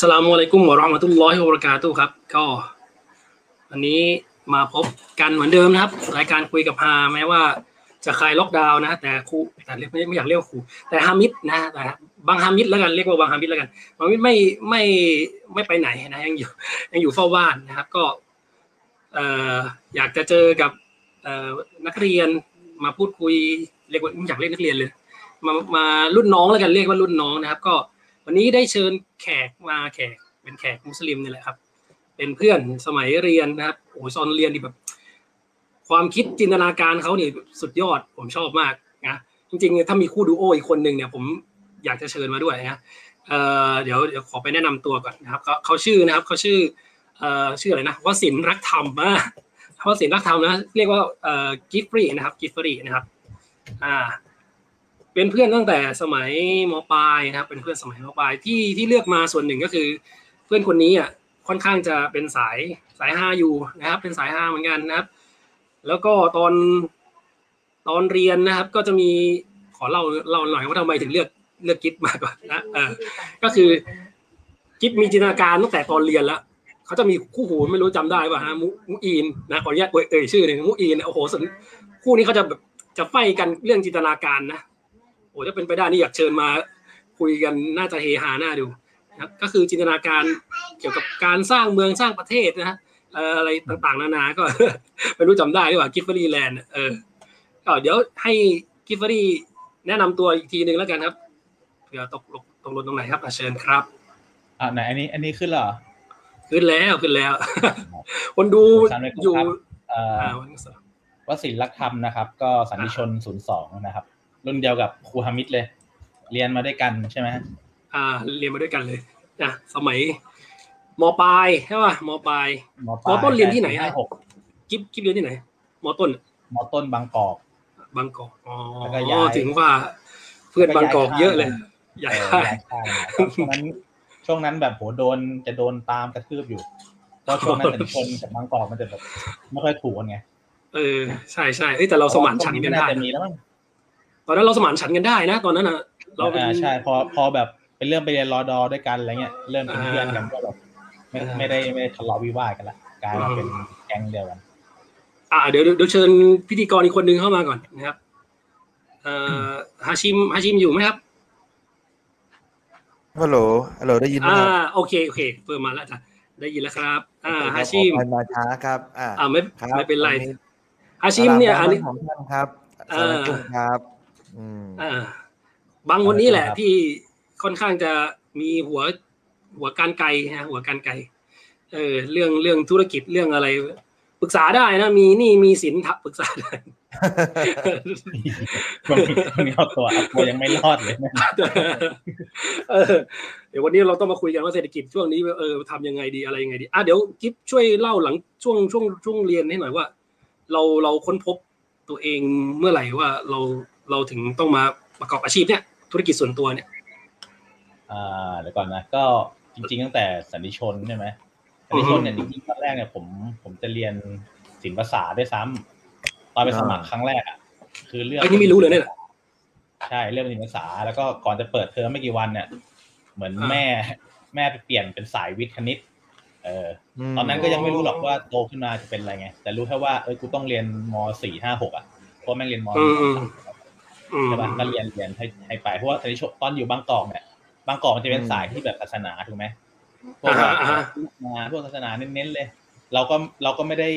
สลามุอะลัยกุมวะราะมะตุลลอฮิวะบะเราะกาตุฮ์ครับ ก็วันนี้มาพบกันเหมือนเดิมนะครับ รายการคุยกับฮาแม้ว่าจะคลายล็อกดาวน์นะ แต่ครูแต่เรียกไม่ไม่อยากเรียกครูแต่ฮามิดนะแต่บางฮามิดแล้วกันเรียกว่าบางฮามิดแล้วกันบางฮามิดไม่ไม่ไม่ไปไหนนะยังอยู่ยังอยู่เฝ้าบ้านนะครับ ก็เอ่ออยากจะเจอกับเอ่อนักเรียนมาพูดคุยเรียกว่าไม่อยากเรียกนักเรียนเลย มามารุ่นน้องแล้วกันเรียกว่ารุ่นน้องนะครับ ก็ วันนี้ได้เชิญแขกมาแขกเป็นแขกมุสลิมนี่แหละครับ เป็นเพื่อนสมัยเรียนนะครับโอ้ยตอนเรียนนี่แบบ ความคิดจินตนาการเขาเนี่ยสุดยอดผมชอบมากนะจริงๆ ถ้ามีคู่ดูโออีกคนหนึ่งเนี่ย ผมอยากจะเชิญมาด้วยนะเอ่อเดี๋ยวเดี๋ยวขอไปแนะนำตัวก่อนนะครับเขาเขาชื่อนะครับเขาชื่อเอ่อชื่ออะไรนะวสินรักธรรมอ่าวสินร์รักธรรมนะเรียกว่าเอ่อกิฟฟรีนะครับกิฟฟรีนะครับ อ่า เป็นเพื่อนตั้งแต่สมัยมปลายนะครับ เป็นเพื่อนสมัยมปลายที่ที่เลือกมาส่วนหนึ่งก็คือ เพื่อนคนนี้อะค่อนข้างจะเป็นสายสายห้าอยู่นะครับ เป็นสายห้าเหมือนกันนะครับ แล้วก็ตอนตอนเรียนนะครับ ก็จะมีขอเล่าเล่าหน่อยว่าทำไมถึงเลือกเลือกกิฟมาก่อนนะเออก็คือกิฟมีจินตนาการตั้งแต่ตอนเรียนแล้วเขาจะมีคู่หูไม่รู้จำได้ป่ะฮะมุมุอีนนะขออนุญาตเอ่ยชื่อหนึ่งมุอีนโอ้โหสนคู่นี้เขาจะแบบจะไฟกันเรื่องจินตนาการนะ อ้ถ้าเป็นไปได้นี่อยากเชิญมาคุยกันน่าจะเฮฮาหน้าดูนะครับก็คือจินตนาการเกี่ยวกับการสร้างเมืองสร้างประเทศนะฮะเอ่ออะไรต่างๆนานาก็ไม่รู้จำได้หรือเปล่ากิฟฟรีแลนด์เออก็เดี๋ยวให้กิฟฟรีแนะนำตัวอีกทีหนึ่งแล้วกันครับเผื่อตกลงตกหลนตรงไหนครับอะเชิญครับอ่าไหนอันนี้อันนี้ขึ้นเหรอขึ้นแล้วขึ้นแล้ว คนดูสามเลยครับอยู่เอ่ออ่าวันนี้สองวสินรักธรรมนะครับ ก็สันติชนศูนย์สองนะครับ รุ่นเดียวกับครูฮามิดเลย เรียนมาด้วยกันใช่ไหมอ่า เรียนมาด้วยกันเลยนะสมัยมปลายใช่ป่ะมปลายมมต้นเรียนที่ไหนอะห้าหกกิฟกิฟเรียนที่ไหนมต้นมต้นบางกอกบางกอกอ๋อแล้วก็ย้ายถึงว่าเพื่อนบางกอกเยอะเลยใหญ่เออค่ายย้ายค่ายมาช่วงนั้นช่วงนั้นแบบโหโดนจะโดนตามกระทืบอยู่ก็ช่วงนั้นสันติชนกับบางกอกมันจะแบบไม่ค่อยถูกกันไงเออใช่ใช่เอ้ยแต่เราสมานฉันท์กันได้าจะนะมีแล้วมั้ง ตอนนั้นเราสมานฉันท์กันได้นะ ตอนนั้นอะเราเป็นอ่าใช่พอพอแบบเป็นเรื่องไปเรียนรอดอด้วยกันอะไรเงี้ยเริ่มเป็นเพื่อนกันก็แบบไม่อ่าไม่ได้ไม่ได้ทะเลาะวิวาทกันละกลายมาเป็นแก๊งเดียวกันอ่าเดี๋ยวเดี๋ยวเดี๋ยวเชิญพิธีกรอีกคนนึงเข้ามาก่อนนะครับเอ่อฮาชิมฮาชิมอยู่ไหมครับฮัลโหลฮัลโหลได้ยินไหมอ่าครับโอเคโอเคเพิ่มมาแล้วจ้ะได้ยินแล้วครับ อ่าฮาชิมขออภัยมาช้าครับ อ่าอ่าไม่ครับไม่เป็นไรวันนี้ฮาชิมเนี่ยอันนี้ของท่านครับเอสาอรจุกครับ อืมอ่าบางคนนี้แหละ ที่ค่อนข้างจะมีหัวหัวการไกลฮะหัวการไกลเออเรื่องเรื่องธุรกิจเรื่องอะไร ปรึกษาได้นะมีหนี่มีสินทับปรึกษาได้ช่วงนี้ช่วงนี้เอาตัวเอาตัวยังไม่รอดเลยนะเออเดี๋ยววันนี้เราต้องมาคุยกันว่าเศรษฐกิจช่วงนี้เออทำยังไงดีอะไรยังไงดีอะเดี๋ยวกิฟช่วยเล่าหลังช่วงช่วงช่วงเรียนให้หน่อยว่า เราเราค้นพบตัวเองเมื่อไหร่ว่าเรา เราถึงต้องมาประกอบอาชีพเนี่ย ธุรกิจส่วนตัวเนี่ย อ่าเดี๋ยวก่อนนะก็จริง ๆ ตั้งแต่สันติชนใช่ไหมสันติชนเนี่ยจริงๆตอนแรกเนี่ยผมผมจะเรียนศิลปภาษาด้วยซ้ำตอนไปสมัครครั้งแรกอะคือเลือกไอ้นี่ไม่รู้เลยเนี่ยใช่เรื่องศิลปภาษาแล้วก็ก่อนจะเปิดเทอมไม่กี่วันเนี่ย เหมือนอ่าแม่แม่ไปเปลี่ยนเป็นสายวิทย์คณิตเออมตอนนั้นก็ยังไม่รู้หรอกว่าโตขึ้นมาจะเป็นอะไรไง แต่รู้แค่ว่าเออกูต้องเรียนมสี่ห้าหกอะเพราะแม่งเรียนมอืมอืมอืม ใช่ป่ะก็เรียนเรียนให้ให้ไปเพราะว่าตอนนี้ตอนอยู่บางกอกเนี่ยบางกอกมันจะเป็นสายที่แบบศาสนาถูกไหมพวกอ่าฮะอ่าฮะมาพวกศาสนาเน้นๆเลย เราก็เราก็ไม่ได้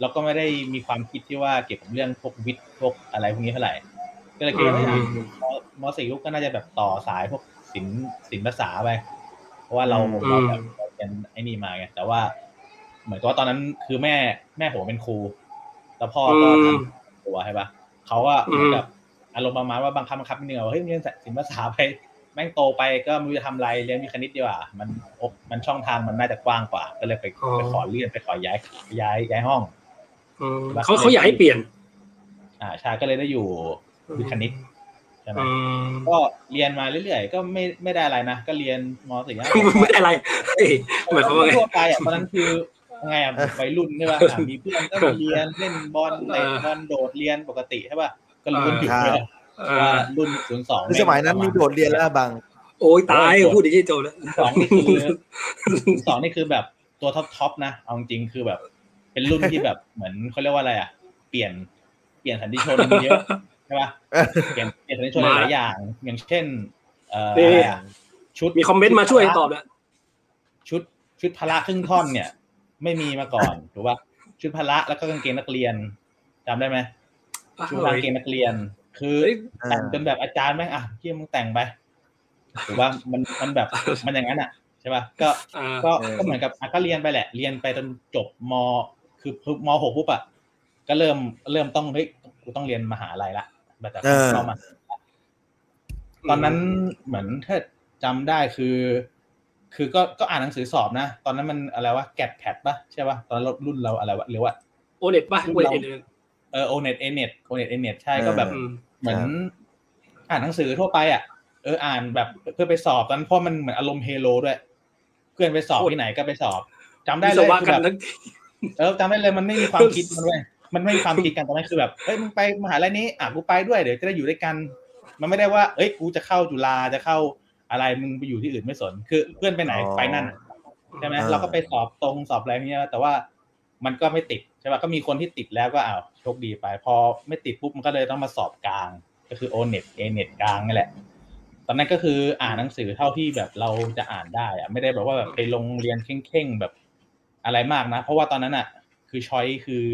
เราก็ไม่ได้มีความคิดที่ว่าเกี่ยวกับเรื่องพวกวิทย์พวกอะไรพวกนี้เท่าไหร่ก็เลยคิดว่าอืมมมสี่ลูกก็น่าจะแบบต่อสายพวกศิลป์ศิลปภาษาไปเพราะว่าเราอืมเราแบบเราเป็นไอ้นี่มาไงแต่ว่า เหมือนกับว่าตอนนั้นคือแม่แม่ผมเป็นครู แล้วพ่อก็อืมทำตัวใช่ปะเขาก็เหมือนกับ อารมณ์ประมาณว่าบังคับบังคับนิดนึงว่าเฮ้ยเรียนศิลปภาษาไปแม่งโตไปก็ไม่รู้จะทำอะไรเรียนวิทย์คณิตดีกว่า มันโอกมันช่องทางมันน่าจะกว้างกว่า ก็เลยไปอ๋อไปขอเลื่อนไปขอย้ายย้ายย้ายห้องอืมเขาเขาอยากให้เปลี่ยน อ่าใช่ก็เลยได้อยู่วิทย์คณิตใช่ไหมอืมก็เรียนมาเรื่อยๆก็ไม่ไม่ได้อะไรนะก็เรียนมสี่ไม่ได้อะไรเอ้ยหมายความว่าไงทั่วไปอะตอนนั้นคือไงอะวัยรุ่นใช่ป่ะอะมีเพื่อนก็มาเรียนเล่นบอลเตะบอลโดดเรียนปกติใช่ป่ะ ก็รู้กันอยู่ครับว่ารุ่นศูนย์สองคือสมัยนั้นมีโดดเรียนแล้วบาง โอ้ยตายพูดอย่างนี้จบแล้วสองนี่คือสองนี่คือแบบตัว top top นะเอาจริงๆคือแบบ เป็นรุ่นที่แบบเหมือนเขาเรียกว่าอะไรอะ เปลี่ยนเปลี่ยนสันติชนเยอะใช่ปะเปลี่ยนเปลี่ยนสันติชนหลายๆอย่าง อย่างเช่น เอ่ออะไรอะชุดมีคอมเมนต์มาช่วยตอบแล้วชุดชุดพละครึ่งท่อนเนี่ย ไม่มีมาก่อนถูกป่ะชุดพละแล้วก็กางเกงนักเรียนจำได้ไหม ชุดกางเกงนักเรียน คือเฮ้ยแต่งจนแบบอาจารย์แม่งอะเที่ยมึงแต่งไปถูกป่ะมันมันแบบมันอย่างนั้นอะใช่ป่ะก็อ่าก็เออก็เหมือนกับอะก็เรียนไปแหละ เรียนไปจนจบมคือคือมหกปุ๊บอะก็เริ่มเริ่มต้องเฮ้ยกูต้องเรียนมหาลัยละแบบจากเออเข้ามาตอนนั้นเหมือนถ้าจำได้คือ คือก็ก็อ่านหนังสือสอบนะ ตอนนั้นมันอะไรวะ GAT PAT ปะใช่ปะตอนรุ่นเราอะไรวะหรือว่า O-NET ป่ะ O-NET เออ O-NET A-NET O-NET A-NET ใช่ก็แบบอืมเหมือน อ่านหนังสือทั่วไปอะเอออ่านแบบเพื่อไปสอบตอนนั้นเพราะมันเหมือนอารมณ์เฮโลด้วย เพื่อนไปสอบที่ไหนก็ไปสอบจำได้วิเลศยวะคือกัแบนบทั้งเออจำได้เลยมันไม่มีความคิดมันด้วยมันไม่มีความคิดกันตอนนั้นคือแบบเอ้ยมึงไปมหาลัยนี้อะกูไปด้วยเดี๋ยวจะได้อยู่ด้วยกัน มันไม่ได้ว่า เอ้ยกูจะเข้าจุฬาจะเข้าอะไรมึงไปอยู่ที่อื่นไม่สน คือเพื่อนไปไหนอ๋อไปนั่นใช่ไหมอ่าเราก็ไปสอบตรงสอบอะไรเงี้ยแต่ว่ามันก็ไม่ติดใช่ป่ะก็มีคนที่ติดแล้วก็อ้าวโชคดีไป พอไม่ติดปุ๊บมันก็เลยต้องมาสอบกลาง ก็คือโอเน็ตเอเน็ตกลางนี่แหละ ตอนนั้นก็คืออ่านหนังสือเท่าที่แบบเราจะอ่านได้อะไม่ได้แบบว่าแบบไปลงเรียนเข่งๆแบบอะไรมากนะ เพราะว่าตอนนั้นอะ คือช้อยคือ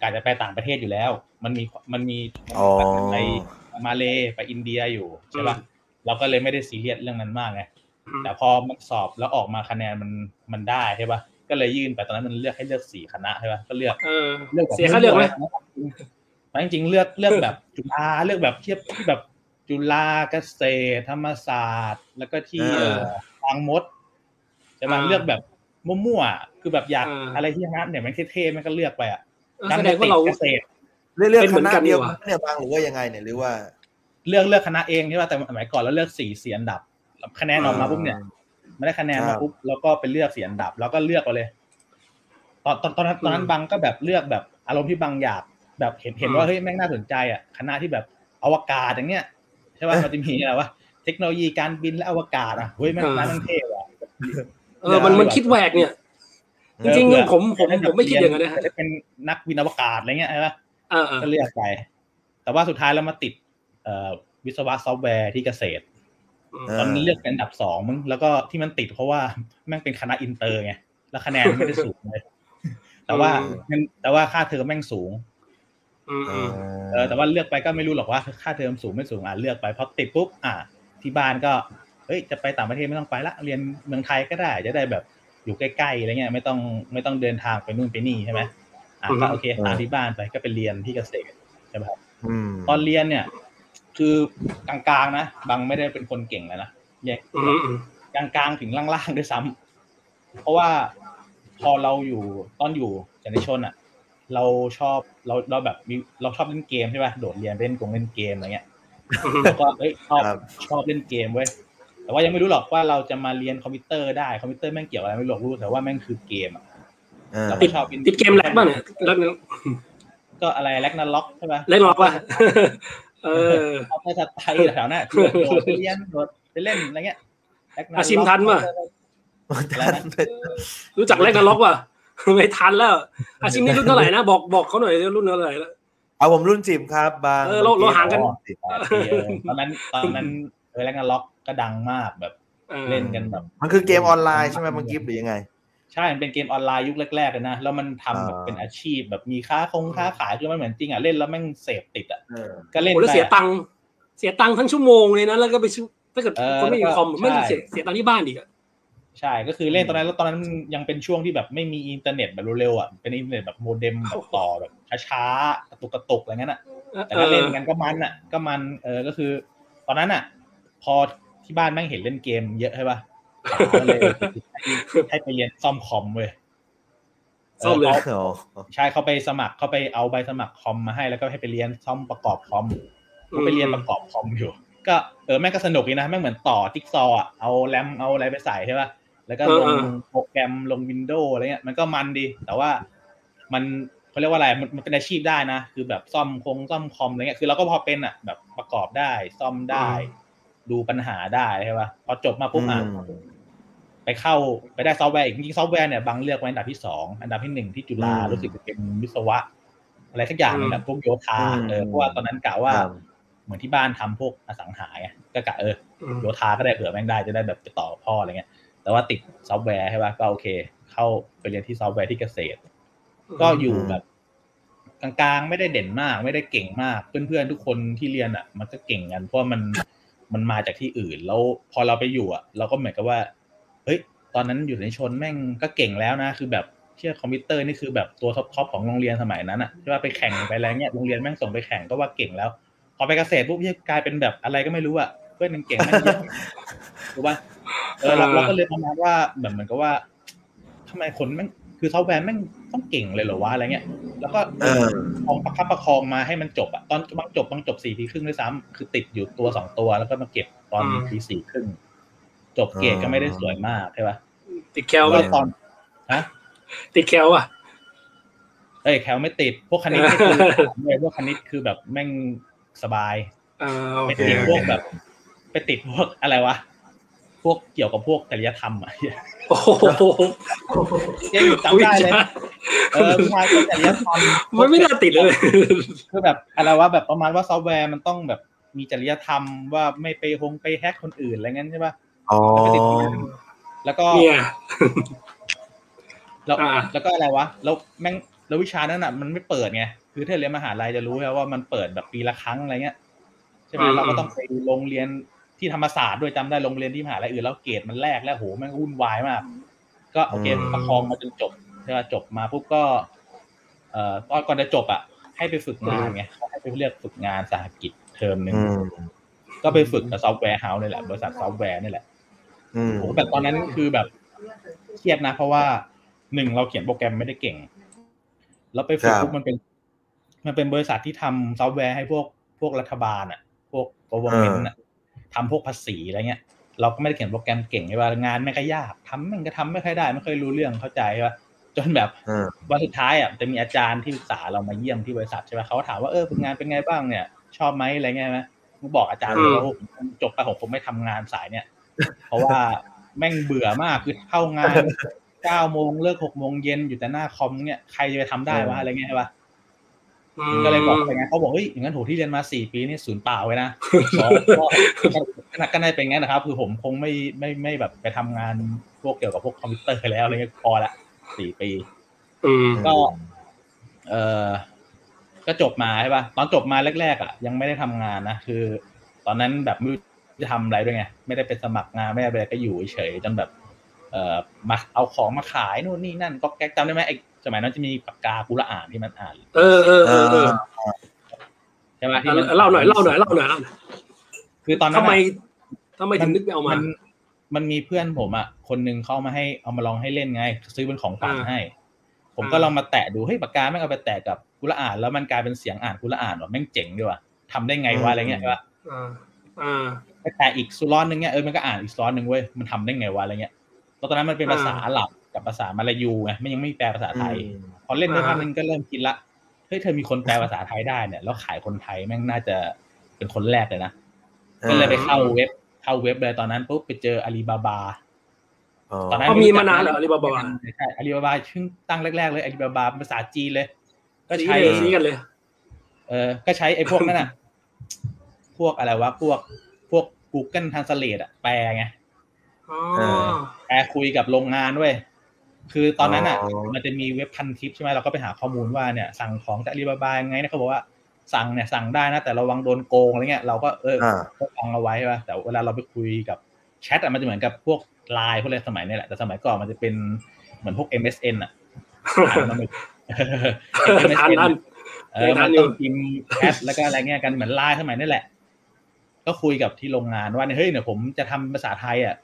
กาจะไปต่างประเทศอยู่แล้ว มันมีมันมีอ๋อไปมาเลไปอินเดียอยู่ใช่ป่ะเราก็เลยไม่ได้ซีเรียสเรื่องนั้นมากไงแต่พอมันสอบแล้วออกมาคะแนนมันมันได้ใช่ป่ะ ก็เลยยื่นไปตอนนั้นมันเลือกให้เลือกสี่คณะใช่ป่ะก็เลือกเออเลือกแบบเสียค่าเลือกไหมไม่จริงๆเลือกเลือกแบบจุฬาเลือกแบบเทียบที่แบบจุฬาเกษตรธรรมศาสตร์ แล้วก็ที่เออเอ่อบางมดใช่ไหมอ่าเลือกแบบมั่วๆคือแบบอยากอ่าอะไรที่คณะเนี่ยมันเท่ๆมันก็เลือกไปอะเออแสดงว่าเราเกษตรเลือกเลือกเป็นเหคมือนณะกันเดียวดีกว่ากันเนี่ยบางหรือว่ายังไงเนี่ยหรือว่า เลือกเลือกคณะเองใช่ป่ะแต่สมัยก่อนเราเลือกสี่เสียอันดับคะแนนออกมาปุ๊บเนี่ย ไม่ได้คะแนนครัมาบปุ๊บแล้วก็ไปเลือกเสียอันดับ แล้วก็เลือกเอาเลย ตอนตอนตอนนั้นตอนนั้นบังก็แบบเลือกแบบอารมณ์ที่บังอยากแบบเห็นเห็นว่าเฮ้ยแม่งน่าสนใจอะคณะที่แบบอวกาศอย่างเงี้ยใช่ป่ะมันจะมีอะไรวะเทคโนโลยีการบินและอวกาศอะเฮ้ยแม่งอ่าคณะแม่งเท่ว่ะเออมันมันคิดแหวกเนี่ยจริงเออๆผมผมผมไม่คิดอย่างนั้นนะจะได้เป็นนักบินอวกาศอะไรเงี้ยใช่ป่ะเออเออก็เลือกไป แต่ว่าสุดท้ายแล้วมาติดเอ่อวิศวะซอฟต์แวร์ที่เกษตรเออ ตอนนั้นเลือกเป็นอันดับสองมึงแล้วก็ที่มันติดเพราะว่าแม่งเป็นคณะอินเตอร์ไงแล้วคะแนนไม่ได้สูงเลยแต่ว่าเงินแต่ว่าค่าเทอมแม่งสูงอืมเออืมเออแต่ว่าเลือกไปก็ไม่รู้หรอกว่าค่าเทอมสูงไม่สูงอะเลือกไปพอติดปุ๊บอะที่บ้านก็เฮ้ยจะไปต่างประเทศไม่ต้องไปละเรียนเมืองไทยก็ได้จะได้แบบอยู่ใกล้ๆอะไรเงี้ยไม่ต้องไม่ต้องเดินทางไปนู่นไปนี่ใช่ไหมอะก็โอเคตามที่บ้านไปก็ไปเรียนที่เกษตรใช่ไหมครับอืมตอนเรียนเนี่ย คือกลางๆนะบางไม่ได้เป็นคนเก่งเลยนะแยกอืมอืมกลางๆถึงล่างๆด้วยซ้ำเพราะว่าพอเราอยู่ตอนอยู่จันทชนอะ เราชอบเราเราแบบมีเราชอบเล่นเกมใช่ป่ะโดดเรียนไปเล่นกงเล่นเกมอะไรเงี้ยแล้วก็เอ้ยชอบครับชอบเล่นเกมเว้ยแต่ว่ายังไม่รู้หรอกว่าเราจะมาเรียนคอมพิวเตอร์ได้คอมพิวเตอร์แม่งเกี่ยวอะไรไม่รู้หรอกรู้แต่ว่าแม่งคือเกมอะเออเราก็ชอบติดเกมแลกบ้างเนี่ยแล้วก็อะไรแลกนาล็อกใช่ป่ะเล่นหรอกป่ะ เออเอาไปสไตล์แถวๆนั้นโดดไปเรียนโดดไปเล่นอะไรเงี้ย Ragnarok อาชิมทันป่ะอะไรนะรู้จักแลกนาล็อกป่ะไม่ทันแล้วอาชิมนี่รุ่นเท่าไหร่นะบอกบอกเขาหน่อยรุ่นเท่าไหร่แล้วเอาผมรุ่นสิบครับบางเออเราเราห่างกันอ๋อสิบแปดปีเออตอนนั้นตอนนั้นเออแลกนาล็อกก็ดังมากแบบออเล่นกันแบบมันคือเกมออนไลน์ใช่ไหมบางกิฟต์หรือยังไง ใช่มันเป็นเกมออนไลน์ยุคแรกๆเลยนะ แล้วมันทำแบบอ่าเป็นอาชีพแบบมีค้าคงค้าขายคือมันเหมือนจริงอะเล่นแล้วแม่งเสพติดอะเออก็เล่นโอ้แล้วไปเสียตังค์เสียตังค์ทั้งชั่วโมงเลยนะแล้วก็ไปซื้อถ้าเกิดเออคนไม่มีแล้วก็คอมไม่ใช่เสียเสียตังค์ที่บ้านอีกอะใช่ก็คือเล่นตอนนั้นแล้วตอนนั้นยังเป็นช่วงที่แบบไม่มีอินเทอร์เน็ตแบบเร็วๆอะเป็นอินเทอร์เน็ตแบบโมเด็มแบบต่อแบบช้าๆกระตุกกระตุกอะไรเงี้ยน่ะแต่ก็เล่นกันก็มันอะก็มันเออก็คือ ตอนนั้นอะ พอที่บ้านแม่งเห็นเล่นเกมเยอะใช่ป่ะ ก็เลยให้ไปเรียนซ่อมคอมเว้ยซ่อมเลยออโอ้ใช่เขาไปสมัครเขาไปเอาใบสมัครคอมมาให้แล้วก็ให้ไปเรียนซ่อมประกอบคอมก็ไปเรียนประกอบคอมอยู่ ก็เออแม่งก็สนุกดีนะแม่งเหมือนต่อจิ๊กซอว์อะเอาแรมเอาอะไรไปใส่ใช่ป่ะแล้วก็ลงเออเออโปรแกรมลง Windows อะไรเงี้ยมันก็มันดี แต่ว่ามันเขาเรียกว่าอะไรมันมันเป็นอาชีพได้นะ คือแบบซ่อมคงซ่อมคอมอะไรเงี้ยคือเราก็พอเป็นอะแบบประกอบได้ซ่อมได้ ดูปัญหาได้ใช่ป่ะพอจบมาปุ๊บอะอืม ไปเข้าไปได้ซอฟต์แวร์อีกจริงๆซอฟต์แวร์เนี่ยบังเลือกไว้อันดับที่สองอันดับที่หนึ่งที่จุฬาอืมรู้สึกจะเป็นวิศวะ อะไรสักอย่างนึงแหละพวกโยธาอืมเออเพราะว่าตอนนั้นกะว่าครับเหมือนที่บ้านทำพวกอสังหาไงก็กะเอออืมโยธาก็ได้เผื่อแม่งได้จะได้แบบไปต่อพ่ออะไรเงี้ย แต่ว่าติดซอฟต์แวร์ใช่ป่ะก็โอเค เข้าไปเรียนที่ซอฟต์แวร์ที่เกษตร ก็อยู่แบบกลางๆไม่ได้เด่นมาก ไม่ได้เก่งมากเพื่อนๆทุกคนที่เรียนอะ มันก็เก่งกันเพราะมันมันมาจากที่อื่น แล้วพอเราไปอยู่อะ เราก็เหมือนกับว่า เฮ้ย ตอนนั้นอยู่ในชนแม่งก็เก่งแล้วนะ คือแบบเชื่อคอมพิวเตอร์นี่คือแบบตัว top ๆของโรงเรียนสมัยนั้นอะที่ว่าไปแข่งไปอะไรเงี้ยโรงเรียนแม่งส่งไปแข่งก็ว่าเก่งแล้ว พอไปเกษตรปุ๊บเหี้ยกลายเป็นแบบอะไรก็ไม่รู้อะเพื่อนยังเก่งแม่งเยอะถูกป่ะเออเราเราก็เลยประมาณว่าแบบเหมือนกับว่าทำไมคนแม่งคือซอฟต์แวร์แม่งต้องเก่งเลยเหรอวะอะไรเงี้ย แล้วก็เออคองประคับประคองมาให้มันจบอะตอนบังจบบังจบสี่ปีครึ่งด้วยซ้ำคือติดอยู่ตัวสองตัวแล้วก็มาเก็บตอนทีสี่ครึ่ง จบเกรดก็ไม่ได้สวยมากใช่ปะติดแคลแล้วก็ก็ตอนฮะติดแคลอะเอ้ยแคลไม่ติด พวกคณิตนี่คือเลยพวกคณิตคือแบบแม่งสบายอ่าโอไปเคติดโอเคพวกแบบ ไปติดพวกอะไรวะพวกเกี่ยวกับพวกจริยธรรมอะโอ้โหยังจำได้เลยเออวิชาพวกจริยธรรมมันไม่น่าติดเลยคือแบบอะไรวะแบบประมาณว่าซอฟต์แวร์มันต้องแบบมีจริยธรรมว่าไม่ไปฮงไปแฮกคนอื่นอะไรเงี้ยใช่ปะอ๋อ แล้วก็ติดตรงนั้นแล้วก็เนี่ยแล้วอ่าแล้วก็อะไรวะ แล้วแม่งแล้ววิชานั้นอะมันไม่เปิดไง คือถ้าเรียนมหาลัยจะรู้แล้วว่ามันเปิดแบบปีละครั้งอะไรเงี้ยใช่ไหมเราก็ต้องไปลงเรียนที่ธรรมศาสตร์ด้วยจำได้ลงเรียนที่มหาลัยอื่นแล้วเกรดมันแรกแล้วโหแม่งวุ่นวายมาก ก็โอเคประคองมาจนจบใช่ป่ะจบมาปุ๊บก็ เอ่อตอนก่อนจะจบอะ ให้ไปฝึกงานไงเขาให้ไปเลือกฝึกงานสาหกิจเทอมหนึ่งอืมก็ไปฝึกกับ software house นี่แหละบริษัทซอฟต์แวร์นี่แหละอืม โหแบบตอนนั้นคือแบบเครียดนะ เพราะว่าหนึ่งเราเขียนโปรแกรมไม่ได้เก่ง แล้วไปฝึกครับปุ๊บมันเป็น มันเป็นบริษัทที่ทำซอฟต์แวร์ให้พวกพวกรัฐบาลอะ พวก government อะทำพวกภาษีอะไรเงี้ย เราก็ไม่ได้เขียนโปรแกรมเก่งใช่ป่ะงานไม่ค่อยยากทำมันก็ทำไม่ค่อยได้ ไม่ค่อยรู้เรื่องเข้าใจใช่ป่ะจนแบบอืมวันสุดท้ายอะจะมีอาจารย์ที่ปรึกษาเรามาเยี่ยมที่บริษัทใช่ป่ะเขาก็ถามว่าเออฝึกงานเป็นไงบ้างเนี่ย ชอบไหมอะไรเงี้ยไหมมึงบอกอาจารย์เลยว่าโอ้ผมจบไปผมคงไม่ทำงานสายเนี่ย เพราะว่าแม่งเบื่อมากคือเข้างานเก้าโมงเลิกหกโมงเย็นอยู่แต่หน้าคอมเนี่ยใครจะไปทำได้วะอะไรเงี้ยใช่ป่ะก็เลยบอกไปงั้นเขาบอกเฮ้ยอย่างนั้นโหที่เรียนมาสี่ปีนี่ศูนย์เปล่าไว้นะก็ก็ก็ได้เป็นงั้นนะครับ คือผมคงไม่ไม่ไม่แบบไปทำงานพวกเกี่ยวกับพวกคอมพิวเตอร์แล้วอะไรเงี้ยพอละสี่ปีอืมก็เออก็จบมาใช่ป่ะตอนจบมาแรกๆอะยังไม่ได้ทำงานนะคือ ตอนนั้นแบบไม่รู้ จะทำอะไรด้วยไงไม่ได้ไปสมัครงานไม่ได้ไปอะไรก็อยู่เฉยๆจนแบบ เอ่อมาเอาของมาขายนู่นนี่นั่นก็แก๊กจำได้ไหมไอ้สมัยนั้นจะมีปากกากุละอ่านที่มันอ่าน เออเออเออเออใช่ไหมที่อะมันเล่าหน่อยเล่าหน่อยเล่าหน่อยเล่าหน่อยคือตอนนั้นทำไมอะทำไมถึงนึกไม่เอามานมันมีเพื่อนผมอะคนหนึงเขาเอามาให้เอามาลองให้เล่นไง ซื้อเป็นของขวัญอ่าให้ ผมก็อ่าลองมาแตะดูเฮ้ยปากกาแม่งเอาไปแตะกับกุละอ่าน แล้วมันกลายเป็นเสียงอ่านกุละอ่านว่ะแม่งเจ๋งดีว่ะทำได้ไงวะอะไรเงี้ยใช่ปะอ่าอ่าไป แตะอีกสุร้อนหนึงเนี่ยเออมันก็อ่านอีกสุร้อนหนึ่งเว้ยมันทำได้ไงวะอะไรเงี้ยแล้วตอนนั้นมันเป็นภาษาอ่าอาหรับกับภาษามาลายูไงมันยังไม่มีแปลภาษาไทย พอเล่นได้อ่าพักนึงก็เริ่มคิดละเฮ้ยเธอมีคนแปลภาษาไทยได้เนี่ยแล้วขายคนไทยแม่งน่าจะเป็นคนแรกเลยนะก็เลยไปเข้าเว็บเข้าเว็บเลยตอนนั้นปุ๊บไปเจออาลีบาบาตอนนั้นเขามีมานานเหรออาลีบาบาใช่อาลีบาบาชื่อตั้งแรกๆเลยอาลีบาบาภาษาจีนเลย ก็ชี้ใช้เลยชี้กันเลย เออก็ใช้ไอ้พวกนั้นอะ พวกอะไรวะพวกพวก Google Translate อะแปลไงอ๋อเออแปลคุยกับโรงงานด้วย คือตอนนั้นอะอ๋อมันจะมีเว็บพันทิปใช่ไหมเราก็ไปหาข้อมูลว่าเนี่ย สั่งของจากอาลีบาบายังไงเนี่ยเขาบอกว่าสั่งเนี่ยสั่งได้นะ แต่ระวังโดนโกงอะไรเงี้ยเราก็เอออ่าก็ฟังเอาไว้ใช่ป่ะแต่เวลาเราไปคุยกับแชทอะมันจะเหมือนกับพวกไลน์พวกอะไรสมัยนี้แหละแต่สมัยก่อนมันจะเป็นเหมือนพวก MSN อะอ่านมันไม่ทานนั่นเออทัมันนอยู่ต้องพิมพ์แชทแล้วก็อะไรเงี้ยกันเหมือนไลน์สมัยนี่แหละ ก็คุยกับที่โรงงานว่าเนี่ยเฮ้ยเนี่ยผมจะทำภาษาไทยอะ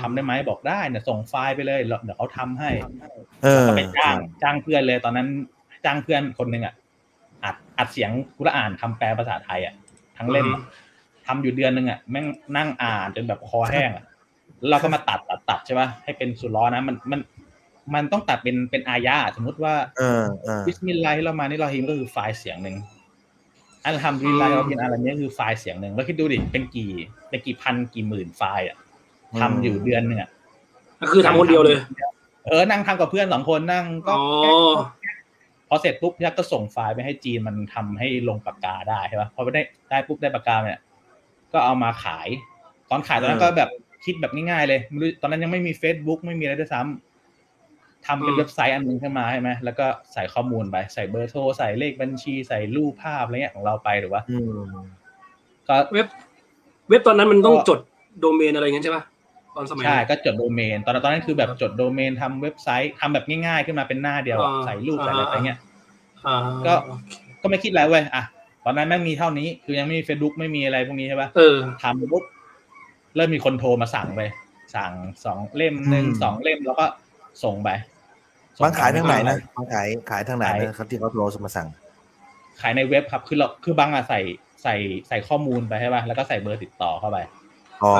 ทำได้ไหมบอกได้เนี่ยส่งไฟล์ไปเลยเดี๋ยวเขาทำให้เออก็ไปจ้างจ้างเพื่อนเลยตอนนั้น จ้างเพื่อนคนหนึ่งอะอัดอัดเสียงกุรอานคำแปลภาษาไทยอะทั้งเล่มอะทำอยู่เดือนหนึ่งอะแม่งนั่งอ่านจนแบบคอแห้งอะแล้วเราก็มาตัดตัดตัดใช่ป่ะให้เป็นซูเราะฮ์นะมันมันมันต้องตัดเป็นเป็นอายะสมมุติว่าเออเออبسم الله الرحمن الرحيمก็คือไฟล์เสียงหนึ่ง الحمد لله رب العالمين อะไรเนี้ยคือไฟล์เสียงหนึ่งแล้วคิดดูดิเป็นกี่เป็นกี่พันกี่หมื่นไฟล์อะทำอยู่เดือนหนึ่งอะก็คือทำคนเดียวเลย เออนั่งทำกับเพื่อนสองคนนั่งก็อ๋อแก๊กพอเสร็จปุ๊บยักษ์ก็ส่งไฟล์ไปให้จีนมันทำให้ลงปากกาได้ใช่ปะพอไปได้ได้ปุ๊บได้ปากกาเนี่ยก็เอามาขาย ตอนขายตอนนั้นก็แบบคิดแบบง่ายๆเลยไม่รู้ตอนนั้นยังไม่มี Facebook ไม่มีอะไรด้วยซ้ำ ทำเป็นอืมเว็บไซต์อันหนึงขึ้นมาใช่ไหมแล้วก็ใส่ข้อมูลไป ใส่เบอร์โทร ใส่เลขบัญชี ใส่รูปภาพอะไรเงี้ยของเราไปหรือว่าอืมก็เว็บ เว็บตอนนั้นมันต้องก็จดโดเมนอะไรเงี้ยใช่ป่ะตอนสมัยใช่นั้นก็จดโดเมน ตอนนั้นตอนนั้นคือแบบจดโดเมนทำเว็บไซต์ทำแบบง่ายๆ ขึ้นมาเป็นหน้าเดียวอะอ่าใส่รูปใส่อะไรอ่าไปเงี้ยอ่าก็ก็ไม่คิดอะไรเว้ยอะตอนนั้นแม่งมีเท่านี้ คือยังไม่มี Facebook ไม่มีอะไรพวกนี้ใช่ปะเออทำปุ๊บเริ่มมีคนโทรมาสั่งไป สั่งสองเล่มหนึ่งอืมสองเล่มแล้วก็ส่งไปส่ บางขายทางไหนนะปบางขายขายทางไหนนะครับที่เขาโทรมาสั่ง ขายในเว็บครับคือเราคือบังอะใส่ใส่ใส่ข้อมูลไปใช่ป่ะแล้วก็ใส่เบอร์ติดต่อเข้าไปอ๋อ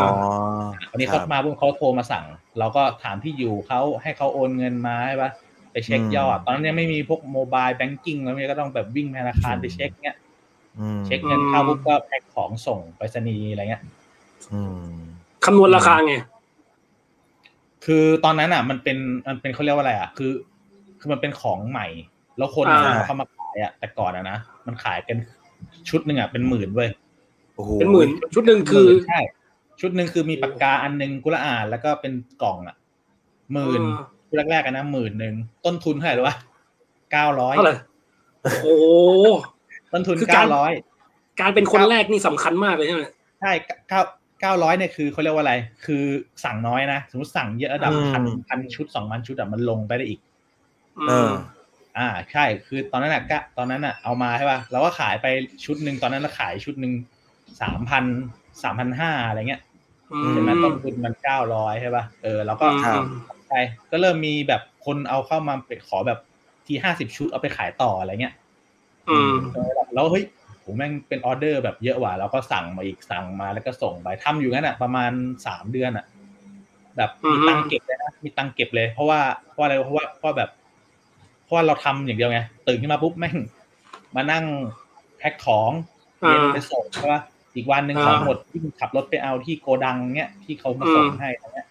วันนี้คเขารับมาปุ๊บเขาโทรมาสั่ง เราก็ถามที่อยู่เขาให้เขาโอนเงินมาใช่ป่ะไปเช็คอืมยอด ตอนนั้นยังไม่มีพวก mobile banking แล้วเนี่ยก็ต้องแบบวิ่งธนาคารไปเช็คเงี้ยอืมเช็คเงินเข้าปุ๊บก็แพ็คของส่งไปรษณีย์อะไรเงี้ยอืมคำนวณราคาไง คือตอนนั้นอะ มันเป็นมันเป็นเขาเรียกว่าอะไรอะ คือ คือมันเป็นของใหม่ แล้วคนอ่าเอาเข้ามาขายอะแต่ก่อนอะนะมันขายกันชุดหนึ่งอะเป็นหมื่นเว้ยโอ้โหเป็นหมื่นชุดหนึ่งคือใช่ชุดหนึ่งคือมีปากกาอันหนึงกุละอ่านแล้วก็เป็นกล่องอะหมื่นชุดแรกๆกันนะหมื่นหนึ่งต้นทุนเท่าไหร่รู้ป่ะเก้าร้อยเท่าไหร่โอ้โหต้นทุนคือเก้าการร้อยการเป็นคนแรกนี่สำคัญมากเลยใช่ไหมใช่เก้าเก้าร้อยเนี่ยคือเขาเรียกว่าอะไร คือสั่งน้อยนะ สมมติสั่งเยอะระดับพันพันชุดสองพันชุดอะมันลงไปได้อีกเอออ่าใช่ คือตอนนั้นอะก็ตอนนั้นอะเอามาใช่ป่ะเราก็ขายไปชุดหนึ่งตอนนั้นเราขายชุดหนึ่งสามพันสามพันห้าอะไรเงี้ยอืมใช่ไหมต้นทุนมันเก้าร้อยใช่ป่ะเออแล้วก็ครับใช่ก็เริ่มมีแบบคนเอาเข้ามาไปขอแบบทีห้าสิบชุดเอาไปขายต่ออะไรเงี้ยอืมเออแล้วเฮ้ย ผมแม่งเป็นออเดอร์แบบเยอะว่ะเราก็สั่งมาอีกสั่งมาแล้วก็ส่งไปทำอยู่งั้นอะประมาณสามเดือนอะ แบบมีตังค์เก็บเลยนะมีตังค์เก็บเลย เพราะว่าเพราะอะไรเพราะว่าเพราะแบบเพราะว่าเราทำอย่างเดียวไงตื่นขึ้นมาปุ๊บแม่งมานั่งแพ็คของเรียนไปส่งใช่ปะอีกวันหนึ่งของหมดที่งขับรถไปเอาที่โกดังเนี้ยที่เขามาส่งให้อะไรเงี้ย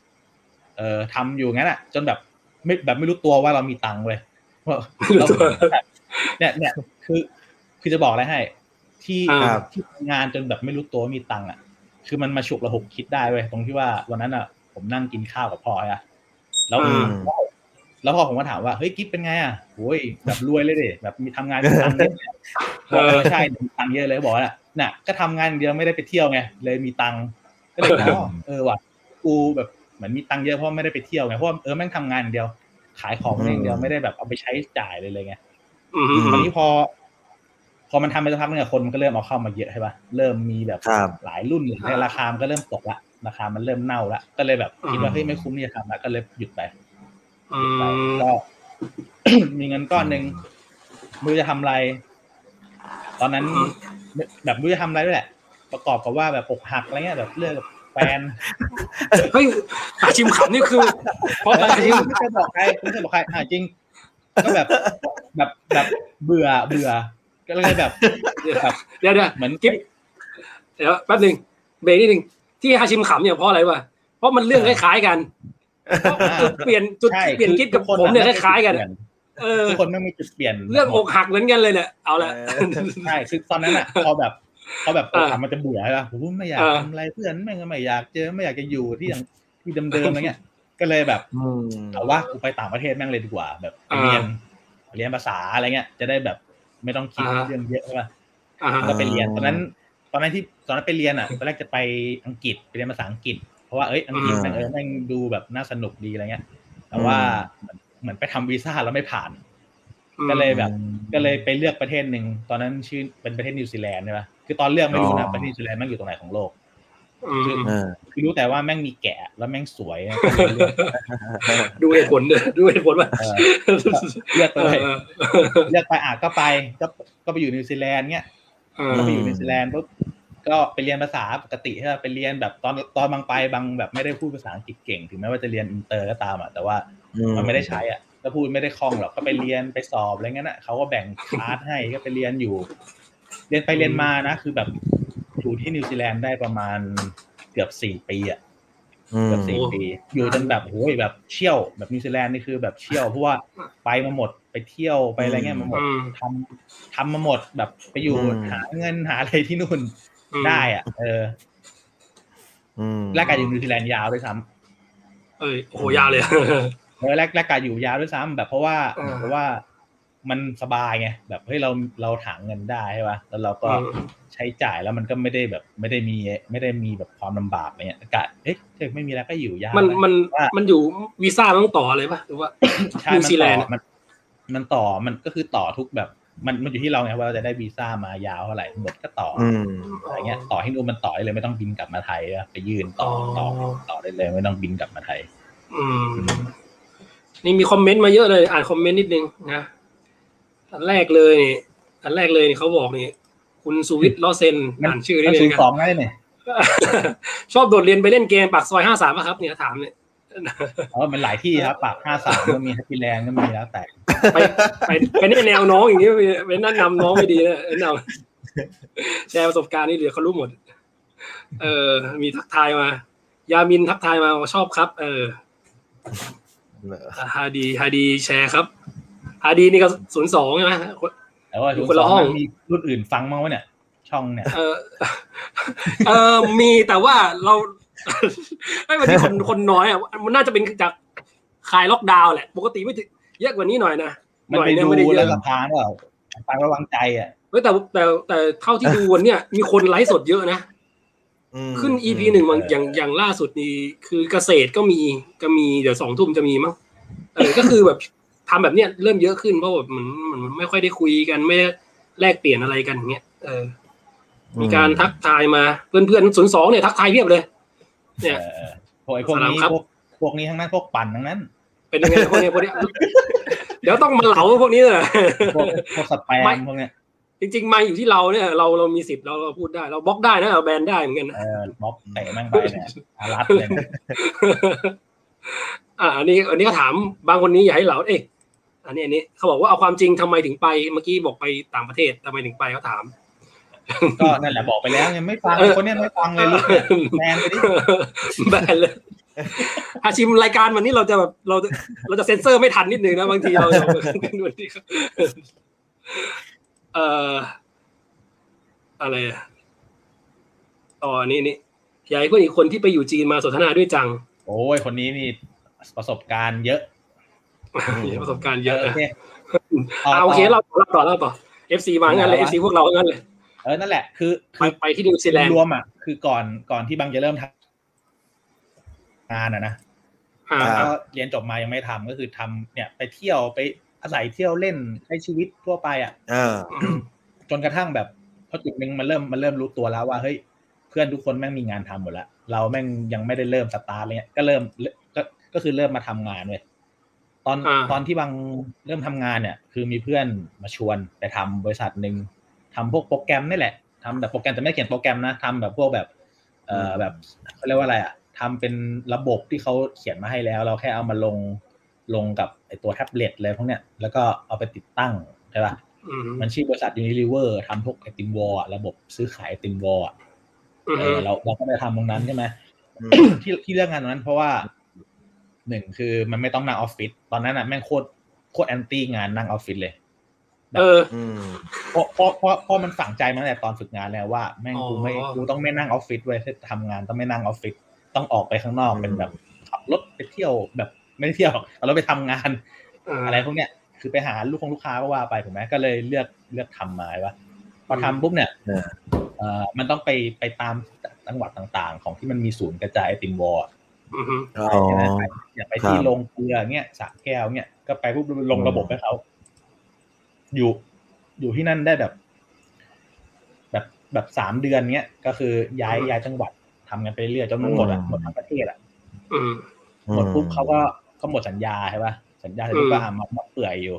เออทำอยู่งั้นอะ จนแบบไม่แบบไม่รู้ตัวว่าเรามีตังค์เลยเราเนี่ยเนี่ยคือคือจะบอกอะไรให้ ที่อ่าที่ทำงานจนแบบไม่รู้ตัวว่ามีตังค์อะ คือมันมาฉุกระหุกคิดได้เว้ยตรงที่ว่าวันนั้นอะ ผมนั่งกินข้าวกับพ่ออะแล้วอืมแล้วพอผมก็ถามว่าเฮ้ยกิ๊บเป็นไงอะโอ้ยแบบรวยเลยดิแบบมีทำงานมีตังค์เยอะเลยบอกเออใช่มีตังค์เยอะเลยบอกว่าน่ะ ก็ทำงานอย่างเดียวไม่ได้ไปเที่ยวไงเลยมีตังค์ก็เลยอ๋อเออว่ะกูแบบเหมือนมีตังค์เยอะเพราะไม่ได้ไปเที่ยวไงเพราะว่าเออแม่งทำงานอย่างเดียว ขายของอย่างเดียวไม่ได้แบบเอาไปใช้จ่ายเลยเลยไงอืมตอนนี้พอ พอมันทำไปสักพักนึงอะคนมันก็เริ่มเอาเข้ามาเยอะใช่ป่ะเริ่มมีแบบครับหลายรุ่นหรือในราคามันก็เริ่มตกละราคามันเริ่มเน่าละก็เลยแบบคิดว่าอืมเฮ้ยไม่คุ้มที่จะทำละก็เลยหยุดไปอืหยุดไปมก็มีเงินก้อนหนึ่งไม่รู้จะทำอะไร ตอนนั้น แบบไม่รู้จะทำอะไรด้วยแหละ ประกอบกับว่าแบบอกหักอะไรเงี้ยแบบเลิกกับแฟนเฮ้ยอาชิมขำนี่คือเพราะเอออาชิมไม่เคยบอกใครไม่เคยบอกใครอ่าจริง ก็แบบแบบแบบเบื่อเบื่อ ก็เลยแบบแบบเดี๋ยวเดี๋ยวเหมือนกิ๊บเดี๋ยวแป๊บหนึ่งเบรกนิดหนึ่งที่ฮาชิมขำเนี่ยเพราะอะไรวะเพราะมันเรื่องคล้ายๆกันเพราะจุดเปลี่ยนจุดใช่เปลี่ยนกิ๊บกับทุผมเนี่ยอะคล้ายๆกันเออทุกคนไม่มีจุดเปลี่ยน เรื่องอกหักเหมือนกันเลยเนี่ยเอาละใช่คือตอนนั้นอะพอแบบพอแบบอ่าอกหักมันจะเบื่อใช่ป่ะผมไม่อยากอ่าทำอะไรเพื่อนแม่งก็ไม่อยากเจอไม่อยากจะอยู่ที่อย่างที่เดิมๆอะไรเงี้ยก็เลยแบบอืมเอาว่ากูไปต่างประเทศแม่งเลยดีกว่า แบบไปเรียนเรียนภาษาอะไรเงี้ยจะได้แบบ ไม่ต้องคิดอ่าเรื่องเยอะใช่ป่ะอ่าฮะก็ไปเรียนตอนนั้น ตอนนั้นที่ตอนนั้นไปเรียนอะตอนแรกจะไปอังกฤษไปเรียนภาษาอังกฤษ เพราะว่าเอ้ยอังกฤษอืมแม่งเออแม่งดูแบบน่าสนุกดีอะไรเงี้ย แต่ว่าเหมือนเหมือนไปทำวีซ่าแล้วไม่ผ่าน ก็เลยแบบ ก็เลยไปเลือกประเทศหนึ่งตอนนั้นชื่อเป็นประเทศนิวซีแลนด์ใช่ปะคือตอนเลือกไม่รู้นะอ๋อประเทศนิวซีแลนด์แม่งอยู่ตรงไหนของโลกอืมเออ คือรู้แต่ว่าแม่งมีแกะแล้วแม่งสวยก็เลยเลือกดูเหตุผลด้วยดูเหตุผลว่าเออเลือกไปเลยเออเลือกไปอะก็ไปก็ก็ไปอยู่นิวซีแลนด์เนี้ยเออก็ไปอยู่นิวซีแลนด์ปุ๊บก็ไปเรียนภาษาปกติใช่ปะไปเรียนแบบตอนตอนบังไปบังแบบไม่ได้พูดภาษาอังกฤษเก่งถึงแม้ว่าจะเรียนอินเตอร์ก็ตามอะแต่ว่ามันไม่ได้ใช้อะก็พูดไม่ได้คล่องหรอกก็ไปเรียนไปสอบอะไรเงี้ยน่ะเขาก็แบ่งคลาสให้ก็ไปเรียนอยู่ เรียนไปเรียนมานะ คือแบบ อยู่ที่นิวซีแลนด์ได้ประมาณเกือบสี่ปีอะอืมเกือบสี่ปี อยู่จนแบบโอ้ยแบบเชี่ยวแบบนิวซีแลนด์นี่คือแบบเชี่ยวเพราะว่าไปมาหมดไปเที่ยวไปอะไรเงี้ยมาหมดอืมทำทำมาหมดแบบไปอยู่อืมหาเงินหาอะไรที่นู่นอืมได้อะ เอออืมแรกการอยู่นิวซีแลนด์ยาวด้วยซ้ำเอ้ยโอ้โหยาวเลยเออแรกแรกการอยู่ยาวด้วยซ้ำแบบเพราะว่าอ่าเพราะว่า มันสบายไงแบบเฮ้ยเราเราถางเงินได้ใช่ป่ะแล้วเราก็อืมใช้จ่ายแล้วมันก็ไม่ได้แบบไม่ได้มีไม่ได้มีแบบความลำบากอะไรเงี้ยอากาศเอ๊ะเฮ้ยไม่มีแล้วก็อยู่ยาวมันไปมันว่ามันอยู่วีซ่ามันต้องต่ออะไรปะหรือว่าใช่นิวมันซีแลต่นด์อมันมันต่อมันก็คือต่อทุกแบบ มันมันอยู่ที่เราไงว่าเราจะได้วีซ่ามายาวเท่าไหร่หมดก็ต่อออืมอะไรเงี้ย ต่อให้นู่นมันต่อได้เลยไม่ต้องบินกลับมาไทยอะไปยื่นต่อต่อต่อได้เลยไม่ต้องบินกลับมาไทย อืมนี่มีคอมเมนต์มาเยอะเลย อ่านคอมเมนต์นิดนึงนะ อันแรกเลยนี่อันแรกเลยนี่เขาบอกนี่คุณสุวิทย์ลอเซนอ่านชื่อได้มันเลยศูนนะย์สองได้เนี่ยชอบโดดเรียนไปเล่นเกมปากซอยห้าสามครับ เนี่ยถามเนี่ยเพราะว่ามันหลายที่ครับ ปากห้าสามก็มีแฮปปี้แลนด์ก็มีแล้วแต่ ไปไปไปในแนวน้องอย่างนี้ไปไปแนะนำน้องไม่ดีนะแนะนำแชร์ประสบการณ์นี่เดี๋ยวเขารู้หมด เออ มีทักทายมา ยามินทักทายมาว่าชอบครับ เออฮาดีฮาดีแชร์ครับ ฮาดีนี่ก็ศูนย์สองใช่ไหมแต่ว่าอยู่ศูนคนย์สละองห้องมันมีรุ่นอื่นฟังมั้างวะเนี่ย ช่องเนี่ยเออเออมีแต่ว่าเราไม่วันที่คนคนน้อยอะมันน่าจะเป็นจากคลายล็อกดาวน์แหละ ปกติไม่ถึงเยอะกว่านี้หน่อยนะมันหน่อยไปเนี่ยดูไม่ได้เยแล้อะวสะพานว่าฟังแล้ววางใจอะเฮ้ยแต่แต่แต่เท่าที่ดูวันเนี้ยมีคนไลฟ์สดเยอะนะอืมขึ้น EP หนึ่งบางอย่างอย่างล่าสุดนี่คือเกษตรก็มีก็มีเดี๋ยวสองทุ่มจะมีมั้งเออก็คือแบบ ทำแบบเนี้ยเริ่มเยอะขึ้นเพราะแบบมันมันไม่ค่อยได้คุยกันไม่ได้แลกเปลี่ยนอะไรกันอย่างเงี้ยเออ มีการทักทายมาเพื่อนเพื่อนศูนย์สองเนี่ยทักทายเพียบเลย เนี่ยเออพวกไอ้พวกสลามนี้ครับพวกพวกนี้ทั้งนั้นพวกปั่นทั้งนั้น เป็นยังไงพวกเนี้ยพวกเนี้ยเดี๋ยวต้องมาเหลาพวกนี้เลยพวกพวกสแปไม่มพวกเนี้ยจริงๆมาอยู่ที่เราเนี่ยเราเรามีสิทธิ์เราเราพูดได้ เราบล็อกได้นะเราแบนได้เหมือนกันนะเออม็อบเตะแม่งไปเนี่ยอารัดเลยเนี่ยอ่าอันนี้ อันนี้ก็ถามบางคนนี้อย่าให้เหลาเอ๊ะ อันนี้อันนี้เขาบอกว่าเอาความจริงทำไมถึงไปเมื่อกี้บอกไปต่างประเทศทำไมถึงไปเขาถาม ก็นั่นแหละบอกไปแล้วยังไม่ฟังเออคนเนี้ยไม่ฟังเลยลูกเนี่ยแมนไปดิแบนเลยอาชิมรายการวันนี้เราจะแบบเราจะเราจะเซ็นเซอร์ไม่ทันนิดนึงนะบางทีเราเราวันนี้ครับเอ่ออะไรอะอ๋ออันนี่นี่ยายเพื่อนอีกคนที่ไปอยู่จีนมาสนทนาด้วยจัง โอ้ยคนนี้นี่ประสบการณ์เยอะ มีประสบการณ์เยอะโอเคอ่าโอเคเราเราต่อเราต่อ FC มางั้นเลย FC พวกเรางั้นเลยเออนั่นแหละคือไปไปที่นิวซีแลนด์รวมอะคือก่อนก่อนที่บังจะเริ่มทำงานอะนะอ่าครัก็บเรียนจบมายังไม่ทำก็คือทำเนี่ย ไปเที่ยวไปอาศัยเที่ยวเล่นใช้ชีวิตทั่วไปอะอ่าจนกระทั่งแบบพอจุดหนึ่งมันเริ่มมันเริ่มรู้ตัวแล้วว่าเฮ้ยเพื่อนทุกคนแม่งมีงานทำหมดแล้วเราแม่งยังไม่ได้เริ่มสตาร์ทเลยเนี่ยก็เริ่มก็ก็คือเริ่มมาทำงานเว้ย ตอนอ่าตอนที่บางเริ่มทำงานเนี่ย คือมีเพื่อนมาชวนไปทำบริษัทหนึ่งทำพวกโปรแกรมนี่แหละทำแบบโปรแกรมแต่ไม่ได้เขียนโปรแกรมนะทำแบบพวกแบบ เอ่อแบบเขาเรียกว่าอะไรอะทำเป็นระบบที่เขาเขียนมาให้แล้ว เราแค่เอามาลงลงกับไอตัวแท็บเล็ตเลยพวกเนี้ยแล้วก็เอาไปติดตั้งใช่ป่ะอืมมันชื่อบริษัท Unilever ทำพวกไอติมวอลระบบซื้อขายไอติมวอลอืมเออเราเราก็ไปทำตรงนั้นใช่ไหมอืมที่ที่เลือกงานตรงนั้นเพราะว่า หนึ่งคือมันไม่ต้องนั่งออฟฟิศตอนนั้นอะแม่งโคตรโคตร anti งานนั่งออฟฟิศเลยเอออืมเพราะเพราะเพราะเพราะมันฝังใจมาตั้งแต่ตอนฝึกงานแล้วว่า แม่งกูไม่อ๋อกูต้องไม่นั่งออฟฟิศเว้ยถ้าทำงานต้องไม่นั่งออฟฟิศต้องออกไปข้างนอกอืมเป็นแบบขับรถไปเที่ยวแบบไม่ได้เที่ยวหรอกเอารถไปทำงานอ่าอะไรพวกเนี้ยคือไปหาลูกของลูกค้าก็ว่าไปถูกไหมก็เลยเลือกเลือกทำมาว่าพอทำปุ๊บเนี่ยเออเอ่อมันต้องไปไปตามจังหวัดต่างๆ ของที่มันมีศูนย์กระจายไอติมวอลอะอืมอ๋อ ใช่ไหมอยากไปที่ครับโรงเกลือเงี้ยสระแก้วเงี้ยก็ไปปุ๊บลงระบบให้เขาอยู่ อยู่ที่นั่นได้แบบ แบบแบบสามเดือนเงี้ยก็คือย้ายย้ายจังหวัดทำกันไปเรื่อยจนมันหมดอะหมดทั้งประเทศอะหมดปุ๊บเขาก็เขาหมดสัญญาใช่ป่ะสัญญาเสร็จปุ๊บก็อ่ามาเปื่อยอยู่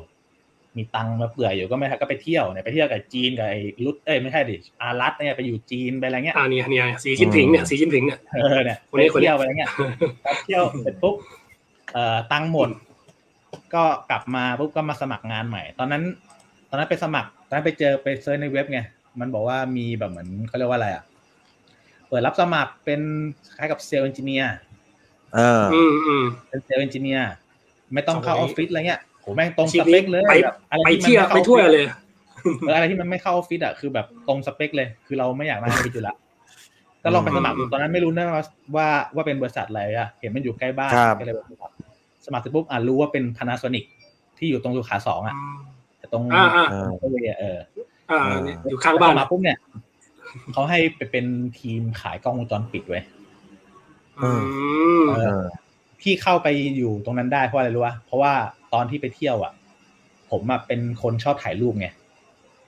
มีตังค์มาเปื่อยอยู่ก็ไม่ทันก็ไปเที่ยวเนี่ยไปเที่ยวกับจีนกับไอ้รุดเอ้ยไม่ใช่ดิอารัตเนี่ยไปอยู่จีนไปอะไรเงี้ยอ่าเนี่ยเนี่ยสีจิ้นผิงเนี่ยสีจิ้นผิงเนี่ยเออเนี่ยคนนี้ไปคนนี้เที่ยวไปอะไรเงี้ยไปเที่ยวเสร็จปุ๊บเอ่อตังค์หมด ก็กลับมาปุ๊บก็มาสมัครงานใหม่ ตอนนั้น ตอนนั้นไปสมัครตอนนั้นไปเจอไปเซิร์ชในเว็บไงมันบอกว่ามีแบบเหมือนเขาเรียกว่าอะไรอะเปิดรับสมัครเป็นคล้ายกับเซลล์เอนจิเนียร์เอออืมอืมเป็นเซลล์เอนจิเนียร์ไม่ต้องเข้าสอมัยอฟฟิศอะไรเงี้ยโหแม่งตรงชีสวิตเปคเลยไปแบบอะไรไปที่มันเที่ยวม่ข้าไปทั่วออฟฟิศเลยเอออะไรที่มันไม่เข้าออฟฟิศอะคือแบบตรงสเปคเลย คือเราไม่อยากมาออฟฟิศอยู่ละก็ลองไปสมัครดูอืมตอนนั้นไม่รู้นะว่าว่าว่าเป็นบริษัทอะไรอะเห็นมันอยู่ใกล้บ้านครับก็เลยไปสมัครสมัครเสร็จปุ๊บอะรู้ว่าเป็น Panasonic ที่อยู่ตรงสุขาสองอะแต่ตรงอ่าอ่าเออเออเอออ่าเนี่ยอยู่ข้างบ้านพอมาปุ๊บเนี่ยเขาให้ไปเป็นทีมขายกล้องวงจรปิดไว้ยอืมเอเออที่เข้าไปอยู่ตรงนั้นได้เพราะอะไรรู้ป่ะเพราะว่า ตอนที่ไปเที่ยวอะ ผมอะเป็นคนชอบถ่ายรูปไง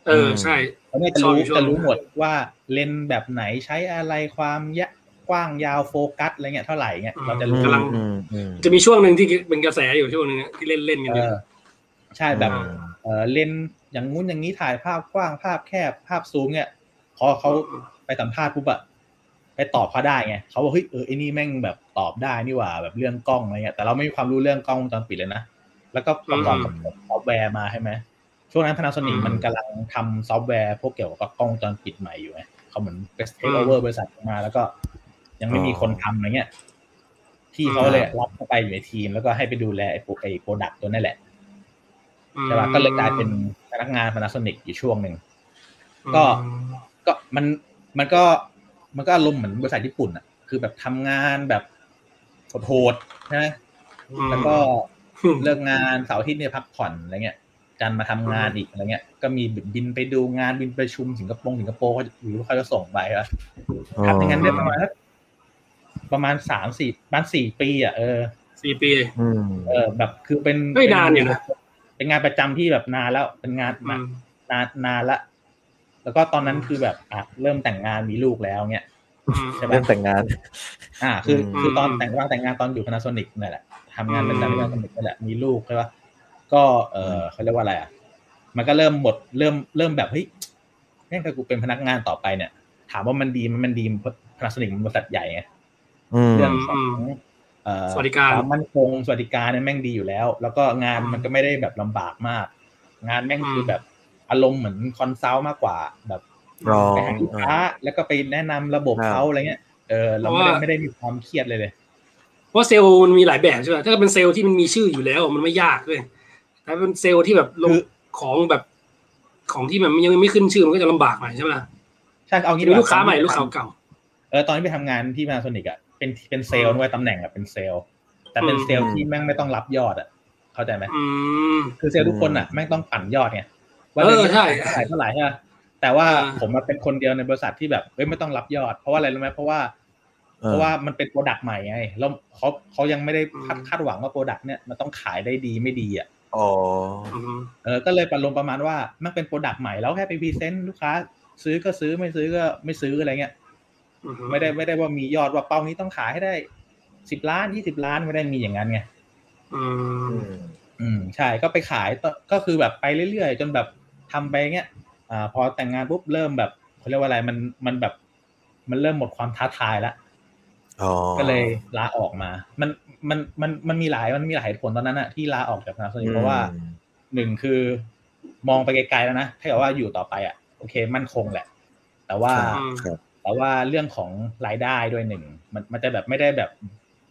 เออใช่เขาเนี่ยจะชอบรู้อยู่ช่วงจะรู้หมดว่าเลนส์แบบไหนใช้อะไรความยะกว้างยาวโฟกัสอะไรเงี้ยเท่าไหร่เงี้ยเราจะรู้กำลังอืมอืมจะมีช่วงหนึ่งที่เป็นกระแสอยู่ช่วงหนึงที่เล่นเล่นๆกันเออยู่อใช่แบบอืมเออเลนส์อย่างงู้นอย่างนี้ถ่ายภาพกว้างภาพแคบภาพซูมเนี่ยพอเขาไปสัมภาษณ์ปุ๊บอะไปตอบเขาได้ไงเขาบอกเฮ้ยเออไอ้นี่แม่งแบบตอบได้นี่หว่า แบบเรื่องกล้องอะไรเงี้ยแต่เราไม่มีความรู้เรื่องกล้องวงจรปิดเลยนะ แล้วก็ประกอบกับซอฟต์แวร์มาใช่ไหมช่วงนั้น Panasonic มันกำลังทำซอฟต์แวร์พวกเกี่ยวกับกล้องวงจรปิดใหม่อยู่ไงเขาเหมือนไป take over บริษัทมา แล้วก็ยังไม่มีคนทำอะไรเงี้ยที่เขาเลยรับเข้าไปอยู่ในทีม แล้วก็ให้ไปดูแลไอ้โปรไอ้ product ตัวนั่นแหละใช่ป่ะก็เลยกลายเป็นพนักงาน Panasonic อยู่ช่วงหนึ่งก็ก็มันมันก็มันก็อารมณ์เหมือนบริษัทญี่ปุ่นอะ คือแบบทำงานแบบโหดๆใช่ไหมอืมแล้วก็อืม เลิกงานเสาร์อาทิตย์เนี่ยพักผ่อนอะไรเงี้ยจันทร์มาทำงานอีกอะไรเงี้ย ก็มีบินไปดูงานบินไปประชุมสิงคโปร์สิงคโปร์เขาหรือเขาจะส่งไปอะทำอย่างนั้นได้ประมาณสักประมาณสามสี่ประมาณสี่ปี อะเออสี่ปีอืมเออ แบบคือเป็นเฮ้ยนานอยู่นะเป็นงานประจำที่แบบนานแล้ว เป็นงานอืมนานนานละ แล้วก็ตอนนั้นคือแบบอะเริ่มแต่งงานมีลูกแล้วเนี่ยอืมใช่ไหมเริ่มแต่งงาน อ่า คืออืมคือตอนแต่งว่างแต่งงานตอนอยู่ Panasonic นั่นแหละ ทำงานเป็นอืม Panasonic นั่นแหละมีลูกใช่ปะก็เออเขาเรียกว่าอะไรอะ มันก็เริ่มหมดเริ่มเริ่มแบบเฮ้ยแม่งถ้ากูเป็นพนักงานต่อไปเนี่ย ถามว่ามันดีมันมันดีเพราะ Panasonic มันบริษัทใหญ่ไงอืมเรื่องของเอ่อสวัสดิการความมั่นคงสวัสดิการเนี่ยแม่งดีอยู่แล้ว แล้วก็งานอืมมันก็ไม่ได้แบบลำบากมาก งานแม่งอืมคือแบบอารมณ์เหมือน consult มากกว่าแบบรอไปหาลูกค้าแล้วก็ไปแนะนำระบบครับเขาอะไรเงี้ยเออเราไม่ได้ไม่ได้มีความเครียดเลยเลย เพราะเซลล์มันมีหลายแบบใช่ไหมถ้าเป็นเซลล์ที่มันมีชื่ออยู่แล้วมันไม่ยากเลยถ้าเป็นเซลล์ที่แบบลงคือของแบบของที่มันยังไม่ขึ้นชื่อมันก็จะลำบากหน่อยใช่ไหมล่ะใช่เอางี้มีดีว่ลูกค้าใหม่ตอนที่ลูกค้าเก่าเออตอนที่ไปทำงานที่ Panasonic อะเป็นเป็นเซลล์ด้วยตำแหน่งอะเป็นเซลล์ แต่เป็นอืมเซลล์ที่แม่งไม่ต้องรับยอดอะ เข้าใจไหมออืมคือเซลล์ทุกคนอะแม่งต้องปั่นยอดไงว่าเออดืนนี้ใช่ขายเท่าไหร่ใช่ไหมแต่ว่าอ่าผมมาเป็นคนเดียวในบริษัทที่แบบเอ้ยไม่ต้องรับยอด เพราะว่าอะไรรู้ไหมเพราะว่า เออเพราะว่ามันเป็น product ใหม่ไงแล้วเขาเขายังไม่ได้คาดอืมคาดหวังว่า product เนี่ยมันต้องขายได้ดีไม่ดีอะอ๋ออืมเออก็เลยประลมประมาณว่ามันเป็น product ใหม่แล้วแค่ไป present ลูกค้า ซื้อก็ซื้อไม่ซื้อก็ไม่ซื้ออะไรเงี้ยอืมไม่ได้ไม่ได้ว่ามียอดว่าเป้านี้ต้องขายให้ได้สิบล้านยี่สิบล้านไม่ได้มีอย่างนั้นไงอืมอืมอืมใช่ก็ไปขายต่อก็คือแบบไปเรื่อยๆจนแบบทำไปเงี้ยอ่าพอแต่งงานปุ๊บเริ่มแบบเขาเรียกว่าอะไรมันมันแบบ มันเริ่มหมดความท้าทายแล้วอ๋อ ก็เลยลาออกมา มันมันมันมันมีหลายมันมีหลายเหตุผลตอนนั้นอะที่ลาออกจากพนักงานเพราะว่าหนึ่งคือ มองไปไกลๆแล้วนะถ้าเกิดว่าอยู่ต่อไปอะโอเค มั่นคงแหละ แต่ว่าอืมครับแต่ว่าเรื่องของรายได้ด้วยหนึ่งมันมันจะแบบไม่ได้แบบ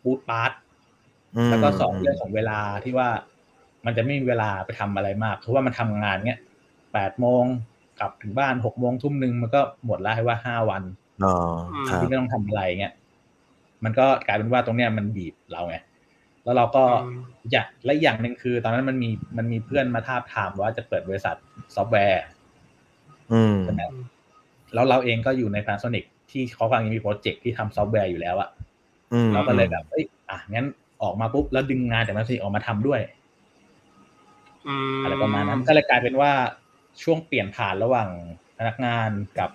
ปูดปาร์ตอืมแล้วก็สองเรื่องของเวลาที่ว่ามันจะไม่มีเวลาไปทำอะไรมากคือว่ามันทำงานเนี้ยแปดโมงกลับถึงบ้านหกโมงทุ่มหนึ่งมันก็หมดแล้วให้ว่าห้าวันอ๋อครับที่ไม่ต้องทำอะไรเงี้ย มันก็กลายเป็นว่าตรงเนี้ยมันบีบเราไงแล้วเราก็อืมอยากและอีกอย่างหนึ่งคือ ตอนนั้นมันมีมันมีเพื่อนมาทาบทามว่าจะเปิดบริษัทซอฟต์แวร์อืมใช่ไหมแล้วเราเองก็อยู่ใน Panasonic ที่เขากำลังมี project ที่ทำซอฟต์แวร์อยู่แล้วอะอืมเราก็เลยแบบเอ้ยอะงั้นออกมาปุ๊บแล้วดึงงานจาก Panasonic ออกมาทำด้วยอืมอะไรประมาณนั้นก็เลยกลายเป็นว่าช่วงเปลี่ยนผ่านระหว่างพนักงานกับ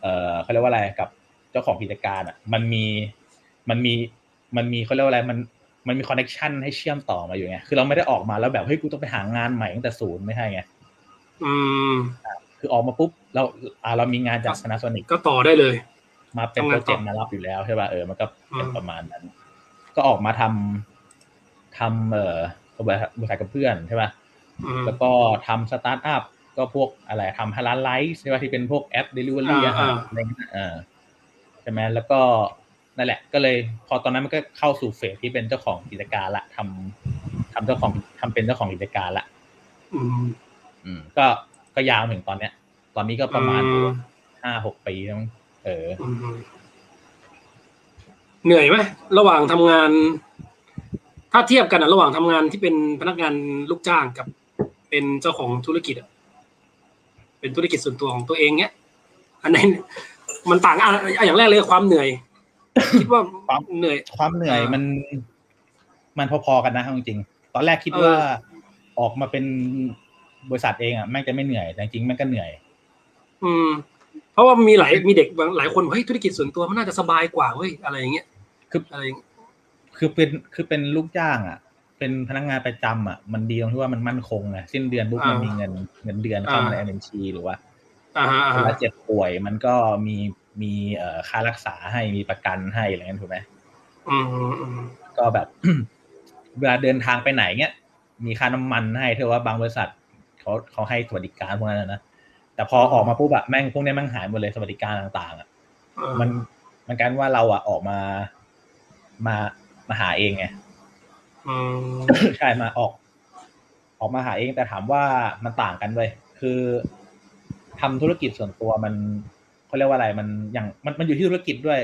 เอ่อเขาเรียกว่าอะไรกับเจ้าของกิจการอะ มันมี มันมีมันมีเขาเรียกว่าอะไรมันมันมีคอนเน c ชันให้เชื่อมต่อมาอยู่ไงคือเราไม่ได้ออกมาแล้วแบบเฮ้ยกูต้องไปหางานใหม่ตั้งแต่ศูนย์ไม่ใช่ไงอืมคือออกมาปุ๊บเราอ่าเรามีงานจาก Panasonic ก็ต่อได้เลย มาทำงานต่อเป็น project มารับอยู่แล้วใช่ป่ะเออมันก็เป็นอืมประมาณนั้น ก็ออกมาทำทำเอ่อบริษัทบริษัทกับเพื่อนใช่ป่ะอืมแล้วก็ทำสตาร์ทอัพก็พวกอะไรทำ Halal Life ใช่ป่ะที่เป็นพวกแอปเดลิเวอรี่อ่าอาหารอ่าอะไรเงี้ยอ่าใช่ไหมแล้วก็ นั่นแหละ ก็เลยพอตอนนั้นมันก็เข้าสู่ phase ที่เป็นเจ้าของกิจการละทำทำเจ้าของทำเป็นเจ้าของกิจการละอืมอืมก็ก็ยาวถึงตอนเนี้ย ตอนนี้ก็ประมาณอืมห้าหกปีแล้วมั้งเอออืมเหนื่อยไหมระหว่างทำงาน ถ้าเทียบกันอะระหว่างทำงานที่เป็นพนักงานลูกจ้างกับ เป็นเจ้าของธุรกิจอะเป็นธุรกิจส่วนตัวของตัวเองเนี้ย อันไหนมันต่างอะอะอย่างแรกเลยความเหนื่อย คิดว่าความเหนื่อย ความเหนื่อยอ่ามัมัน มันพอๆกันนะเอาจริงๆตอนแรกคิดเออว่าออกมาเป็นบริษัทเองอะแม่งจะไม่เหนื่อยแต่จริงๆแม่งก็เหนื่อย อืม เพราะว่ามีหลายมีเด็กบางหลายคนบอกเฮ้ยธุรกิจส่วนตัวมันน่าจะสบายกว่าเว้ยอะไรอย่างเงี้ยคืออะไรอย่างเงี้ยคือเป็นคือเป็นลูกจ้าง อะ เป็นพนักงานประจำอะมันดีตรงที่ว่ามันมั่นคงไงสิ้นเดือนปุ๊บมันมีเงินเงินเดือนเข้ามาในบัญชีหรือว่าอ่าฮะอ่าเวฮะลาเจ็บป่วยมันก็มี มีเอ่อค่ารักษาให้มีประกันให้อะไรเงี้ยถูกไหมอืมอืมอืมก็แบบเวลาเดินทางไปไหนเงี้ย มีค่าน้ำมันให้เท่าว่าบางบริษัทเขาเขาให้สวัสดิการพวกนั้นนะนะแต่พอออกมาปุ๊บอะแม่งพวกเนี้ยแม่งหายหมดเลยสวัสดิการต่าง ๆอะเออมันมันกลารว่าเราอะออกมามามาหาเองไงอืมใช่มาออก ออกมาหาเองแต่ถามว่ามันต่างกันเลยคือทำธุรกิจส่วนตัวมัน เขาเรียกว่าอะไรมันอย่างมันมันอยู่ที่ธุรกิจด้วย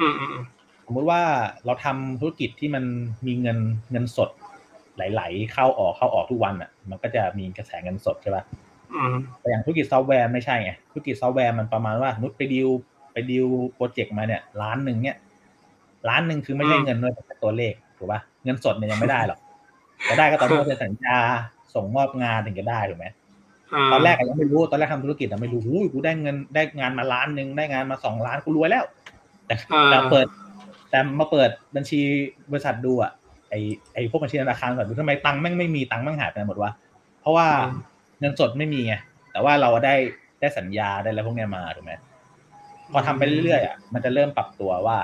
อืมอืมอืมสมมติว่าเราทำธุรกิจที่มันมีเงินเงินสดไหลๆเข้าออกเข้าออกทุกวันอะ มันก็จะมีกระแสเงินสดใช่ป่ะอืมแต่อย่างธุรกิจซอฟต์แวร์ไม่ใช่ไงธุรกิจซอฟต์แวร์มันประมาณว่าสมมุติไปดีลไป deal project มาเนี่ยล้านหนึ่งเนี่ยล้านหนึ่งคือไม่ใช่เงินด้วยแต่เป็นตัวเลขถูกป่ะเงินสดเนี่ยยังไม่ได้หรอกจะได้ก็ตอนที่เราเซ็นสัญญาส่งมอบงานถึงจะได้ถูกไหมา ตอนแรกอะยังไม่รู้ตอนแรกทำธุรกิจอะไม่รู้หูยกูได้เงินได้งานมาล้านหนึ่งได้งานมาสองล้านกูรวยแล้ว แต่อ่าแต่เปิด แต่มาเปิดบัญชีบริษัทดูอะไอไอพวกบัญชีธนาคารก่อนดูทำไมตังค์แม่งไม่มีตังค์แม่งหายไปไหนหมดวะเพราะว่าเงินสดไม่มีไงแต่ว่าเราได้ได้สัญญาได้อะไรพวกเนี้ยมาถูกไหมพอทำไปเรื่อยๆอะมันจะเริ่มปรับตัวว่า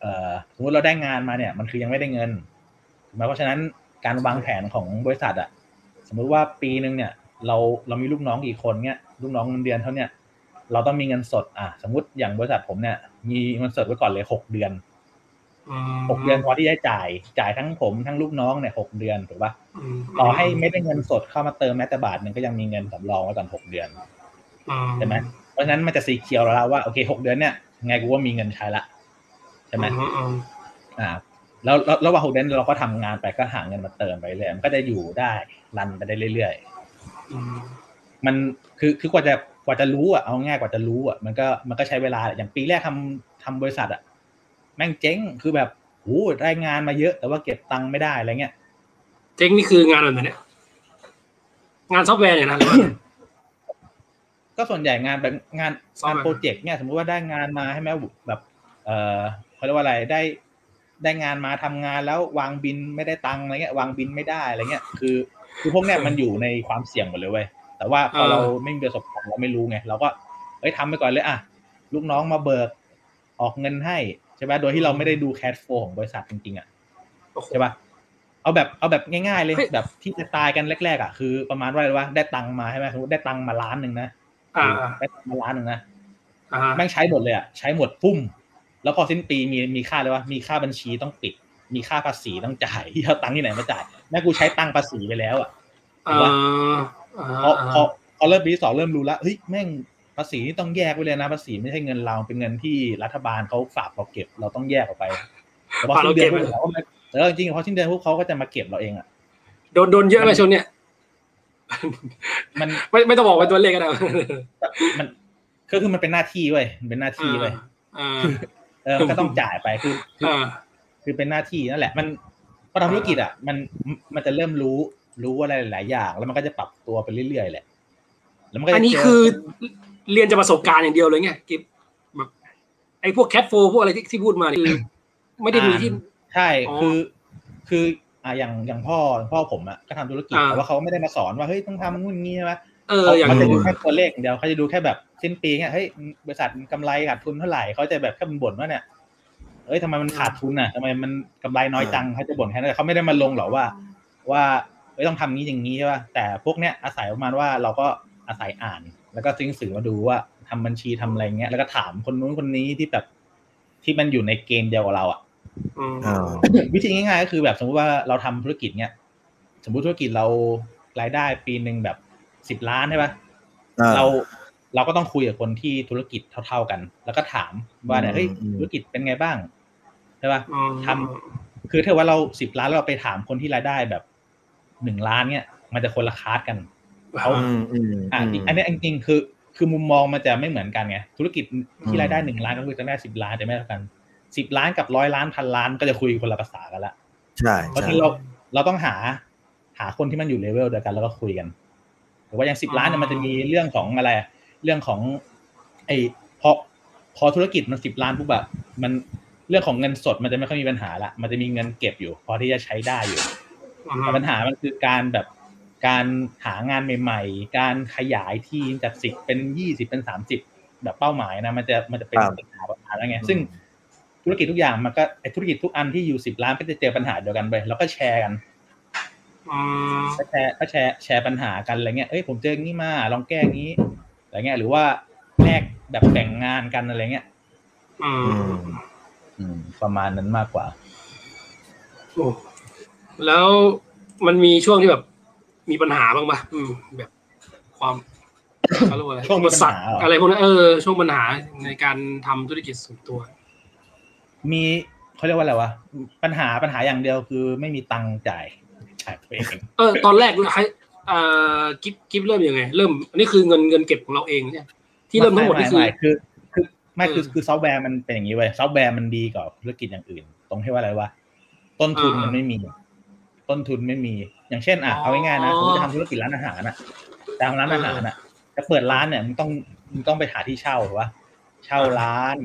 เอ่อสมมติเราได้งานมาเนี่ย มันคือยังไม่ได้เงินถูกไหมเพราะฉะนั้นการวางแผนของบริษัทอะ สมมุติว่าปีหนึ่งเนี่ย เราเรามีลูกน้องกี่คนเนี่ยลูกน้องเงินเดือนเท่าเนี่ยเราต้องมีเงินสด อะ สมมติอย่างบริษัทผมเนี่ย มีเงินสดไว้ก่อนเลยหกเดือนมหกเดือนพอที่จะจ่าย จ่ายทั้งผมทั้งลูกน้องเนี่ยหกเดือนถูกปะมต่อให้ไม่ได้เงินสดเข้ามาเติมแม้แต่บาทหนึ่งก็ยังมีเงินสำรองไว้ก่อนหกเดือนอืใช่ไหมเพราะฉะนั้นมันจะสีเขียวแล้วละว่าโอเคหกเดือนเนี่ยไงกูว่ามีเงินใช้ละใช่ไหมอือืมอ่าแล้วแล้วระหว่างหกเดือนเราก็ทำงานไปก็หาเงินมาเติมไปเรื่อยมันก็จะอยู่ได้รันไปได้เรื่อยๆอื มมันคือคือกว่าจะกว่าจะรู้อะเอาง่ายกว่าจะรู้อะมันก็มันก็ใช้เวลาอย่างปีแรกทำทำบริษัทอะแม่งเจ๊งคือแบบโอ้ได้งานมาเยอะแต่ว่าเก็บตังค์ไม่ได้อะไรเงี้ยเจ๊งนี่คืองานอะไรเนี่ยงานซอฟต์แวร์เนี่ยนะหรือว่าก็ส่วนใหญ่งานแบบงานซอฟต์งาน project เนี่ยสมมุติว่าได้งานมาให้แม่แบบ เออเขาเรียกว่าอะไรได้ได้งานมาทำงานแล้ววางบิลไม่ได้ตังค์อะไรเงี้ยวางบิลไม่ได้อะไรเงี้ยคือ คือพวกเนี้ยมันอยู่ในความเสี่ยงหมดเลยเว้ยแต่ว่าพอเราไม่มีประสบการณ์เราไม่รู้ไงเราก็เอ้ยทำไปก่อนเลยอะลูกน้องมาเบิกออกเงินให้ใช่ไหมโดยที่เราไม่ได้ดู cash flow ของบริษัทจริงๆอะโอ้โหใช่ปะเอาแบบเอาแบบง่ายๆเลยเฮ้ยแบบที่จะตายกันแรกๆอะคือประมาณว่าอะไรวะได้ตังค์มาใช่ไหมสมมติได้ตังค์มาล้านหนึ่งนะอ่าได้ตังค์มาล้านหนึ่งนะอ่าแม่งใช้หมดเลยอะใช้หมดปุ้ม แล้วพอสิ้นปีมีมีค่าเลยว่ามีค่าบัญชีต้องปิด มีค่าภาษีต้องจ่ายที่เอาตังค์ที่ไหนมาจ่าย แม่กูใช้ตังค์ภาษีไปแล้วอะอ่าอ่าพอพอพอเริ่มปีที่สองเริ่มรู้แล้วเฮ้ยแม่งภาษีนี่ต้องแยกไว้เลยนะภาษีไม่ใช่เงินเราเป็นเงินที่รัฐบาลเขาฝากเราเก็บเราต้องแยกออกไปแต่พอสิ้นเดือนพวกเขาก็ไม่เออจริงๆพอสิ้นเดือนพวกเขาก็จะมาเก็บเราเองอะโดนโดนเยอะไหมช่วงเนี้ยมันไม่ไม่ต้องบอกเป็นตัวเลขก็ได้มันคือคือมันเป็นหน้าที่เว้ยมันเป็นหน้าที่เว้ยอ่าเออมันก็ต้องจ่ายไปคือคืออ่าคือเป็นหน้าที่นั่นแหละ มัน พอทำธุรกิจอะมันมันจะเริ่มรู้รู้อะไรหลายๆอย่าง แล้วมันก็จะปรับตัวไปเรื่อยๆแหละ แล้วมันก็จะอันนี้เจคือเรียนจากประสบการณ์อย่างเดียวเลยไงกิฟแบบไอ้พวกแคทโฟพวกอะไรที่ที่พูดมานี่คือไม่ได้มีที่ใช่อ๋อคือคืออ่าอย่างอย่างพ่อพ่อผมอะก็ทำธุรกิจอ่าแต่ว่าเขาไม่ได้มาสอนว่าเฮ้ยต้องทำนู่นงี้ใช่ไหมเออเขาอย่างเขาจะดูแค่ตัวเลขอย่างเดียวเขาจะดูแค่แบบสิ้นปีเนี่ยเฮ้ยบริษัทกำไรขาดทุนเท่าไหร่เขาจะแบบแค่บ่นว่าเนี่ย เอ้ยทำไมมันขาดทุนอะทำไมมันกำไรน้อยจังเขาจะบ่นแค่นั้นแต่เขาไม่ได้มาลงหรอกว่า ว่าเอ้ยต้องทำงี้อย่างนี้ใช่ป่ะแต่พวกเนี้ยอาศัยประมาณว่าเราก็อาศัยอ่าน แล้วก็ซื้อหนังสือมาดูว่าทำบัญชีทำอะไรเงี้ยแล้วก็ถามคนนู้นคนนี้ที่แบบที่มันอยู่ในเกมเดียวกับเราอะอืมอ่าวิธีง่ายๆก็คือแบบสมมติว่าเราทำธุรกิจเนี้ยสมมติธุรกิจเรารายได้ปีหนึ่งแบบสิบล้านใช่ปะอ่เรา เราก็ต้องคุยกับคนที่ธุรกิจเท่า ๆกัน แล้วก็ถามว่าเนี่ยเฮ้ยอืมธุรกิจเป็นไงบ้างใช่ปะอืมทำคือถ้าว่าเราสิบล้านแล้วเราไปถามคนที่รายได้แบบหนึ่งล้านเนี่ย มันจะคนละคลาสกันเขาอืมอืมอ่าอืมอันนี้จริงๆคือคือมุมมองมันจะไม่เหมือนกันไงธุรกิจที่รายได้หนึ่งล้านก็คือจะได้สิบล้านจะไม่เท่ากันสิบล้านกับร้อยล้านพันล้านก็จะคุยคนละภาษากันละใช่เพราะฉะใช่นั้นเราเราต้องหาหาคนที่มันอยู่เลเวลเดียวกันแล้วก็คุยกันหรือว่าอย่างสิบล้านเนี่ยมันจะมีเรื่องของอะไรอะ เรื่องของไอ้พอพอธุรกิจมันสิบล้านปุ๊บแบบมันเรื่องของเงินสดมันจะไม่ค่อยมีปัญหาละมันจะมีเงินเก็บอยู่ พอที่จะใช้ได้อยู่อืมแต่ปัญหามันคือการแบบการหางานใหม่ ๆ การขยายทีมจากสิบเป็นยี่สิบเป็นสามสิบแบบเป้าหมายนะ มันจะมันจะเป็นปัญหาปัญหาแล้วไงซึ่งธุรกิจทุกอย่างมันก็ไอธุรกิจทุกอันที่อยู่สิบล้านก็จะเจอปัญหาเดียวกันไปแล้วก็แชร์กันอืมก็แชร์ก็แชร์แชร์ปัญหากันอะไรเงี้ยเอ้ยผมเจออย่างนี้มาลองแก้อย่างนี้ อะไรเงี้ยหรือว่าแลกแบบแบ่งงานกันอะไรเงี้ยอือืมมอืม ประมาณนั้นมากกว่าโอ้แล้วมันมีช่วงที่แบบมีปัญหาบ้างปะอืม แบบความเขาเรียกว่าอะไรช่วงมีปัญหาอุปสรรคเหรอออะไรพวกนั้นเออช่วงปัญหาในการทำธุรกิจส่วนตัว มีเขาเรียกว่าอะไรวะปัญหาปัญหาอย่างเดียวคือไม่มีตังค์จ่ายจ่ายตัวเองเออตอนแรกให้ อ่ากิฟกิฟเริ่มยังไง เริ่มอันนี้คือเงินเงินเก็บของเราเองเนี่ยที่เริ่มทั้งหมดนี่คือไไคือคือไม่คือเออคือซอฟต์แวร์มันเป็นอย่างนี้เว้ยซอฟต์แวร์มันดีกว่าธุรกิจอย่างอื่น ตรงที่ว่าอะไรวะต้นทุนอ่ามัมันไม่มี ต้นทุนไม่มี อย่างเช่นอะอ๋อเอาง่ายๆนะสมมติจะทำธุรกิจร้านอาหารน่ะตามร้านอาหารน่ะจะเปิดร้านเนี่ยมันต้องมันต้องไปหาที่เช่าถูกปะเช่าร้าน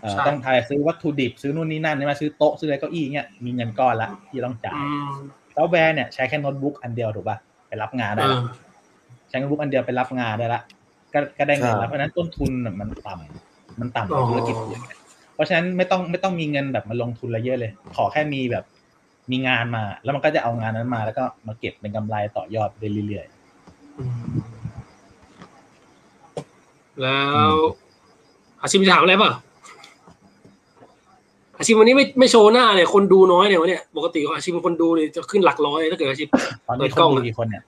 เอ่อใช่ต้องทายซื้อวัตถุดิบซื้อนู่นนี่นั่นใช่ไหมซื้อโต๊ะซื้ออะไรเก้าอี้เนี่ยมีเงินก้อนละที่ต้องจ่ายอืม ซอฟต์แวร์เนี่ยใช้แค่โน้ตบุ๊กอันเดียวถูกปะไปรับงานเอได้อละใช้โน้ตบุ๊กอันเดียวไปรับงานได้ละก็ก็ได้เงินแล้วบเพราะฉะนั้นต้นทุนน่ะมันต่ำมันต่ำกว่าอ๋อธุรกิจอื่นเพราะฉะนั้นไม่ต้องไม่ต้องมีเงินแบบมาลงทุนอะไรเยอะเลย ขอแค่มีแบบมีงานมา แล้วมันก็จะเอางานนั้นมา แล้วก็มาเก็บเป็นกำไรต่อยอดไปเรื่อยอืมแล้วอาชิมจะถามอะไรเปล่า อาชิมวันนี้ไม่ไม่โชว์หน้าเนี่ยคนดูน้อยเนี่ยวันเนี้ยปกติอาชิมคนดูเนี่ยจะขึ้นหลักร้อยถ้าเกิดอาชิมๆตอนเปินี้ดคกล้นองดูอะกี่คนเนี่ย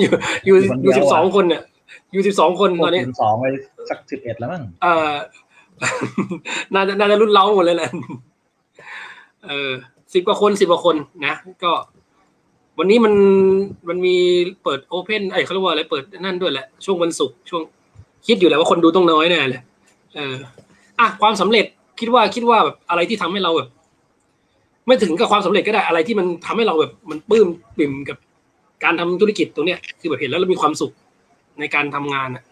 อยู่อยู่คนเดีอยู่ยวสิบสองอะคนเนี่ยอยู่สิบสองคนตอนนี้สองไปสักสิบเอ็ดแล้วมั้งเออน่าจะน่าจะรุ่นเล้าหมดเลยแหละเออสิบกว่าคนสิบกว่าคนนะ ก็ วันนี้มันมันมีเปิดโอเพนไอ้ยเขาเรียกว่าอะไรเปิดนั่นด้วยแหละช่วงวันศุกร์ช่วงคิดอยู่แล้วว่าคนดูต้องน้อยแน่เลยเอออะความสำเร็จ คิดว่าคิดว่าแบบอะไรที่ทำให้เราแบบ ไม่ถึงกับความสำเร็จก็ได้อะไรที่มันทำให้เราแบบ มันปลื้มปิ่มกับการทำธุรกิจตรงเนี้ยคือแบบเห็นแล้วเรามีความสุขในการทำงานอะ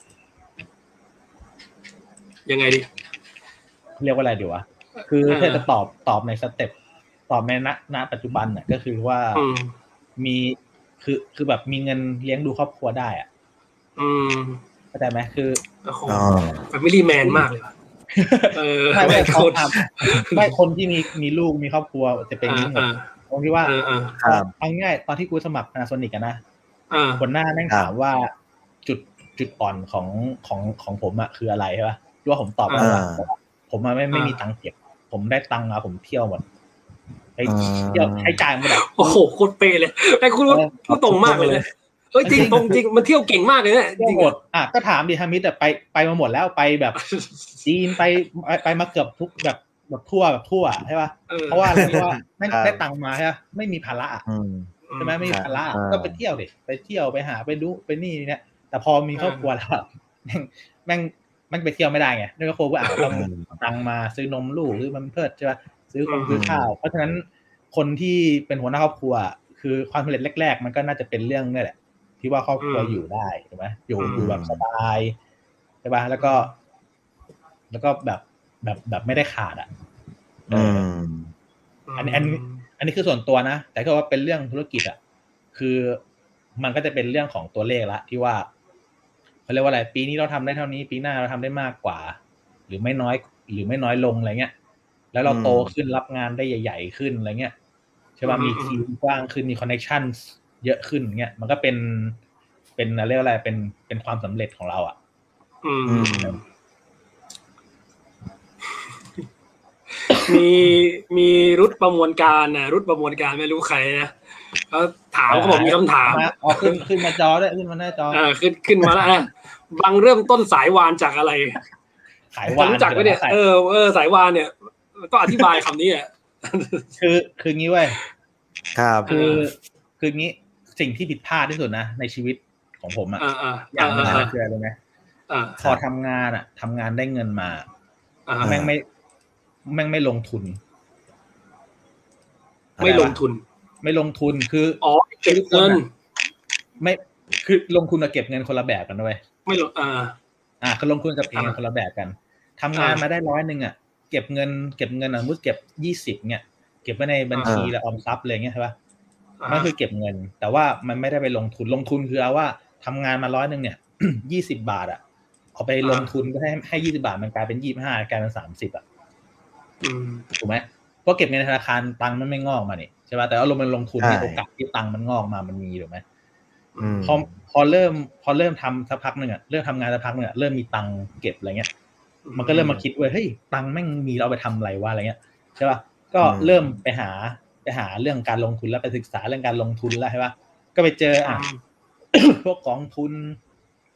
ยังไงดีเรียกว่าอะไรดีวะคือเออถ้าจะตอบตอบในสเต็ปตอบในณณปัจจุบันเนี่ยก็คือว่าอืมมีคือคือแบบมีเงินเลี้ยงดูครอบครัวได้อะอืมเข้าใจไหมคือโอ้โหอ๋อแฟมิลี่แมนมากเลยว่ะเออ ไม่ไม่โคเขาตรทำไม่คนที่มีมีลูกมีครอบครัวจะเป็นอย่างนี้หมดอ่าตรงที่ว่าเออเออครับเอาง่ายๆตอนที่กูสมัคร Panasonic กันนะเออคนหน้าแม่งครับถามว่าจุดจุดอ่อนของของของผมอะคืออะไรใช่ปะว่าผมตอบว่าอ่าผมอะไม่ไม่อ่ามีมีตังค์เก็บ ผมได้ตังค์มาผมเที่ยวหมดไปอ่าเที่ยวใช้จ่ายหมดอะโอ้โหโคตรเปย์เลยไอ้คุณพูดพูดตรงมากเลยนะ เอ้ยจริงตรงจริงมันเที่ยวเก่งมากเลยนะเที่ยวจริงหมอะดอะก็ถามดิฮามิดอะไปไปมาหมดแล้วไปแบบจีนไปไปไปมาเกือบทุกแบบแบบทั่วแบบทั่วใช่ปะออเพราะว่าอะไรเพราะว่าแม่งครับได้ตังค์มาใช่ปะไม่มีภาระอะอืมใช่ไหมไม่มีภาระอ่าก็ไปเที่ยวดิไปเที่ยวไปหาไปดูไปนี่เนี่ยแต่พอมีครอบครัวแล้วอะแม่งแม่งแม่งไปเที่ยวไม่ได้ไงด้วยครอบครัวก็อาจจะต้องอืมตังค์มาซื้อนมลูกหรือมันเพิดใช่ปะซื้อคงอืมซื้อข้าว เพราะฉะนั้นคนที่เป็นหัวหน้าครอบครัว คือความสำเร็จแรก ๆ มันก็น่าจะเป็นเรื่องนี่แหละ ที่ว่าครอบครัวอยู่ได้ใช่ไหมอยู่อยู่แบบสบายใช่ปะแล้วก็ แล้วก็แบบแบบแบบไม่ได้ขาดอะเออือมอันนี้อันนี้อันนี้คือส่วนตัวนะ แต่ก็ว่าเป็นเรื่องธุรกิจอะ คือมันก็จะเป็นเรื่องของตัวเลขละที่ว่าเขาเรียกว่าอะไร ปีนี้เราทำได้เท่านี้ ปีหน้าเราทำได้มากกว่า หรือไม่น้อย หรือไม่น้อยลงอะไรเงี้ย แล้วเราอืมโตขึ้นรับงานได้ใหญ่ ๆ ขึ้นอะไรเงี้ยใช่ป่ะอืมมีทีมกว้างขึ้นมีคอนเนคชั่น เยอะขึ้นเงี้ยมันก็เป็นเป็นเรียกว่าอะไรเป็นเป็นความสำเร็จของเราอะอืมอืม มีมีรุดประมวลการนะรุดประมวลการไม่รู้ใครนะเขาถามเขาบอกมีคำถามมาอ๋อขึ้นขึ้นมาจอด้วยขึ้นมาหน้าจอเออขึ้นขึ้นมาแล้วนะบางเริ่มต้นสายวานจากอะไรขายวจะวานรู้จักไหมเนี่ยเออเออสายวานเนี่ย ก็อธิบายคำนี้อะคือคืองี้เว้ยครับ คือคืองี้ สิ่งที่ผิดพลาดที่สุดนะในชีวิตของผมอะอ่าอ่าอย่างหนึงอ่าเลยคืออะไรรู้ไหมอ่าพอทำงานอะทำงานได้เงินมาอ่าแม่งไม่ แม่งไม่ลงทุน ไม่ลงทุน ไม่ลงทุนคืออ๋อเก็บเงินไม่คือลงทุนกับเก็บเงินคนละแบบกันด้วยไม่ลงอ่า อ่าคือลงทุนกับเก็บเงินอ่าคนละแบบกันทำงานอ่ามมาได้ร้อยหนึ่งอะเก็บเงิน เก็บเงินอะมุดเก็บยี่สิบเนี่ย เก็บไว้ในบัญชีอ่าและออมทรัพย์เลยเงี้ยใช่ปะอ่า มันคือเก็บเงิน แต่ว่ามันไม่ได้ไปลงทุนลงทุนคือเอาว่าทำงานมาร้อยหนึ่งเนี่ยยี่สิบาทอะเอาไปลงทุนก็ให้ให้ยี่สิบาทมันกลายเป็นยี่ห้ากลายเป็นสามสิบอะอืมถูกไหมเพราะเก็บเงินในธนาคารตังค์มันไม่งอกมานี่ใช่ป่ะแต่ว่าลงมันลงทุนเนี่ยใช่โอกาสที่ตังค์มันงอกมามันมีถูกไหมอืมพอพอเริ่มพอเริ่มทำสักพักหนึ่งอะเริ่มทำงานสักพักหนึ่งอะเริ่มมีตังค์เก็บอะไรเงี้ย มันก็เริ่มมาคิดเว้ยเฮ้ยตังค์แม่งมีเราเอาไปทำอะไรวะอะไรเงี้ยใช่ป่ะก็อืมเริ่มไปหา ไปหาเรื่องการลงทุนแล้วไปศึกษาเรื่องการลงทุนแล้วใช่ป่ะก็ไปเจออะพวกกองทุน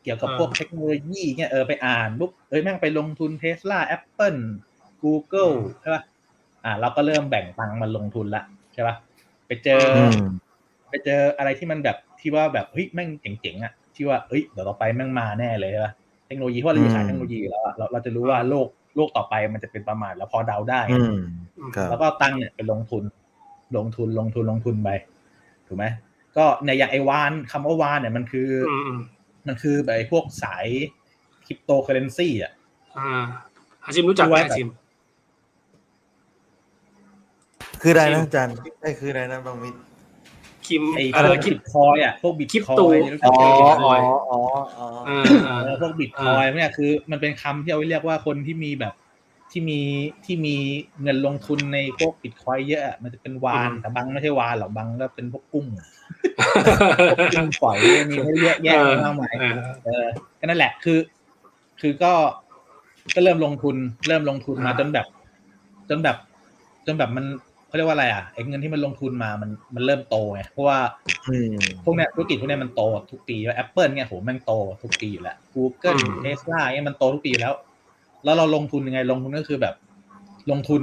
เกี่ยวกับอ่าพวกเทคโนโลยีเงี้ยเออไปอ่านปุ๊บเอ้ยแม่งไปลงทุนเทสลาแอปเปิลกูเกิลใช่ป่ะอ่าเราก็เริ่มแบ่งตังค์มาลงทุนละใช่ป่ะไปเจอออืมไปเจออะไรที่มันแบบที่ว่าแบบเฮ้ยแม่งเจ๋งๆอะที่ว่าเฮ้ยเดี๋ยวต่อไปแม่งมาแน่เลยใช่ป่ะเทคโนโลยีเพราะเราอยู่สายอืมเทคโนโลยีอยู่แล้วอะเราเราจะรู้ว่าโลกโลกต่อไปมันจะเป็นประมาณแล้วพอเดาได้อืมครับแล้วก็ตั้งเนี่ยไปลงทุน ลงทุนลงทุนลงทุนไปถูกไหมก็ในอย่างไอวานคำว่าวานเนี่ยมันคืออืมอืมมันคือแบบไอ้พวกสายคริปโตเคอเรนซีอะอ่าอาชิมรู้จักไหมดูไว้อาชิม คืออะไรนะอาจารย์ไอ้คืออะไรนะบางมิตรคิมไอ้เอพวอกคิบิมตคอยอะพวกบิตคริปคอโตยอ๋ออ๋อ๋อออ๋ออ๋ออ่าอ่าพวกบิตคอยเนี่ยคือ มันเป็นคำที่เอาไว้เรียกว่าคนที่มีแบบ ที่มีที่มีเงินลงทุนในพวกบิตคอยเยอะอะมันจะเป็นวานแต่บางไม่ใช่วานหรอกบางก็เป็นพวกกุ้งพวกกุ้งปล่อยมีให้เยอะแยะมากมายเออเออก็นั่นแหละคือ คือก็ก็เริ่มลงทุน เริ่มลงทุนมาอ่าจนแบบ จนแบบ จนแบบมันเขาเรียกว่าอะไรอะไอ้เงินที่มันลงทุนมามันมันเริ่มโตไงเพราะว่าอืมพวกเนี้ยธุรกิจพวกเนี้ยมันโตทุกปีว่าแอปเปิลเนี่ยโหแม่งโตทุกปีอยู่แล้ว Google อืม Tesla เนี่ยมันโตทุกปีอยู่แล้ว แล้วเราลงทุนยังไงลงทุนก็คือแบบ ลงทุน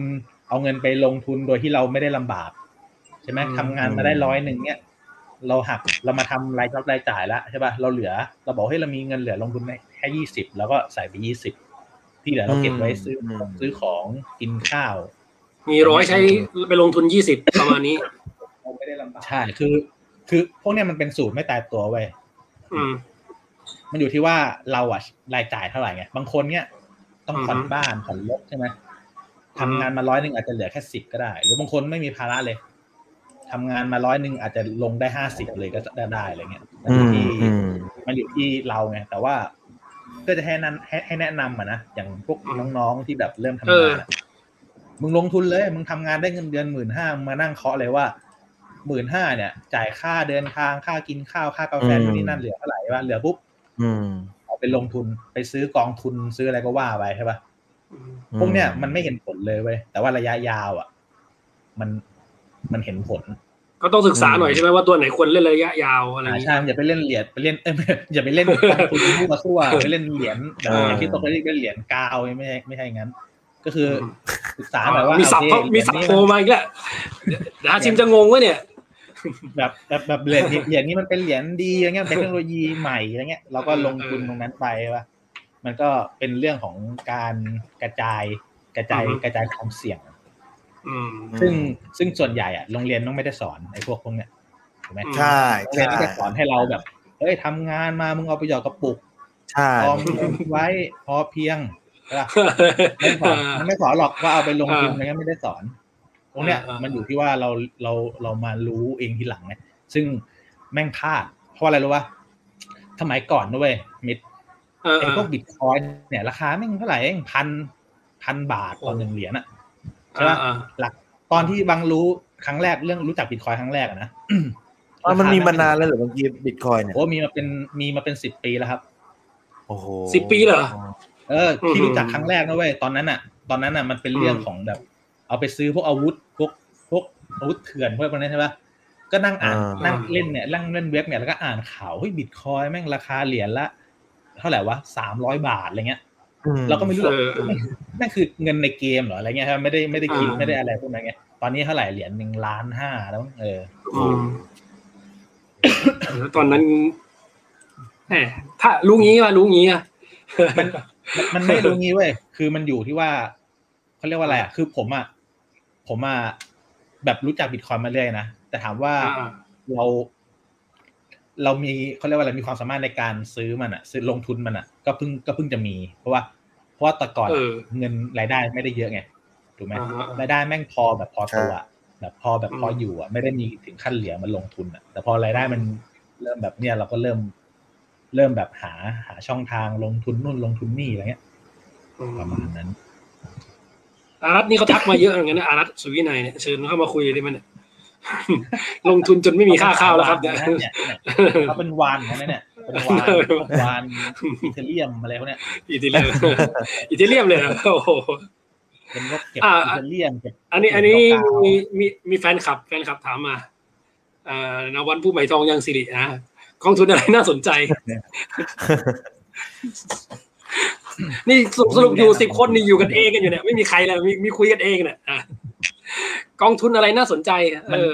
เอาเงินไปลงทุนโดยที่เราไม่ได้ลำบากใช่ไหมอืมทำงานมาได้ร้อยหนึ่งเนี่ย เราหักเรามาทำรายรับรายจ่ายแล้วใช่ป่ะเราเหลือ เราบอกให้ยเรามีเงินเหลือลงทุนแค่ยี่สิบแล้วก็ใส่ไปยี่สิบที่เหลือเราเก็บไว้ซื้ออมซื้อของกินข้าว มีร้อยใช้ไปลงทุนยี่สิบประมาณนี้เราไม่ได้ลำบากใช่คือ คือพวกเนี้ยมันเป็นสูตรไม่ตายตัวเว้ยอืมมันอยู่ที่ว่าเราอะรายจ่ายเท่าไหร่ไงบางคนเนี่ย ต้องผ่อนอือฮึบ้านผ่อนรถใช่ไหมอืมทำงานมาร้อยหนึ่งอาจจะเหลือแค่สิบก็ได้ หรือบางคนไม่มีภาระเลยทำงานมาร้อยหนึ่งอาจจะลงได้ห้าสิบเลยก็ได้ได้อะไรเงี้ยมันอือยู่มที่อืมมันอยู่ที่เราไงแต่ว่าก็จะให้นั้นให้ให้แนะนำอะนะอย่างพวกน้องๆที่แบบเริ่มทำงานอะมึงลงทุนเลย มึงทำงานได้เงินเดือนหมื่นห้ามานั่งเคาะเลยว่าหมื่นห้าเนี่ย จ่ายค่าเดินทางค่ากินข้าวค่ากาแฟอืมนู่นนี่นั่นเหลือเท่าไหร่วะเหลือปุ๊บอืมเอา ไปลงทุนไปซื้อกองทุนซื้ออะไรก็ว่าไปใช่ปะอืมพวกเนี้ยมันไม่เห็นผลเลยเว้ยแต่ว่าระยะยาวอะ มันมันเห็นผล ก็ต้องศึกษาหน่อยใช่ไหมว่าตัวไหนควรเล่นระยะยาวอะไรอย่างอ่านี้ใช่อย่าไปเล่นเหรียญไปเล่นเอ้ยไม่อย่าไปเล่นกองทุนมั่วซั่วไปเล่นเหรียญแบบอ่าอย่างที่ตกไปเล่นเหรียญกาวไม่ใช่ไม่ใช่งั้นก็คืออศึกษาหน่อยว่ามีสับโอเขาเคมีสับโทรมาอีกแล้วเดี๋ยวอาชิมจะงงวะเนี่ย แบบแบบแบบเหรียญเหรียญนี้มันเป็นเหรียญดีอะไรเงี้ยเป็นเทคโนโลยีใหม่อะไรเงี้ยเราก็ลงทุนเออตรงนั้นไปว่ามันก็เป็นเรื่องของการกระจายกระจายอือฮึกระจายความเสี่ยงอืมซึ่งซึ่งส่วนใหญ่อะโรงเรียนต้องไม่ได้สอนไอ้พวกพวกเนี้ยถูกไหมอืมใช่โรงเรียใช่นก็จะสอนให้เราแบบเอ้ยทำงานมามึงเอาไปหยอดกระปุกใช่ออมเงินไว้พอเพียงใช่ปะไม่สอนมันไม่สอนหรอกว่าเอาไปลงทุนอ่าอะไรเงี้ยไม่ได้สอน ตรงเนี้ยอ่าอ่ามัมันอยู่ที่ว่าเราเราเรามารู้เองทีหลังไงซึ่งแม่งพลาดเพราะอะไรรู้ป่ะสมัยก่อนด้วยมิดเออไอ้พวกบิตคอยเนี่ยราคาแม่งเท่าไหร่เองพันพันบาทต่อหนึ่งเหรียญอะใช่ปะอ่าหลักตอนที่บางรู้ครั้งแรกเรื่องรู้จักบิตคอยครั้งแรกอะนะอ๋อมันมีมานานแล้วเหรือบางทีบิตคอยเนี่ยโอ้มีมาเป็นมีมาเป็นสิบปีแล้วครับ โอ้โหสิบปีเหรอเออที่อืมรู้จักครั้งแรกนะเว้ยตอนนั้นอะตอนนั้นอะมันเป็นเรื่องอืมของแบบ เอาไปซื้อพวกอาวุธพวกพวกอาวุธเถื่อนพวกนั้นใช่ปะก็นั่งอ่านอ่านั่นั่งเล่นเนี่ยนั่งเล่นเว็บเนี่ยแล้วก็อ่านข่าวเฮ้ยบิตคอยแม่งราคาเหรียญละ เท่าไหร่วะสามร้อยบาทอะไรเงี้ยอืมเราก็ไม่รู้หรอกเออเออนั่นคือเงินในเกมเหรออะไรเงี้ยครับไม่ได้ไม่ได้คิดอ่าไม่ได้อะไรพวกนั้นไงตอนนี้เท่าไหร่เหรียญหนึ่งล้านห้าแล้วมั้งเอออืมแล้วตอนนั้นแหมถ้ารู้งี้ว่ารู้งี้อะมันมันมันไม่รู้งี้เว้ยคือมันอยู่ที่ว่าเขาเรียกว่าอะไรอะคือผมอะ ผมอะแบบรู้จักบิตคอยมาเรื่อยนะ แต่ถามว่าอ่าเรา เรามีเขาเรียกว่าอะไรมีความสามารถในการซื้อมันอะซื้อลงทุนมันอะก็เพิ่งก็เพิ่งจะมี เพราะว่า เพราะว่าแต่ก่อนเออะอเงินรายได้ไม่ได้เยอะไงถูกไหมอ่าฮะรายได้แม่งพอแบบพอตัวอะแบบพอแบบพออยู่อะไม่ได้มีถึงขั้นเหลือมันลงทุนอะแต่พอรายได้มันเริ่มแบบเนี้ยเราก็เริ่ม เริ่มแบบหาหาช่องทางลงทุนนู่นลงทุนนี่อะไรเงี้ยประมาณนั้น อารัตนี่เขาทักมาเยอะเหมือนกันนะอารัตสุวินัยเนี่ยเชิญเข้ามาคุยได้ไหมเนี่ยลงทุนจนไม่มีค่าข้าวแล้วครับเนี่ยเนี่ยเนี่ยเขาเป็นวานของนั่นเนี่ยเป็นวานวานอิตาเลียมอะไรพวกเนี้ยอิตาเลียมอิตาเลียมเลยเหรอโอ้โหเป็นพวกเก็บอ่าอิตาเลียมเก็บอันนี้ อันนี้เก่าๆมีมีมีแฟนคลับ แฟนคลับถามมาเอ่อนวันผู้ใหม่ทองยังสิรินะกองทุนอะไรน่าสนใจ นี่สรุปสรุปอยู่สิบคนนี่อยู่กันเองกันอยู่เนี่ยไม่มีใครเลยมีมีคุยกันเองเนี่ยอะกองทุนอะไรน่าสนใจ เออ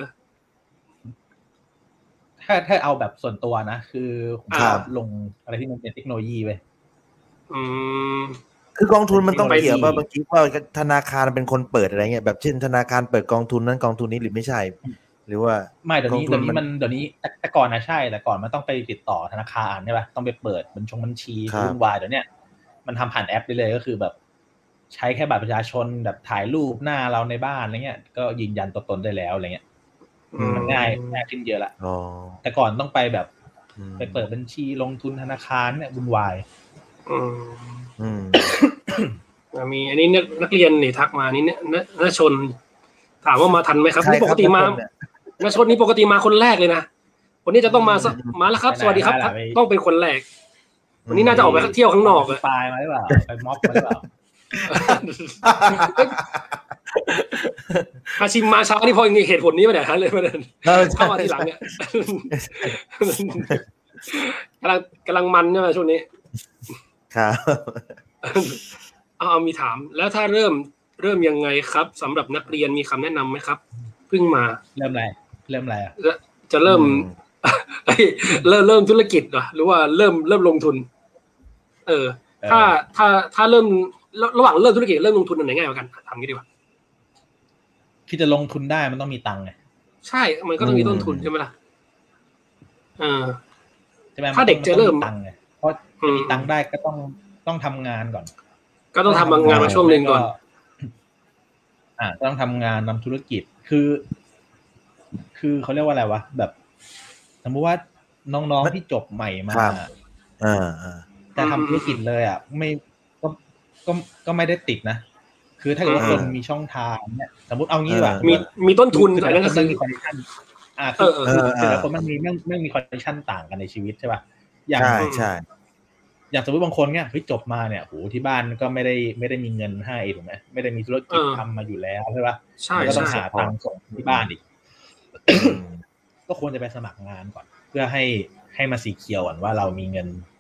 ถ้าถ้าเอาแบบส่วนตัวนะคือผมคชรัอบบลงอะไรที่มันเป็นเทคโนโลยีไปอืมคือกองทุนมันต้องไปเกี่ยวป่ะดีบางทีว่าธนาคารเป็นคนเปิดอะไรเงี้ยแบบเช่นธนาคารเปิดกองทุนนั้นกองทุนนี้หรือไม่ใช่ หรือว่าไม่เดี๋ยวนี้กองทุนเดี๋ยวนี้มัมันนเดี๋ยวนี้แต่แต่ก่อนนะใช่แต่ก่อนมันต้องไปติดต่อธนาคารใช่ป่ะต้องไปเปิดบัญชงบัญชีครับวุ่นวายเดี๋ยวเนี้ย มันทำผ่านแอปได้เลยก็คือแบบ ใช้แค่บัตรประชาชนแบบถ่ายรูปหน้าเราในบ้านอะไรเงี้ย ก็ยืนยันตัวตนได้แล้วอะไรเงี้ยอืมมันง่ายง่ายขึ้นเยอะละอ๋อแต่ก่อนต้องไปแบบอืมไปเปิดบัญชีลงทุนธนาคารเนี่ยวุ่นวายอืมอืมมีอันนี้นักนักเรียนนี่ทักมานี่เนี่ยนนชน ถามว่ามาทันไหมครับใครนี่ปกติมาครับเนี่ยนชนนี่ปกติมาคนแรกเลยนะวันนี้จะต้องมาสักมาแล้วครับ สวัสดีครับ ต้องเป็นคนแรก วันนี้น่าจะออกไปเที่ยวข้างนอกอะปลายมาหรือเปล่าไปม็อบมาหรือเปล่าอาชิมมาเช้านี่เพอเหตุผลนี้มาเนี่ยฮะเลยมาเดินเออเข้ามาทีหลังเนี่ยกำลังกำลังมันใช่ไหมช่วงนี้ ครับเอาเอามีถาม แล้วถ้าเริ่มเริ่มยังไงครับสำหรับนักเรียนมีคำแนะนำไหมครับเพิ่งมา เริ่มอะไรเริ่มอะไรอะจะเริ่มเอ้ยเริ่มเริ่มธุรกิจเหรอหรือว่าเริ่มเริ่มลงทุน เออ ถ้าถ้าถ้าเริ่มระระหว่างเริ่มธุรกิจกับเริ่มลงทุนอันไหนง่ายกว่ากันทำงี้ดีกว่าคิดจะลงทุนได้มันต้องมีตังค์ไงใช่ มันก็ต้องมีต้นทุนใช่ไหมล่ะเออใช่ไหมถ้าเด็กมันจะต้องเริ่มตังค์ไงเพราะอืมมีตังค์ได้ก็ต้องต้องทำงานก่อน ก็ต้องทำงานมาช่วงหนึ่งก่อน อ่าต้องทำงานทำธุรกิจคือ คือเขาเรียกว่าอะไรวะแบบ สมมติว่าน้องๆที่จบใหม่มาครับอ่าอ่า จะทำธุรกิจเลยอะไม่ก็ก็ก็ไม่ได้ติดนะ คือถ้าเกิดว่าอืมคนมีช่องทางเนี่ยสมมติเอางี้ดีกว่าเออมีมีต้นทุนคือแต่แต่นั่ละนคก็นคือมันมี condition อ่าเอคืออเออคือเออแต่ละคนมันมีไม่ไม่มี condition ต่างกันในชีวิตใช่ป่ะอย่างใช่ใช่อย่างสมมติบางคนเนี่ยเฮ้ยจบมาเนี่ยโหที่บ้านก็ไม่ได้ไม่ได้มีเงินให้ถูกไหมไม่ได้มีธุรกิจเออทำมาอยู่แล้วใช่ป่ะใช่แล้วก็ต้อใช่งหาตังค์ส่งที่บ้านอีกอืมก็ควรจะไปสมัครงานก่อน เพื่อให้ให้มา secure ก่อนว่าเรามีเงินออ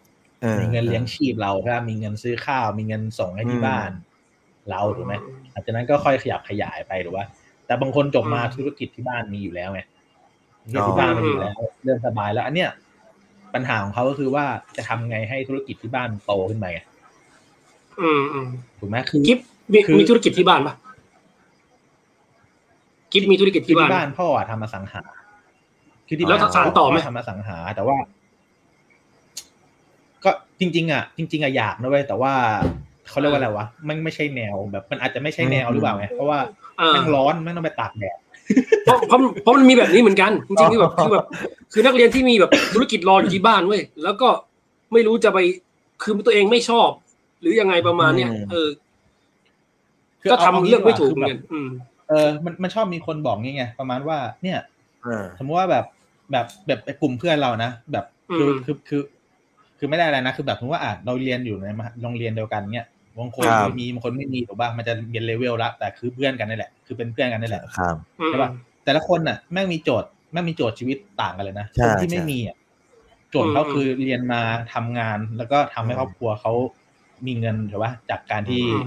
มีเงินเลี้ยงชีพเราถ้ามีเงินซื้อข้าว มีเงินส่งให้ที่อืมบ้าน เราถูกไหมหลังจากนั้นก็ค่อยขยับขยายไปหรือว่า แต่บางคนจบมาธุรกิจที่บ้านมีอยู่แล้วไงธุรกิจที่บ้านมันอยู่แล้ว เริ่มสบายแล้ว อันเนี้ยปัญหาของเขาก็คือว่าจะทำไงให้ธุรกิจที่บ้านโตขึ้นมาไงอืมอืมถูกไหมคือกิฟมีคือมีธุรกิจที่บ้านปะกิฟมีธุรกิจคือที่บ้านที่บ้านพ่ออะทำอสังหาคือที่แล้วบ้านสานต่อไหมพ่ทำอสังหา แต่ว่าก็ จริง ๆ อะ จริง ๆอะอยากนะเว้ยแต่ว่าเขาเรียกว่าอะไรวะมันไม่ใช่แนวแบบ มันอาจจะไม่ใช่แนวหรือเปล่าไงเพราะว่าเออแม่งร้อนแม่งต้องไปตากแดดเพราะเพราะเพราะมันมีแบบนี้เหมือนกัน จริงๆคือแบบคือแบบ คือนักเรียนที่มีแบบธุรกิจรออยู่ที่บ้านเว้ยแล้วก็ไม่รู้จะไปคือตัวเองไม่ชอบ หรือยังไงประมาณเนี้ยอืมเออคือก็ทำาางี้เรื่องไม่ถูกดีเหมือนว่ากันอืมเออ มันมันชอบมีคนบอกงี้ไงประมาณว่า เนี่ยเออสมมติว่าแบบแบบแบบไอ้กลุ่มเพื่อนเรานะแบบคืออืมคือคือ คือไม่ได้อะไรนะ คือแบบสมมติว่าอะเราเรียนอยู่ในมหาโรงเรียนเดียวกันเนี้ยบางคนครับมีบางคนไม่มีถูกป่ะมันจะเรียนเลเวลละแต่คือเพื่อนกันนี่แหละ คือเป็นเพื่อนกันนี่แหละครับอืมใช่ปะแต่ละคนน่ะแม่งมีโจทย์แม่งมีโจทย์ชีวิตต่างกันเลยนะใช่คนที่ไม่ใช่มีอะโจทย์เขาคือเรียนมาทำงาน แล้วก็ทำให้อืมครอบครัวเขามีเงินถูกป่ะจากการที่อืม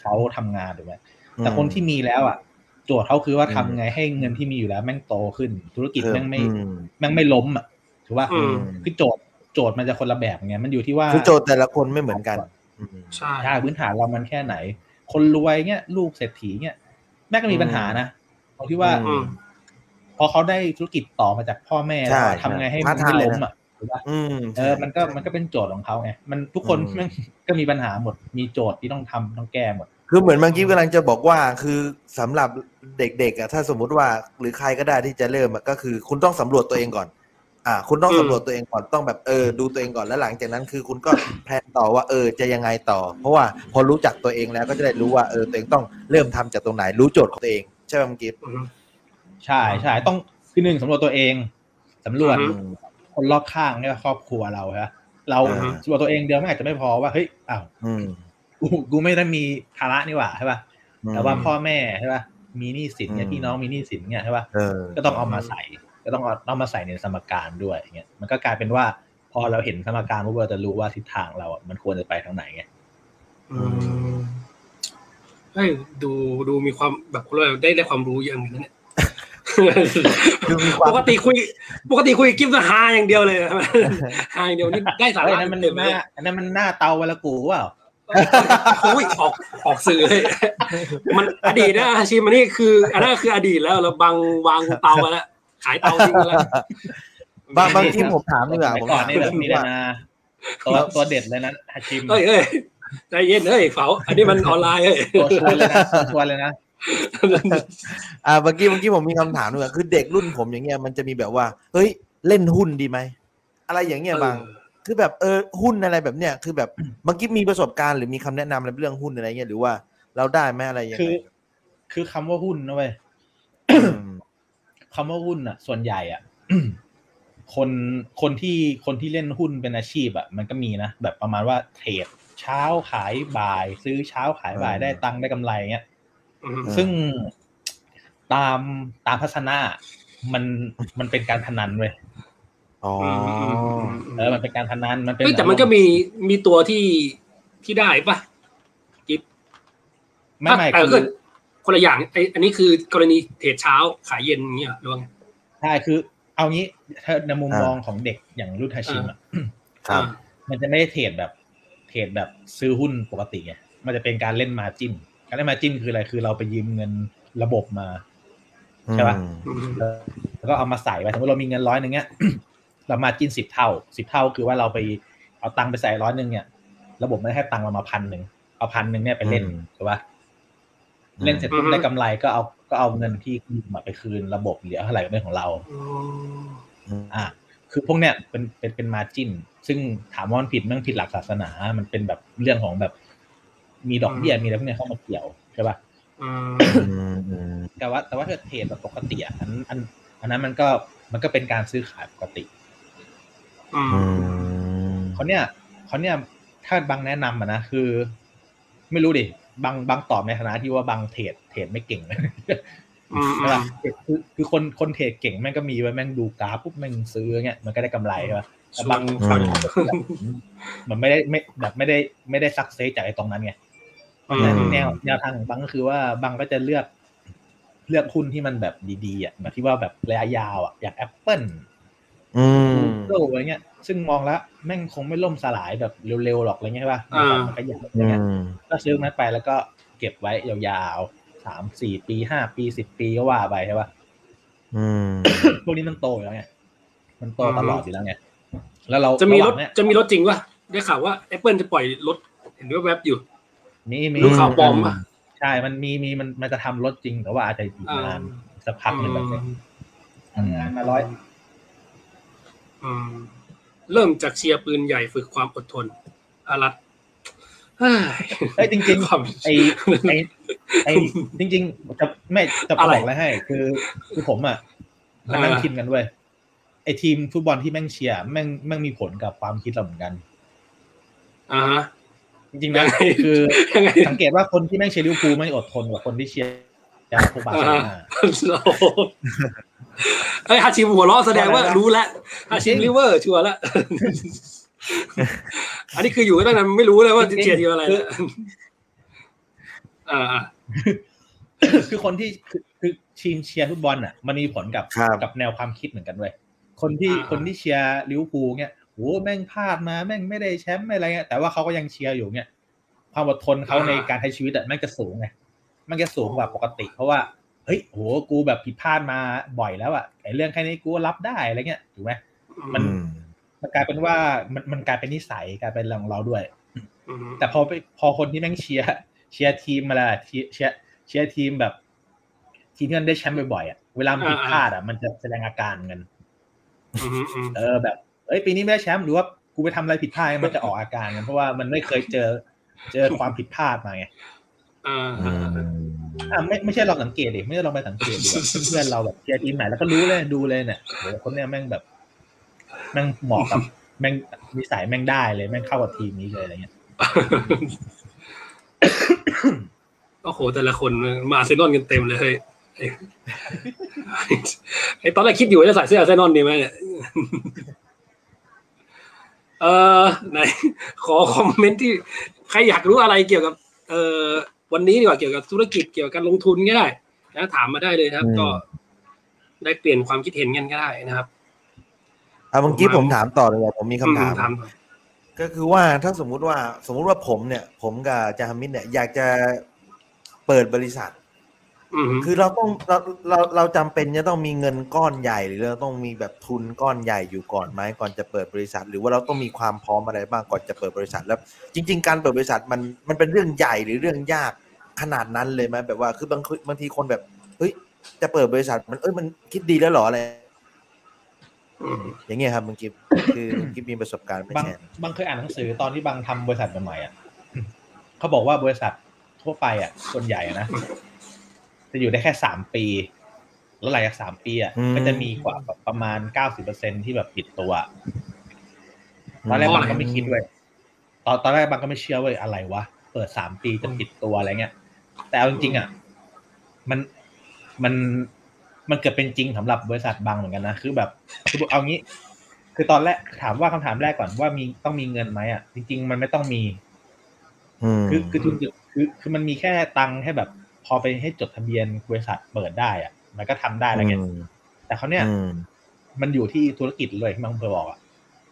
เขาทำงานถูกไหมแต่คนที่มีแล้วอะโจทย์เขาคือว่าทำไงให้เงินที่มีอยู่แล้วแม่งโตขึ้น ธุรกิจแม่งไม่อืมแม่งไม่ล้มอะถือว่าอืมคือโจทย์ โจทย์มันจะคนละแบบไงมันอยู่ที่ว่าคือโจทย์แต่ละคนไม่เหมือนกันอืมใช่ใช่พื้นฐานเรามันแค่ไหน คนรวยเงี้ยลูกเศรษฐีเงี้ยแม่งก็มีปัญหานะตรงที่ว่าอืมพอเขาได้ธุรกิจต่อมาจากพ่อแม่ใช่แล้วทำไงให้มันท้าทายไม่ล้มนะอะถูกป่ะอืมเออ มันก็มันก็เป็นโจทย์ของเขาไงมันทุกคนอืมแม่งก็มีปัญหาหมด มีโจทย์ที่ต้องทำต้องแก้หมด คือเหมือนเมื่อกี้กำลังจะบอกว่า คือสำหรับเด็กๆอะถ้าสมมุติว่าหรือใครก็ได้ที่จะเริ่มอะก็คือ คุณต้องสำรวจตัวเองก่อน อ่า คุณต้องอืมสำรวจตัวเองก่อนต้องแบบเออดูตัวเองก่อนแล้วหลังจากนั้นคือคุณก็แพลนต่อว่าเออจะยังไงต่อ เพราะว่าพอรู้จักตัวเองแล้วก็จะได้รู้ว่าเออตัวเองต้องเริ่มทำจากตรงไหน รู้โจทย์ของตัวเองใช่ไหมเมื่อกี้อืมใช่ใช่ต้องคือหนึ่งสำรวจตัวเองสำรวจอือืมคนรอบข้างเนี่ยครอบครัวเราฮะเราอ่าสำรวจตัวเองเดียวไม่อาจจะไม่พอว่าเฮ้ยอ้าวอืมกูกูไม่ได้มีภาระนี่หว่าใช่ป่ะอืมแต่ว่าพ่อแม่ใช่ป่ะมีหนี้สินเนี่ยอืมพี่น้องมีหนี้สินเนี่ยใช่ป่ะเออก็ต้องเอามาใส่ ก็ต้องเอาต้องมาใส่ในสมการด้วยอย่างเงี้ยมันก็กลายเป็นว่า พอเราเห็นสมการปุ๊บเราจะรู้ว่าทิศทางเราอะมันควรจะไปทางไหนไงอืมเฮ้ยดูดูมีความแบบเราได้ได้ความรู้เยอะเหมือนกันเนี่ยคือมีความปกติคุย ปกติคุยกิฟต์ฮาอย่างเดียวเลยนะฮาอย่างเดียวนี่ได้สาเฮ้ยระนั่นมันเต็มหเลน้ายอันนั้นมันหน้าเตาเวลากูเปล่าโอ้ยออกออกสื่อเลยมันอดีตนะอาชีพมันนี่คืออันนั้นคืออดีตแล้วเราบังวางเตาไปแล้ว ขายเตาทิ้งไปแล้วบางบางทีผมถามดีกว่าสผมัมยก่อนถามนี่แบบมีว่านาตัวตัวเด็ดเลยนะฮาชิมเอ้ยเอ้ยใจเย็นเอ้ยเฝาอันนี้มันออนไลน์เอ้ยตัวชวนเลยนะตัวชวนเลยนะอ่าเมื่อกี้เมื่อกี้ผมมีคำถามด้วยคือเด็กรุ่นผมอย่างเงี้ยมันจะมีแบบว่า เฮ้ยเล่นหุ้นดีไหมอะไรอย่างเงี้ยบาง คือแบบเออหุ้นอะไรแบบเนี้ยคือแบบเมื่อกี้มีประสบการณ์หรือมีคำแนะนำอะไรเรื่องหุ้นอะไรเงี้ยหรือว่าเราได้ไหมอะไรยังคืไงอคือคำว่าหุ้นนะเว้ยม คำว่าหุ้นอะ ส่วนใหญ่อะคนคนที่คนที่เล่นหุ้นเป็นอาชีพอะมันก็มีนะแบบประมาณว่าเทรดเช้าขายบ่าย ซื้อเช้าขายบ่ายได้ตังค์ได้กำไรเงี้ยอืมซึ่งตามตามทัศนะมันมันเป็นการพนันเว้ยอ๋อเออมันเป็นการพนันมันเป็นเฮ้ยแต่มันก็มีมีตัวที่ที่ได้ปะไม่ไม่แต่คืก็อ คนละอย่างไออันนี้คือกรณีเทรดเช้าขายเย็นอย่างเงี้ยหรือว่าไงใช่คือ เอางี้ถ้าในมุมมองของเด็กอย่างรุ่นฮาชิมอะครับ มันจะไม่ได้เทรดแบบเทรดแบบซื้อหุ้นปกติไงมันจะเป็นการเล่นมาจิ้นการเล่นมาจิ้นคืออะไรคือเราไปยืมเงินระบบมาใช่ปะอืมอืมแล้วก็เอามาใส่ไปสมมติเรามีเงินร้อยหนึ่งเนี้ยเรามาจิ้นสิบเท่าสิบเท่าคือว่าเราไปเอาตังค์ไปใส่ร้อยหนึ่งเนี่ย ระบบไม่ได้ให้ตังค์เรามาพันหนึ่งเอาพันหนึ่งเนี่ยไปเล่นอืมถูกปะ เล่นเสร็จปุ๊บได้กำไรก็เอาก็เอาเงินที่ยืมมาไปคืนระบบเหลือเท่าไหร่ก็เป็นของเราอืมอืมอ่า คือพวกเนี้ยเป็นเป็นเป็นมาจินซึ่งถามว่ามันผิดมันผิดหลักศาสนา มันเป็นแบบเรื่องของแบบ มีดอกเบี้ยมีอะไรพวกเนี้ยเข้ามาเกี่ยวใช่ป่ะอืมอืมอืมแต่ว่าแต่ว่าถ้าเทรดแบบปกติอะอันอันอันนั้นมันก็มันก็เป็นการซื้อขายปกติอืมอืมเขาเนี้ยเขาเนี้ยถ้าบางแนะนำอะนะคือ ไม่รู้ดิ บางบางตอบในฐานะที่ว่าบางเทรดเทรดไม่เก่งอืมใช่ป่ะคือคือคนคนเทรดเก่งแม่งก็มีไว้แม่งดูกราฟปุ๊บแม่งซื้อเงี้ยมันก็ได้กำไรใช่ป่ะแต่บางฟังมันไม่ได้ไม่แบบไม่ได้ไม่ได้ซักเซสจากไอ้ตรงนั้นไงอืมแนวแนวทางของบังก็คือว่าบังก็จะเลือก เลือกหุ้นที่มันแบบดีๆอะแบบที่ว่าแบบระยะยาวอะอย่างแอปเปิลอืมโลอะไรเงี้ย ซึ่งมองแล้วแม่งคงไม่ล่มสลายแบบเร็วๆหรอกอะไรเงี้ยใช่ป่ะอ่ามันก็อยากอะไรอืเงี้ยมก็ซื้อมันไปแล้วก็เก็บไว้ยาวๆสามสี่ปีห้าปีสิบปีก็ว่าไปใช่ป่ะอืมพวกนี้มันโตอยู่แล้วไงมันโตตลอดอยู่แล้วไงแล้วเราจะมีรถหว่างเนี้ยจะมีรถจริงป่ะได้ข่าวว่า Apple จะปล่อยรถเห็นแวบๆอยู่มีมีดูข่าวปลอมป่ะใช่ มันมีมีมันมันจะทำรถจริงแต่ว่าอาจจะอีกนานสักพักหนึ่งแบบเนี้ยทำงานมาร้อยอืม เริ่มจากเชียร์ปืนใหญ่ฝึกความอดทนอารัตเฮ้ยเอ้ยจริงความๆไอไอไอจริงๆจะไม่จะอะไรบอกอะไรให้ คือคือผมอะมันนั่งอ่าคิดกันด้วยไออ้ทีมฟุตบอลที่แม่งเชียร์แม่งแม่งมีผลกับความคิดเราเหมือนกันอ่าฮะจริงๆนะยังไงคือยังไงสังเกตว่าคนที่แม่งเชียร์ลิเวอร์พูลไม่อดทนกว่าคนที่เชียร์ พวกบาร์เซโลนาโอ้โหเอ้ยฮาชิมหัวเราะแสดงว่าอะไรนะรู้แล้วฮาชิมลิเวอร์ชัวร์แล้วอันนี้คืออยู่ตั้งนานไม่รู้เลยว่าเชียร์ทีมอะไรนะอ่าอ่าคือคนที่คือคือทีมเชียร์ฟุตบอลอะ มันมีผลกับครับกับแนวความคิดเหมือนกันเว้ยคนที่คนที่เชียร์ลิเวอร์พูลเนี่ยโหแม่งพลาดมาแม่งไม่ได้แชมป์ไม่อะไรเงี้ยแต่ว่าเขาก็ยังเชียร์อยู่เนี่ยความอดทนเขาในการใช้ชีวิตอะแม่งจะสูงไง มันจะสูงกว่าปกติ เพราะว่าเฮ้ยโหกูแบบผิดพลาดมาบ่อยแล้วอะไอ้เรื่องแค่นี้กูก็รับได้อะไรเงี้ยถูกไหมมันอืมมันกลายเป็นว่ามันมันกลายเป็นนิสัยกลายเป็นเรื่องของเราด้วยอืมแต่พอไปพอคนที่แม่งเชียร์เชียร์ทีมมาละเชียร์เชียร์เชียร์ทีมแบบ ทีมที่มันได้แชมป์บ่อยๆอะเวลามันผิดพลาดอะมันจะแสดงอาการเงินอืมอืมเออแบบเอ้ยปีนี้ไม่ได้แชมป์หรือว่ากูไปทำอะไรผิดพลาดมันจะออกอาการกันเพราะว่ามันไม่เคยเจอ เจอความผิดพลาดมาไง อ่าอืมอะไม่ไม่ใช่ลองสังเกตดิไม่ใช่ลองไปสังเกตดูอะเพื่อนๆเราแบบเชียร์ทีมไหนแล้วก็รู้เลยดูเลยเนี่ยโหคนเนี้ยแม่งแบบแม่งเหมาะกับแม่งนิสัยแม่งได้เลยแม่งเข้ากับทีมนี้เลยอะไรเงี้ยโอ้โหแต่ละคนมาอาร์เซนอลกันเต็มเลยเฮ้ยไอ้ไอ้ตอนแรกคิดอยู่ว่าจะใส่เสื้ออาร์เซนอลดีไหมเนี่ยเออไหนขอคอมเมนต์ที่ใครอยากรู้อะไรเกี่ยวกับ เอ่อ วันนี้ดีกว่าเกี่ยวกับธุรกิจเกี่ยวกับการลงทุนก็ได้นะถามมาได้เลยนะครับอืมก็ได้เปลี่ยนความคิดเห็นกันก็ได้นะครับเอาเมื่อกี้ผมถามต่อเลยว่าผมมีคำถามอืถาม ก็คือว่าถ้าสมมุติว่าสมมุติว่าผมเนี่ย ผมกับจาฮามิดเนี่ยอยากจะเปิดบริษัทอืม คือเราต้องเราเราเราจำเป็นจะต้องมีเงินก้อนใหญ่ หรือเราต้องมีแบบทุนก้อนใหญ่อยู่ก่อนไหมก่อนจะเปิดบริษัท หรือว่าเราต้องมีความพร้อมอะไรบ้างก่อนจะเปิดบริษัท แล้ว จริง ๆ การเปิดบริษัทมันมันเป็นเรื่องใหญ่หรือเรื่องยากขนาดนั้นเลยไหมแบบว่าคือบางบางทีคนแบบเฮ้ยจะเปิดบริษัทมันเอ้ยมันคิดดีแล้วเหรออะไรอืมอย่างเงี้ยครับบางกิฟคือกิฟมีประสบการณ์ไม่บางแชร์บางเคยอ่านหนังสือตอนที่บางทำบริษัทใหม่ๆอะเขาบอกว่าบริษัททั่วไปอะส่วนใหญ่อะนะ จะอยู่ได้แค่สามปี แล้วหลังจากสามปีอะอืมก็จะมีกว่าแบบประมาณเก้าสิบเปอร์เซ็นที่แบบปิดตัวตอนแรกเพราะบางอะไรก็ไม่คิดเว้ยตอนตอนแรกบางก็ไม่เชื่อเว้ยอะไรวะเปิดสามปีจะปิดตัวอะไรเงี้ย แต่เอาจริงๆอะมันมันมันเกิดเป็นจริงสำหรับบริษัทบางเหมือนกันนะคือแบบคือเอางี้ คือตอนแรกถามว่าคำถามแรกก่อนว่ามีต้องมีเงินไหมอะจริง ๆ มันไม่ต้องมีอืมคือคือทุนคือคือมันมีแค่ตังค์ให้แบบ พอไปให้จดทะเบียนบริษัทเปิดได้อะมันก็ทำได้แล้วไงอืมแต่คราวเนี่ยอืมมันอยู่ที่ธุรกิจเลยที่บังเคยบอกอะ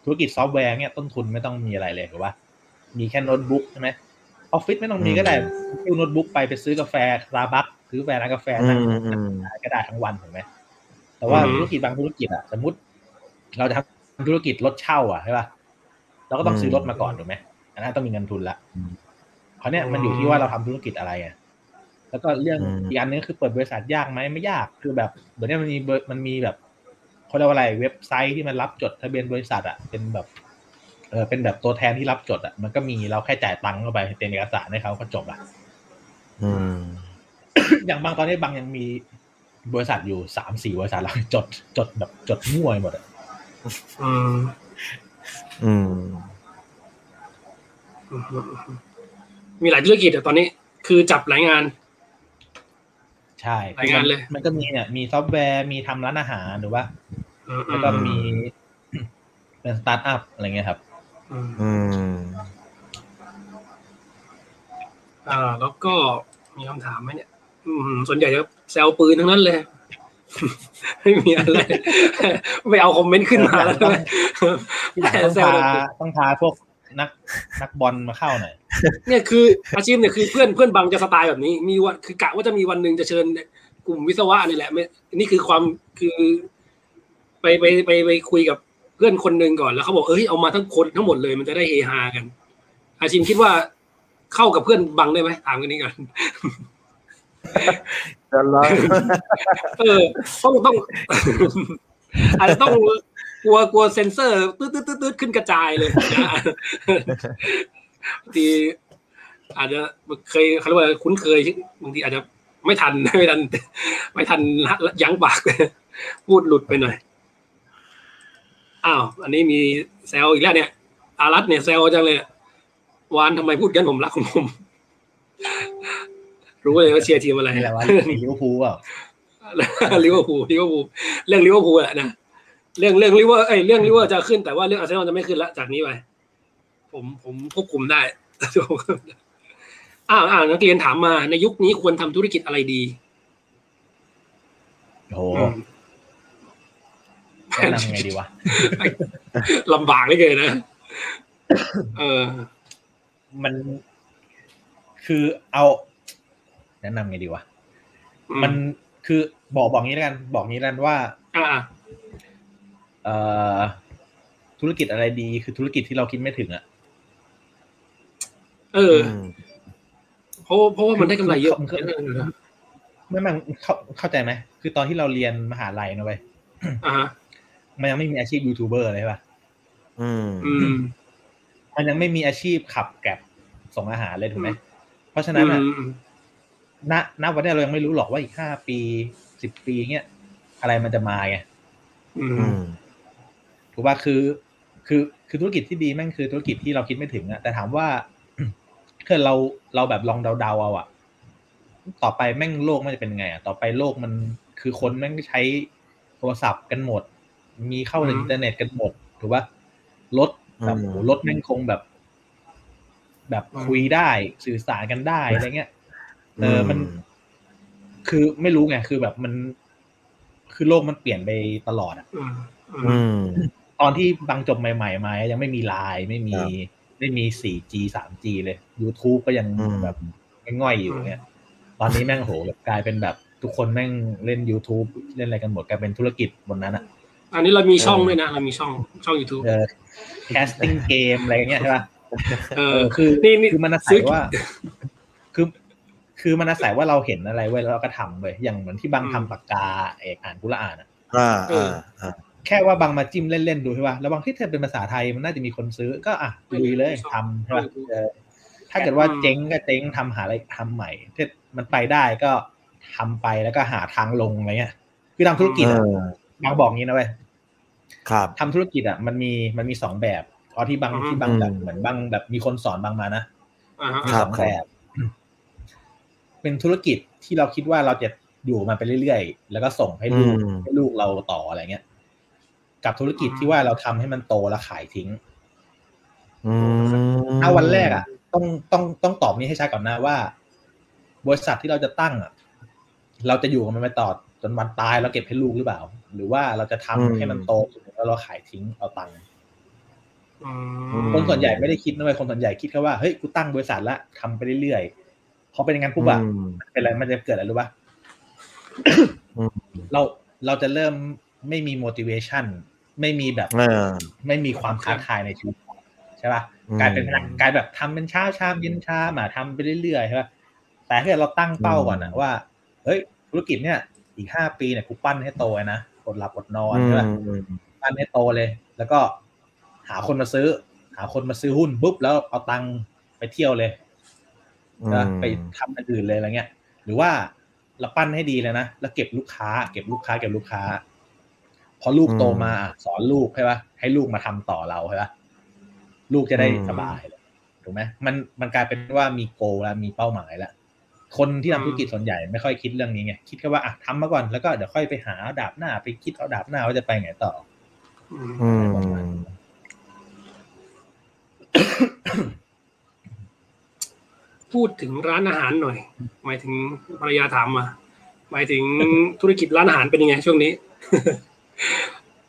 ธุรกิจซอฟต์แวร์เนี่ยต้นทุนไม่ต้องมีอะไรเลยถูกปะมีแค่โน้ตบุ๊กใช่ไหมออฟฟิศไม่ต้องมีก็ได้ซื้อโน้ตบุ๊กไปไปซื้อกาแฟสตาร์บัคซื้อแฟร้านกาแฟอืนั่งมอืมขายก็ได้ทั้งวันถูกไหมแต่ว่าอืมธุรกิจบางธุรกิจอะสมมติ เราจะทำธุรกิจรถเช่าอะใช่ปะเราก็ต้องซื้อรถมาก่อนถูกไหมอันนั้นต้องมีเงินทุนละคราวเนี่ยมันอยู่ที่ว่าเราทำธุรกิจอะไรอะ แล้วก็เรื่องอีกอันนึงคือเปิดบริษัทยากไหมไม่ยากคือแบบเดี๋ยวนี้มันมีเบอร์มันมีแบบเขาเรียกว่าอะไรเว็บไซต์ที่มันรับจดทะเบียนบริษัทอะเป็นแบบเออเป็นแบบตัวแทนที่รับจดอะมันก็มีเราแค่จ่ายตังค์เข้าไปเป็นเอกสารให้เขาก็จบละอืมอย่างบางตอนนี้บางยังมีบริษัทอยู่สามสี่บริษัทแล้วจดจดแบบจดมั่วไปหมดอะอืมอืมอืมมีหลายธุรกิจอะตอนนี้ คือจับหลายงาน ใช่รายงานเลย มันก็มีเนี่ยมีซอฟต์แวร์มีทำร้านอาหารหรือว่าอืมแล้วก็มีเป็นสตาร์ทอัพอะไรเงี้ยครับ อืมอืมอ่า แล้วก็มีคำถามไหมเนี่ยอืมส่วนใหญ่จะแซวปืนทั้งนั้นเลย ไม่มีอะไร ไม่เอาคอมเมนต์ขึ้นมาแล้วใช่ไหมที่หลังต้องแซวพาเราต้องพาพวก นักนักบอลมาเข้าหน่อยเนี่ยคืออาชีพเนี่ยคือเพื่อนเพื่อนบังจะสไตล์แบบนี้ มีวันคือกะว่าจะมีวันหนึ่งจะเชิญกลุ่มวิศวะนี่แหละไม่นี่คือความคือ ไปไปไปไปคุยกับเพื่อนคนหนึ่งก่อนแล้วเขาบอกเอ้ยเอามาทั้งคนทั้งหมดเลยมันจะได้เฮฮากัน อาชิมคิดว่าเข้ากับเพื่อนบังได้ไหมถามกันนี้ก่อนจะร้อยเออต้องต้องอาจจะต้อง กลัวกลัวเซนเซอร์ตืดตืดตืดตืดขึ้นกระจายเลยนะบางทีอาจจะเคยเขาเรียกว่าคุ้นเคยบางทีอาจจะไม่ทันไม่ทัน ไม่ทันยั้งปากพูดหลุดไปหน่อยอ้าวอันนี้มีแซวอีกแล้วเนี่ย อารัตเนี่ยแซวจังเลยวานทำไมพูดกันผมรักของผม รู้เลยว่าเชียร์ทีมอะไรนี่แหละว่าลิเวอร์พูลเปล่าลิเวอร์พูลลิเวอร์พูลเรื่องลิเวอร์พูลแหละนะ เรื่องเรื่องลิเวอร์เอ้ยเรื่องลิเวอร์จะขึ้นแต่ว่าเรื่องอาร์เซนอลจะไม่ขึ้นละจากนี้ไปผมผมควบคุมได้อ้าวอ่านักเรียนถามมา ในยุคนี้ควรทำธุรกิจอะไรดีโอ้โหอืมแนะนำไงดีวะลำบากเหลือเกินนะเออ มันคือเอา แนะนำไงดีวะอืมันคือบอกบอกงี้แล้วกัน บอกงี้แล้วกันว่า อ่าเอ่อ ธุรกิจอะไรดีคือธุรกิจที่เราคิดไม่ถึงอะเออเพราะเพราะว่ามันได้กำไรเยอะคือไม่มันเข้าเข้าใจไหมคือตอนที่เราเรียนมหาลัยนะเว้ยอ่าฮะมันยังไม่มีอาชีพยูทูบเบอร์เลยใช่ปะอืมอืมมันยังไม่มีอาชีพขับแกร็บส่งอาหารเลยถูกไหมเพราะฉะนั้นอะอืมณณวันนี้เรายังไม่รู้หรอกว่าอีกห้าปีสิบปีเนี้ยอะไรมันจะมาไงอือืมม ถูกป่ะคือ คือคือธุรกิจที่ดีแม่งคือธุรกิจที่เราคิดไม่ถึงอะแต่ถามว่าคือเราเราแบบลองเดาๆเอาอะต่อไปแม่งโลกมันจะเป็นยังไงอะต่อไปโลกมันคือคนแม่งใช้โทรศัพท์กันหมด มีเข้าถึงอินเทอร์เน็ตกันหมดถูกป่ะรถแบบอืมโหรถแม่งคงแบบ แบบคุยได้สื่อสารกันได้อะไรเงี้ยเออมัน คือไม่รู้ไงคือแบบมัน คือโลกมันเปลี่ยนไปตลอดอะอืมอือืมม ตอนที่บางจบใหม่ๆมายังไม่มีไลน์ไม่มีครับไม่มี 4G 3G เลย YouTube ก็ยังอืมแบบง่อยๆอยู่เนี่ยตอนนี้แม่งโหแบบกลายเป็นแบบทุกคนแม่งเล่น YouTube เล่นอะไรกันหมดกลายเป็นธุรกิจบนนั้นอะอันนี้เรามีช่องด้วยนะ เรามีช่องช่อง YouTube เออ casting game อะไรอย่างเงี้ยใช่ป่ะเอเอออคือนี่นี่คือมันอาศัซื้ยอว่า คือ คือมันอาศัยว่าเราเห็นอะไรเว้ยแล้วเราก็ทำเว้ยอย่างเหมือนที่บางอืมทำปากกาเอกอ่านกุละอ่านอะอ่าเออ่าออ่า แค่ว่าบางมาจิ้มเล่น ๆ ดูใช่ป่ะแล้วบางที่เธอเป็นภาษาไทยมันน่าจะมีคนซื้อก็อะลุยเลยทำใช่ป่ะเออถ้าเกิดว่าเจ๊งก็เจ๊งทำหาอะไรทำใหม่ถ้ามันไปได้ก็ทำไปแล้วก็หาทางลงอะไรเงี้ย คือทำธุรกิจเออะอบางบอกงี้นะเว้ยครับทำธุรกิจอะมันมีมันมีสองแบบเอาที่บางอือฮึที่บางแบบอืมเหมือนบางแบบมีคนสอนบางมานะอ่าฮะมีครัสบองครับแบบเป็นธุรกิจที่เราคิดว่าเราจะอยู่มาไปเรื่อยๆ แล้วก็ส่งให้ลูกอืมให้ลูกเราต่ออะไรเงี้ย กับธุรกิจที่ว่าเราทำให้มันโตแล้วขายทิ้งอืมถ้าวันแรกอะ ต้องต้องต้องตอบนี้ให้ชัดก่อนนะว่า บริษัทที่เราจะตั้งอะ เราจะอยู่กับมันไปต่อจนวันตายเราเก็บให้ลูกหรือเปล่า หรือว่าเราจะทำให้มันโตแล้วเราขายทิ้งเอาตังค์อืมคนส่วนใหญ่ไม่ได้คิดนะเว้ยคนส่วนใหญ่คิดแค่ว่าเฮ้ยกูตั้งบริษัทละทำไปเรื่อยๆพอเป็นอย่างนั้นปุ๊บอะอืมเป็นอะไรมันจะเกิดอะไรรู้ป่ะอืมเราเราจะเริ่ม ไม่มี motivation ไม่มีแบบอ่าไม่มีความท้าทายในชีวิตใช่ป่ะอืมกลายเป็นพนักกลายแบบทำเป็นเช้าชามเย็นชามอะทำไปเรื่อยๆใช่ป่ะแต่ถ้าเกิดเราตั้งเป้าก่อนนะว่า เฮ้ย ธุรกิจเนี่ยอีกห้าปีเนี่ยกูปั้นให้โตเลยนะอดหลับอดนอนอืใช่ป่ะมปั้นให้โตเลย แล้วก็หาคนมาซื้อ หาคนมาซื้อหุ้นปุ๊บแล้วเอาตังค์ไปเที่ยวเลยนะไปทำอันอื่นเลยอะไรเงี้ย หรือว่าเราปั้นให้ดีเลยนะแล้วเก็บลูกค้า เก็บลูกค้าเก็บลูกค้า พอลูกโตมาอะสอนลูกใช่ปะให้ลูกมาทำต่อเราใช่ปะลูกจะได้สบายเลยถูกไหมมันมันกลายเป็นว่ามีโกแล้วมีเป้าหมายแล้วคนที่ทำธุรกิจส่วนใหญ่ไม่ค่อยคิดเรื่องนี้ไงคิดแค่ว่าอะทำมาก่อนแล้วก็เดี๋ยวค่อยไปหาเอาดาบหน้า ไปคิดเอาดาบหน้าว่าจะไปไงต่ออืมอืมพูดถึงร้านอาหารหน่อย หมายถึงภรรยาถามมาหมายถึงธุรกิจร้านอาหารเป็นยังไงช่วงนี้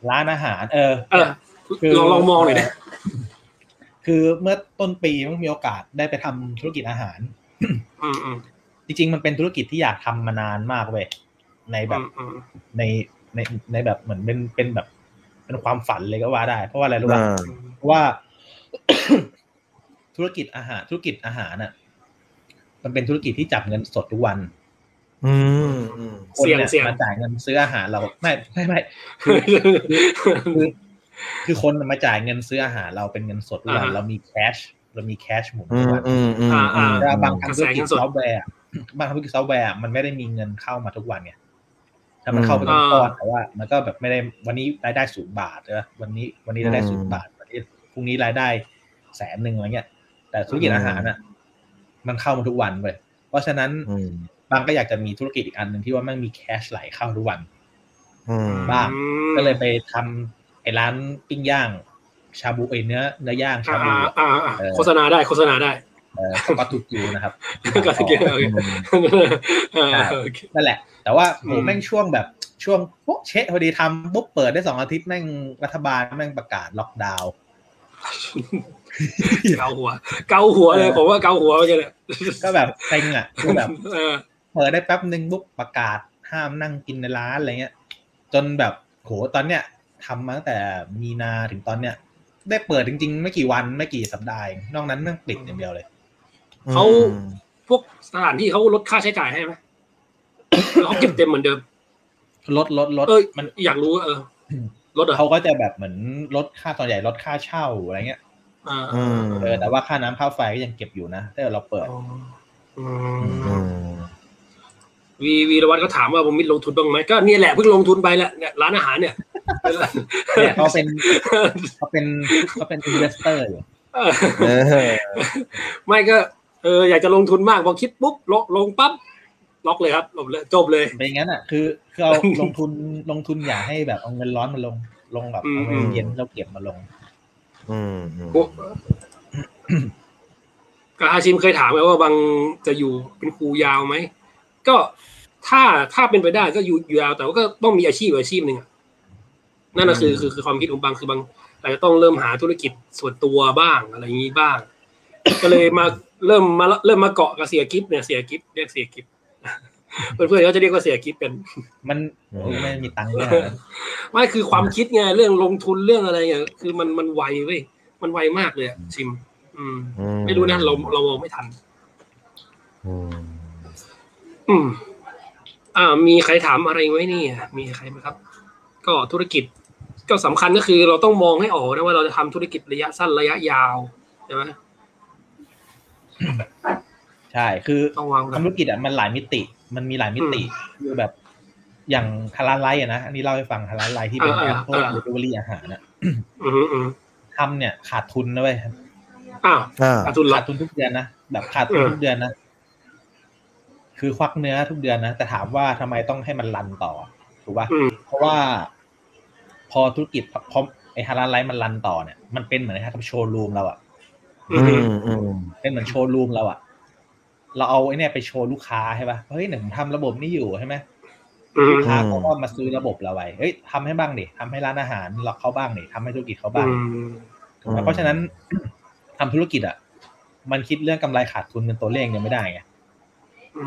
ร้านอาหาร เออเออลองลองมองหน่อยนะคือเมื่อต้นปีมันมีโอกาสได้ไปทำธุรกิจอาหารอืมอืมจริงๆ มันเป็นธุรกิจที่อยากทำมานานมากเว้ยในแบอืบมอืมในในในแบบเหมือนเป็นเป็นแบบ เป็นความฝันเลยก็ว่าได้ เพราะว่าอะไรรู้ป่ะอ่าเพราะว่าธุรกิจอาหาร ธุรกิจอาหารน่ะ มันเป็นธุรกิจที่จับเงินสดทุกวัน อืมอืมคนเสี่ยงเนี่ยเสี่ยงมาจ่ายเงินซื้ออาหารเราไม่ไม่ไม่คือคือคือคนมาจ่ายเงินซื้ออาหารเราเป็นเงินสดทุกวันอ่าฮะเรามีแคชเรามีแคชหมุนอืทุกมวันอืมอืมอ่าอืมแต่ว่าบางกระทำแสธุรกิจเงินสดซอฟต์แวร์อะบางทำธุรกิจซอฟต์แวร์อะมันไม่ได้มีเงินเข้ามาทุกวันไงถ้ามันเข้าไปเป็นอ่าก้อนแต่ว่า มันก็แบบไม่ได้วันนี้รายได้ศูนย์บาทใช่ปะวันนี้วันนี้รายได้อืมศูนย์บาทวันนี้พรุ่งนี้รายได้แสนหนึ่งอะไรเงี้ย แต่ธุรกิจอาหารอะ มันเข้ามาทุกวันเลยเพราะฉะนั้นอืม บางก็อยากจะมีธุรกิจอีกอันหนึ่งที่ว่ามันมีแคชไหลเข้าทุกวันอืมบ้างอืมก็เลยไปทำไอ้ร้านปิ้งย่าง ชาบูเอยเนื้อเนื้อย่างชาอ่าบูอ่าอ่าเออโฆษณาได้โฆษณาได้เออก็ถูกอยู่นะครับก็ถูกอยู่โอเคอ่าโอเคนั่นแหละ แต่ว่าโหอืมแม่งช่วงแบบช่วงปุ๊บเชะพอดีทำปุ๊บเปิดได้สองอาทิตย์แม่งรัฐบาลแม่งประกาศล็อกดาวน์เกาหัว เกาหัวเลยผมว่าเกาหัวไปเลยก็แบบเซ็งอะคือแบบเออเปิดได้แป๊บหนึ่งปุ๊บประกาศห้ามนั่งกินในร้านอะไรเงี้ย จนแบบโหตอนเนี้ยทำมาตั้งแต่มีนาถึงตอนเนี้ย ได้เปิดจริงๆ ไม่กี่วันไม่กี่สัปดาห์เองนอกนั้นแม่งปิดอย่างเดียวเลยเขาพวกสถานที่เขาลดค่าใช้จ่ายให้ไหมเราเก็บเต็มเหมือนเดิมลดลดลดเอ้ยมันอยากรู้ว่าเออลดเหรอเขาก็จะแบบเหมือนลดค่าตอนใหญ่ลดค่าเช่าอะไรเงี้ยอ่าอืมเออแต่ว่าค่าน้ำค่าไฟก็ยังเก็บอยู่นะถ้าเราเปิดอ๋ออือืมม วีวีรวัตรก็ถามว่าผมมิดลงทุนบ้างไหมก็เนี่ยแหละเพิ่งลงทุนไปแหละเนี่ยร้านอาหารเนี่ยเนี่ยเขาเป็นเขาเป็นเขาเป็น investor อยู่เออเออไม่ก็เอออยากจะลงทุนมากพอคิดปุ๊บลงลงปั๊บล็อกเลยครับลงเลยจบเลยเป็นอย่างนั้นอะ คือคือเอาลงทุนลงทุนอย่าให้แบบเอาเงินร้อนมาลงลงแบบเอาเงินเย็นเราเก็บมาลง อืมอืมโอ้ก็อาชิมเคยถามไหมว่าบังจะอยู่เป็นครูยาวไหม ก็ถ้าถ้าเป็นไปได้ก็อยู่อยู่ยาวแต่ว่าก็ต้องมีอาชีพอาชีพหนึ่งอะนั่นก็คือคือคือความคิดของบางคือบางอาจจะต้องเริ่มหาธุรกิจส่วนตัวบ้างอะไรอย่างนี้บ้าง ก็เลยมาเริ่มมาเริ่มมาเกาะกับเสียกิฟเนี่ยเสียกิฟเรียกเสียกิฟเพื่อนๆเขาจะเรียกว่าเสียกิฟกัน มันโอ้ยไม่มีตังค์ด้วยนะไม่คือความคิดไงเรื่องลงทุนเรื่องอะไรเงี้ยคือมันมันไวเว้ยมันไวมากเลยอะชิม อืมอืไม่รู้นะเราเรามองไม่ทัน อืม อืม อ่า มีใครถามอะไรไหมเนี่ยมีใครไหมครับ ก็ธุรกิจก็สำคัญก็คือเราต้องมองให้ออกนะว่าเราจะทำธุรกิจระยะสั้นระยะยาวใช่ไหมใช่คือต้องวางแผนทำธุรกิจอะมันหลายมิติ มันมีหลายมิติคือแบบ อย่างฮาลาลไลท์อะนะอันนี้เล่าให้ฟังฮาลาลไลท์ที่เป็นแอปพวกเดลิเวอรี่อาหารนะอืมอืมทำเนี่ย ขาดทุนนะเว้ยอ้าวอ่าขาดทุนเหรอขาดทุนทุกเดือนนะแบบขาดทุนเออทุกเดือนนะ คือควักเนื้อทุกเดือนนะ แต่ถามว่าทำไมต้องให้มันรันต่อ ถูกป่ะอืมเพราะว่า พอธุรกิจพอไอฮาลาลไลท์มันรันต่อเนี่ยมันเป็นเหมือนนะครับโชว์รูมเราอะอือืมมอืมเป็นเหมือนโชว์รูมเราอะเราเอาไอ้เนี่ยไปโชว์ลูกค้าใช่ป่ะเฮ้ยเนี่ยผมทำระบบนี้อยู่ใช่ไหมอืมลูกค้าเขาก็มาซื้อระบบเราไว้เฮ้ยทำให้บ้างดิทำให้ร้านอาหารเราเขาบ้างดิทำให้ธุรกิจเขาบ้างอืดิมถูกไหมเพราะฉะนั้นทำธุรกิจอะ มันคิดเรื่องกำไรขาดทุนเป็นตัวเลขยังไม่ได้ไง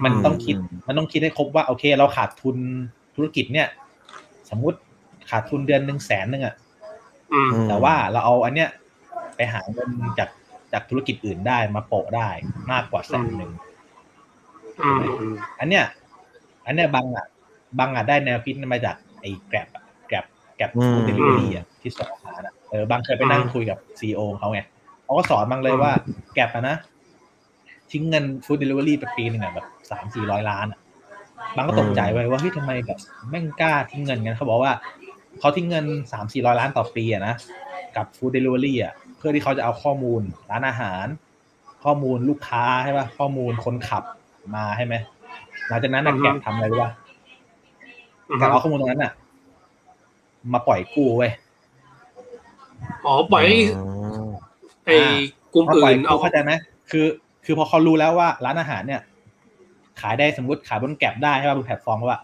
มันต้องคิด มันต้องคิดให้ครบว่าโอเค เราขาดทุนธุรกิจเนี่ย สมมุติขาดทุนเดือนหนึ่งแสนหนึ่งอะอืมแต่ว่าเราเอาอันเนี้ยไปหาเงินจากจากธุรกิจอื่นได้มาโปะได้มากกว่าแสนหนึ่งอืมอืมอันเนี้ย อันเนี้ยบางอะบางอะได้แนวคิดมาจากไอ้แกร็บGrab Grab อืมเดลิเวอรี่อะที่ส่งอาหารอะเออบังเคยไปนั่งคุยกับ CEO เขาไงเขาก็สอนบังเลยว่า Grab อะนะ ทิ้งเงิน food delivery ไปปีหนึ่งอะแบบสามสี่ร้อยล้านอะบังก็ตกใจไว้ว่าเฮ้ยทำไมแบบแม่งกล้าทิ้งเงินกันเขาบอกว่าเขาทิ้งเงินสามสี่ร้อยล้านต่อปีอะนะกับ food delivery อะเพื่อที่เขาจะเอาข้อมูลร้านอาหาร ข้อมูลลูกค้าใช่ป่ะข้อมูลคนขับมาใช่ไหมหลังจากนั้นน่ะแกร็บทำอะไรรู้ป่ะอืมการเอาข้อมูลตรงนั้นน่ะ มาปล่อยกู้เว้ยอ๋อปล่อยให้ไอ้กลุ่มพอปล่อื่อยนเอากู้เข้าใจไหมคือ คือพอเขารู้แล้วว่าร้านอาหารเนี่ย ขายได้สมมติขายบนแก็บได้ใช่ป่ะบนแพลตฟอร์มว่า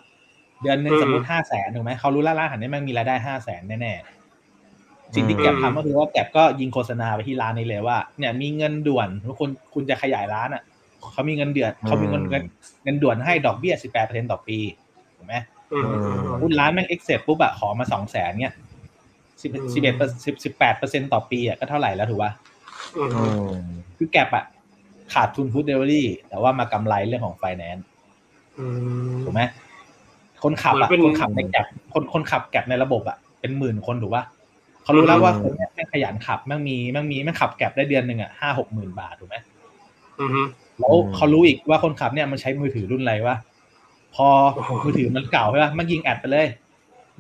เดือนหนึ่งสมมติห้าแสนถูกไหมเขารู้แล้วร้านอาหารเนี่ยมันมีรายได้ห้าแสนแน่ๆสิ่งที่แก็บทำก็คือว่าแก็บก็ยิงโฆษณาไปที่ร้านนี้เลยว่า เนี่ยมีเงินด่วนทุกคนคุณจะขยายร้านอะเขามีเงินเดือนเขามีเงินเงินเงินด่วนให้ดอกเบี้ยสิบแปดเปอร์เซ็นต่อปีถูกไหมอืมอืมอืมหุ้นร้านแม่ง accept ปุ๊บอะขอมาสองแสนเนี่ยสิบอืมสิบเอ็ดสิบสิบแปดเปอร์เซ็นต่อปีอะก็เท่าไหร่แล้วถูกป่ะอืมอืมคือ Grab อะ ขาดทุน food delivery แต่ว่ามากำไรเรื่องของไฟแนนซ์อืมถูกไหมคนขับอะเหมือนเป็นคนขับใน Grab คนคนขับ Grab ในระบบอะเป็นหมื่นคนถูกป่ะเขารู้แล้วว่าคนเนี้ยแม่งขยันขับแม่งมีแม่งมีแม่งขับ Grab ได้เดือนหนึ่งอะห้าหกหมื่นบาทถูกไหมอืมแล้วเขารู้อีกว่าคนขับเนี่ยมันใช้มือถือรุ่นอะไรวะพอมือถือมันเก่าใช่ป่ะมันยิงแอดไปเลย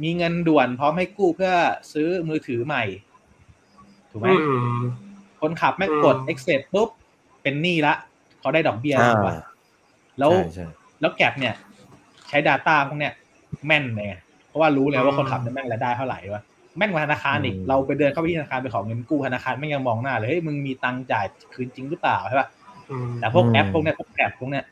มีเงินด่วนพร้อมให้กู้เพื่อซื้อมือถือใหม่ ถูกไหมอืมคนขับแม่งกดอืม accept ปุ๊บ เป็นหนี้ละเขาได้ดอกเบี้ยอ่าถูกป่ะแล้วใช่ใช่แล้วแกร็บเนี่ย ใช้ Data พวกเนี้ยแม่นเลยไงเพราะว่ารู้เลยว่าคนขับจะแม่งรายได้เท่าไหร่วะแม่นกว่าธนาคารอีกเราไปเดินเข้าไปที่ธนาคารไปขอเงินกู้ธนาคารแม่งยังมองหน้าเลยเฮ้ยมึงมีตังค์จ่ายคืนจริงหรือเปล่าใช่ป่ะอืมแต่พวกแอปพวกเนี้ยพวกแกร็บพวกเนี้ย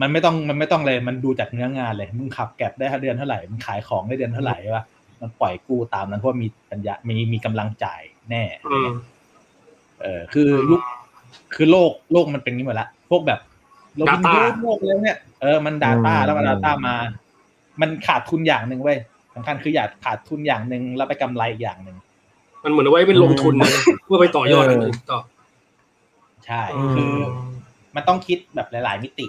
มันไม่ต้องมันไม่ต้องเลยมันดูจากเนื้องานเลย มึงขับแกร็บได้เดือนเท่าไหร่มึงขายของได้เดือนเท่าไหร่ใช่ป่ะมันปล่อยกู้ตามนั้นเพราะว่ามีปัญญามีมีกำลังจ่ายแน่อืมเออคือยุค คือโลกโลกมันเป็นอย่างนี้หมดละพวกแบบโลก Data โลกแล้วเนี่ยเออมันดาต้าแล้วมันดาต้ามา มันขาดทุนอย่างหนึ่งเว้ยสำคัญคืออยากขาดทุนอย่างหนึ่งแล้วไปกำไรอีกอย่างหนึ่งมันเหมือนเอาไว้เป็นลงทุนนะเพื่อไปต่อยอดอันอื่นต่อใช่อืมคือ มันต้องคิดแบบหลาย ๆ มิติ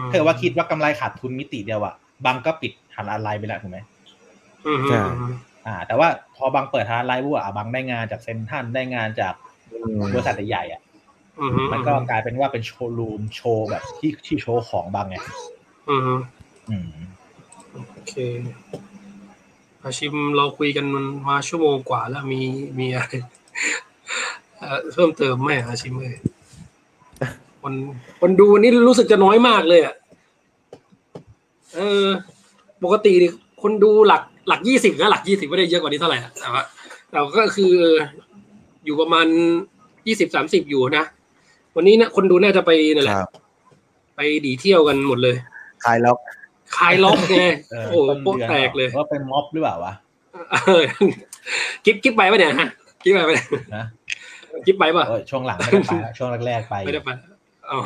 มถ้าเกิดว่าคิดว่ากำไรขาดทุนมิติเดียวอะบางก็ปิดหันอะไรไปแล้วถูกไหมอืมใช่อ่า แต่ว่าพอบางเปิดหันอะไรปุ๊บอะบางได้งานจากเซนทรันได้งานจากอืมบริษัทใหญ่ๆอะอืม มันก็กลายเป็นว่าเป็นโชว์รูมโชว์แบบที่ที่โชว์ของบางไงอืมอืมโอเคอาชิมเราคุยกันมันมาชั่วโมงกว่าแล้วมีมีอะไรเอ่อเพิ่มเติมไหมอาชิมเลยคนคนดูนี่รู้สึกจะน้อยมากเลยอะเออ ปกตินี่คนดูหลักหลักยี่สิบนะหลักยี่สิบไม่ได้เยอะกว่านี้เท่าไหร่อะแต่ว่าแต่ก็คืออยู่ประมาณยี่สิบสามสิบอยู่นะ วันนี้เนี่ยคนดูน่าจะไปนั่นแหคละรับไปดีเที่ยวกันหมดเลยขายแล้วคลายล็อกไงเออโอ้โหต้นโป๊ะเดือนแตกเลยว่าเป็นม็อบหรือเปล่าวะเออกิ๊บกิ๊บไปปะเนี่ยฮะกิ๊บไปปะเนี่ยนะกิ๊บไปปะ เออช่วงหลังไม่ได้ไปละช่วงแรกๆไป ไม่ได้ไปอ๋อ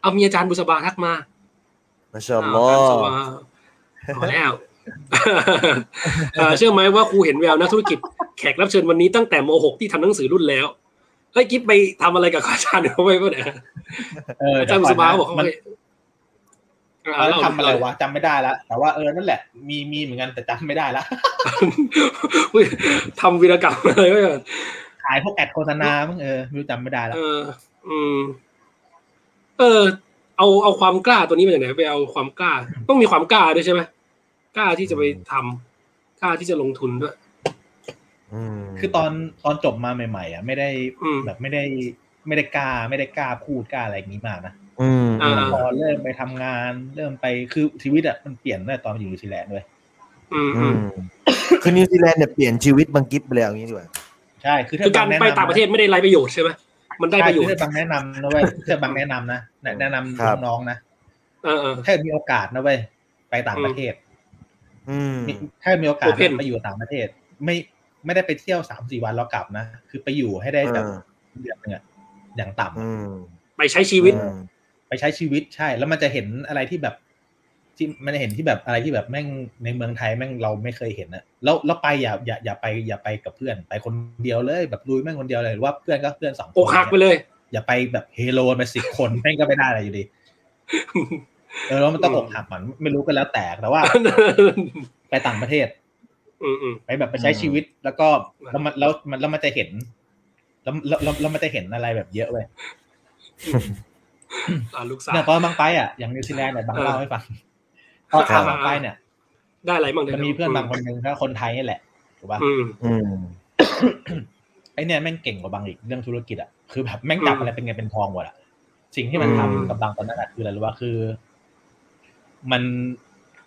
เอามีอาจารย์บุษบาทักมามาชาอัลลอาอจารย์บุษฮ์บามาแล้วเออเชื่อไหมว่าครูเห็นแววนักธุรกิจแขกรับเชิญวันนี้ตั้งแต่ม .6 ที่ทำหนังสือรุ่นแล้วเฮ้ยกิ๊บไปทำอะไรกับอาจารย์เขาไปปะเนี่ยเอออาจารย์บุษบาเขาบอกเขามันไปเออทำอะไรวะจำไม่ได้ละแต่ว่าเออนั่นแหละ มีมีเหมือนกันแต่จำไม่ได้ละอุ๊ยทำวีรกรรมอะไรไว้ก่อนขายพวกแอดโฆษณามั้งเออไม่รู้จำไม่ได้ละเออ อืม เออ เอาเอาความกล้าตัวนี้มาจากไหนไปเอาความกล้า ต้องมีความกล้าด้วยใช่ไหมกล้าที่จะไปทำกล้าที่จะลงทุนด้วยอืม คือตอนตอนจบมาใหม่ ๆ อะ ไม่ได้อืมแบบไม่ได้ไม่ได้กล้าไม่ได้กล้าพูดกล้าอะไรอย่างนี้มากนะอืมอ่าพอเริ่มไปทำงาน เริ่มไปคือชีวิตอะมันเปลี่ยนตั้งแต่ตอนไปอยู่นิวซีแลนด์ด้วยอืมอือืมมคือนิวซีแลนด์เนี่ยเปลี่ยนชีวิตบังกิฟไปแล้วอย่างนี้ดีกว่าใช่คือถ้าคือการบแนะนำไปต่างประเทศไม่ได้ไรประโยชน์ใช่ไหมมันได้ใช่ประโยชคือน์ถ้าบังแนะนำนะเว้ยถ้าบังแนะนำนะแนะแนะนครับำน้องๆนะเออเออถ้ามีโอกาสนะเว้ยไปต่างประเทศอืมมีถ้ามีโอกาส Open ไปอยู่ต่างประเทศ ไม่ ไม่ได้ไปเที่ยวสามสี่วันแล้วกลับนะ คือไปอยู่ให้ได้แบบเออเดือนหนึงอะอย่างต่ำอือะมไปใช้ชีวิตอืมไปใช้ชีวิตใช่ แล้วมันจะเห็นอะไรที่แบบ ที่มันจะเห็นที่แบบอะไรที่แบบแม่งในเมืองไทยแม่งเราไม่เคยเห็นอะแล้วแล้วไปอย่าอย่าอย่าไปอย่าไปกับเพื่อน ไปคนเดียวเลยแบบลุยแม่งคนเดียวเลยหรือว่าเพื่อนก็เพื่อนสองคนอกหักไปเลย อย่าไปแบบเฮโลไปสิบคนแม่งก็ไม่ได้อะไรอยู่ดีเออแล้วมันต้องอกหักมันไม่รู้ก็แล้วแต่แต่ว่า ไปต่างประเทศอืมอืม ไปแบบไปใช้ชีวิตแล้วก็แล้วมันแล้วมันแล้วมันจะเห็น แล้วแล้วแล้วแล้วมันจะเห็นอะไรแบบเยอะเว้ยอ่าลูกสาวเนี่ยตอนบังไปอะอย่างนิวซีแลนด์เนี่ยบังเออเล่าให้ฟังตอนครับบังไปเนี่ย ได้อะไรบ้างมันมีเพื่อนบังคนหนึ่งก็คนไทยนี่แหละถูกป่ะอืมอืมไอเนี่ยแม่งเก่งกว่าบังอีกเรื่องธุรกิจอะคือแบบแม่งจับอืมอะไรเป็นเงินเป็นทองหมดอะสิ่งที่มันอืมทำกับบางตอนนั้นอะคืออะไรรู้ว่าคือ มัน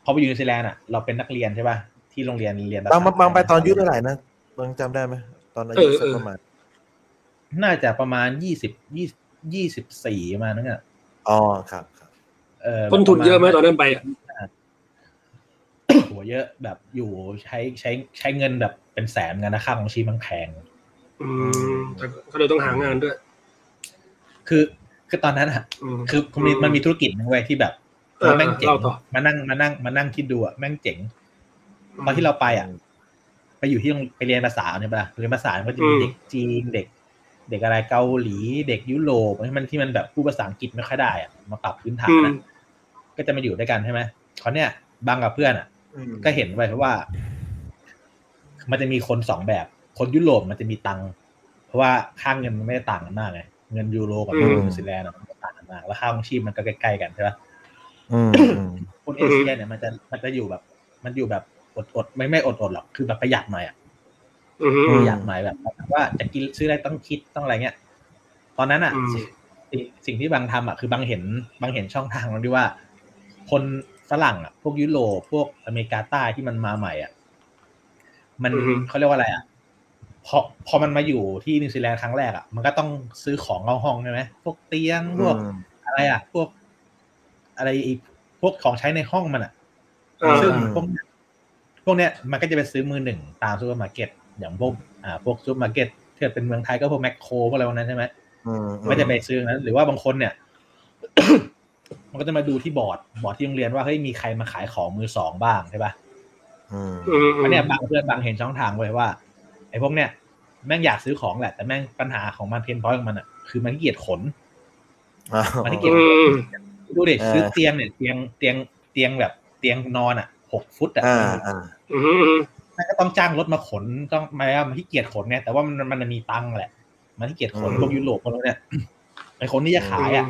พอไปอยู่นิวซีแลนด์อะเราเป็นนักเรียนใช่ป่ะ ที่โรงเรียนเรียนภษบางบางไปตอนอายุเท่าไหร่นะบางจำได้ไหมตอนอายุสักประมาณน่าจะประมาณยี่สิบยี่ยี่สิบสี่ประมาณนั้นอะอ๋อครับครับเออต้นทุนเยอะไหมตอนนั้นไปอะหัวเยอะแบบอยู่ใช้ใช้ใช้เงินแบบเป็นแสนเงินนะค่าของชีพมันแพงอืมแต่ก็เลยต้องหางานด้วย คือคือตอนนั้นอะอืมคือมันมีมันมีธุรกิจนึงเว้ยที่แบบเออแม่งเจ๋งเล่าต่อมานั่งมานั่งมานั่งคิดดูอะแม่งเจ๋ง ตอนที่เราไปอะ ไปอยู่ที่โรงไปเรียนภาษาเนี่ยปะล่ะเรียนภาษามันก็จะมีอืมเด็กจีนเด็ก เด็กอะไรเกาหลี เด็กยุโรปที่มันที่มันแบบพูดภาษาอังกฤษไม่ค่อยได้อะมาปรับพื้นฐานอืมนะก็จะมาอยู่ด้วยกันใช่ไหมเขาเนี่ยบางกับเพื่อนอะอืมก็เห็นไว้เพราะว่า มันจะมีคนสองแบบ คนยุโรปมันจะมีตังค์เพราะว่าค่าเงินมันไม่ได้ต่างกันมากไงเงินยูโรกับอืมนิวซีแลนด์อะมันไม่ต่างกันมากแล้วค่าของชีพมันก็ใกล้ๆกันใช่ปะอืมอืมคนเอเชียเนี่ยมันจะมันจะอยู่แบบ มันอยู่แบบ อดอดไม่ไม่อดอดหรอกคือแบบประหยัดหน่อยอะอืมประหยัดหน่อยแบบว่าจะกินซื้ออะไรต้องคิดต้องอะไรเงี้ย ตอนนั้นอะอืมสิ่งสิ่งที่บางทำอะคือบางเห็นบางเห็นช่องทางนั้นที่ว่า คนฝรั่งอะพวกยุโรปพวกอเมริกาใต้ที่มันมาใหม่อะมันเขาเรียกว่าอะไรอะพอพอมันมาอยู่ที่นิวซีแลนด์ครั้งแรกอะมันก็ต้องซื้อของเข้าห้องใช่ไหมพวกเตียงพวกอะไรอะ พวกอะไรอีกพวกของใช้ในห้องมันอะอ่าซึ่งพวกเนี้ยพ วกเนี้ยมันก็จะไปซื้อมือหนึ่งตามซูเปอร์มาร์เก็ตอย่างพวกอ่าพวกซูเปอร์มาร์เก็ตที่เป็นเมืองไทยก็พวกแมคโครพวกอะไรพวกนั้นใช่ไหมอืมไม่จะไปซื้อนั้นหรือว่าบางคนเนี่ย มันก็จะมาดูที่บอร์ดบอร์ดที่โรงเรียนว่าเฮ้ยมีใครมาขายของมือสองบ้างใช่ปะอืมอืมอันเนี้ยบังเพื่อนบังเห็นช่องทางไว้ว่าไอ้พวกเนี้ยแม่งอยากซื้อของแหละ แต่แม่งปัญหาของมัน pain point ของมันอะคือมันขี้เกียจขนอ่ามันที่เก็บอืมดูดิเออซื้อเตียงเนี่ยเตียงเตียงเตียงแบบเตียงนอนอะ หกฟุตอะอ่าอ่าอืมอืมมันก็ต้องจ้างรถมาขนต้องมามันที่เกียจขนเนี่ยแต่ว่ามันมันมีตังค์แหละมันที่เกียจขนพวกยุโรปพวกนั้นเนี่ยไอคนที่จะขายอะ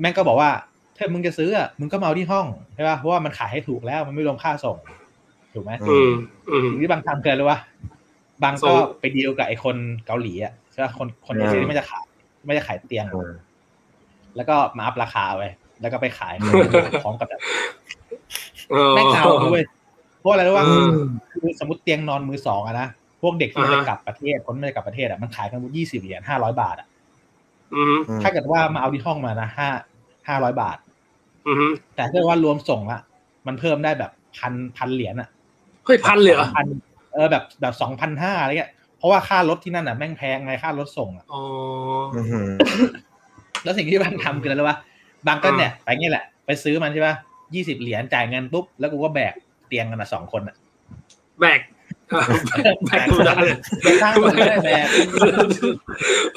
แม่งก็บอกว่าถ้ามึงจะซื้ออะมึงก็มาเอาที่ห้องใช่ป่ะเพราะว่ามันขายให้ถูกแล้วมันไม่รวมค่าส่งถูกไหมอืมอืมสิ่งที่บางทำเกินเลยว่าบางส่ก็งไปดีลกับไอคนเกาหลีอะใช่ป่ะคนคนเอเชียที่ไม่จะขายไม่จะขายเตียงอืมแล้วก็มาอัพราคาไว้แล้วก็ไปขายพร้อมกับแบบเออ แม่งเอาด้วยเพราะอะไรรู้ว่าอืมคือสมมติเตียงนอนมือสองอะนะพวกเด็กที่อ่าไม่ฮะได้กลับประเทศคนไม่ได้กลับประเทศอะมันขายกันยี่สิบเหรียญห้าร้อยบาทอะอืมอืมถ้าเกิดว่ามาเอาที่ห้องมานะห้าห้าร้อยบาทอืมแต่ถ้าเกิดว่ารวมส่งอะมันเพิ่มได้แบบพันพันเหรียญอะเฮ้ยพันเลยเหรอพันเออแบบแบบสองพันห้าอะไรเงี้ยเพราะว่าค่ารถที่นั่นอะแม่งแพงไงค่ารถส่งอะอ๋ออืมแล้วสิ่งที่บางทำคืออะไรรู้ปะบางก็เนี่ยไปงี้แหละ ไปซื้อมันใช่ปะ ยี่สิบเหรียญจ่ายเงินปุ๊บ แล้วกูก็แบกเตียงกันอะสองคนอะแบกเออแบกธรรมดาเลยแบกข้างคนไม่ได้แบก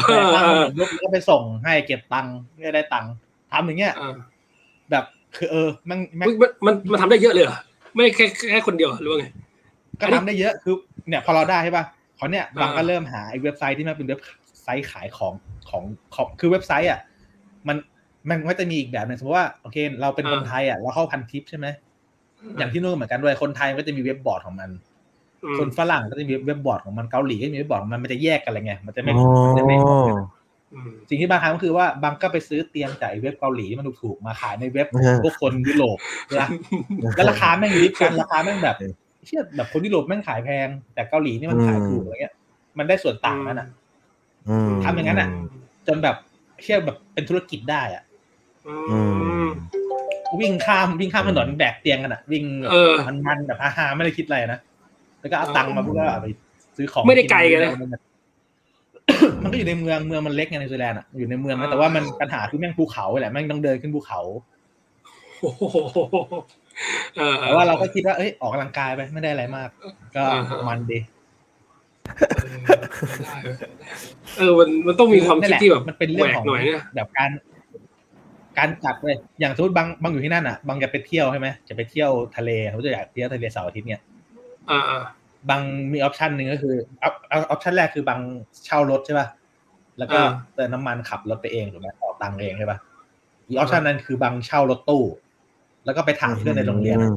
เอแบกอข้างเอคอนปุ๊บแล้วก็ไปส่งให้เก็บตังค์ก็ได้ตังค์ทำอย่างเงี้ยเออแบบคือเออแม่งแม่งมันมันมันทำได้เยอะเลยเหรอไม่แค่แค่คนเดียวหรือว่าไงก็ทำได้เยอะคือเนี่ยพอเราได้ใช่ป่ะเขาเนี่ยอ่าบางก็เริ่มหาไอ้เว็บไซต์ที่มันเป็นเว็บไซต์ขายของของของคือเว็บไซต์อะมัน มันก็จะมีอีกแบบหนึงสมมติว่าโอเค เราเป็นคนไทยอะเราเข้าพันทิปใช่ไหมอย่างที่นู่นเหมือนกันด้วยคนไทยมันก็จะมีเว็บบอร์ดของมันอืมคนฝรั่งก็จะมีเว็บบอร์ดของมันเกาหลีก็มีเว็บบอร์ดของมันมันจะแยกกันอะไรเงี้ยมันจะไม่โอ้มันจะไม่อืมสิ่งที่บังทำก็คือว่าบังก็ไปซื้อเตียงจากไอ้เว็บเกาหลีที่มันถูกๆมาขายในเว็บเออพวกคนยุโรปนะแล้วราคาแม่งอยู่ที่กันราคาแม่งแบบเชื่อแบบคนยุโรปแม่งขายแพง แต่เกาหลีนี่มันขายถูกอะไรเงี้ย มันได้ส่วนต่างนั้นอะอืมทำอย่างนั้นอะจนแบบเชื่อแบบเป็นธุรกิจได้อะ อือืมมวิ่งข้ามวิ่งข้ามถนนแบกเตียงกันอะ วิ่งเออมันมันๆแบบฮาๆไม่ได้คิดอะไรนะแล้วก็เอาตังค์มาพวกก็เอาไปซื้อของไม่ได้ไกลกันนะมันก็อยู่ในเมืองเมืองมันเล็กไงนิวซีแลนด์อะอยู่ในเมืองนะแต่ว่ามันปัญหาคือแม่งภูเขาแหละแม่งต้องเดินขึ้นภูเขาโอ้โหเออแต่ว่าเราก็คิดว่าเอ้ยออกกำลังกายไปไม่ได้อะไรมาก ก็อ่าฮะมันดีเออมันมันต้องมีความคิดที่แบบมันเป็นเรื่องของแหวกหน่อยเนี่ยแบบการ การจัดเลยอย่างสมมติบังบังอยู่ที่นั่นอะบังจะไปเที่ยวใช่ไหมจะไปเที่ยวทะเลเขาจะอยากเที่ยวทะเลเสาร์อาทิตย์เนี่ยอ่าอ่าบังมี option หนึ่งก็คือ op option แรกคือบังเช่ารถใช่ป่ะแล้วก็อ่าเติมน้ำมันขับรถไปเองถูกไหมออกตังค์เองใช่ป่ะอีกออปชันนั้นคือบางเช่ารถตู้ แล้วก็ไปถามเพื่อนในโรงเรียนอะ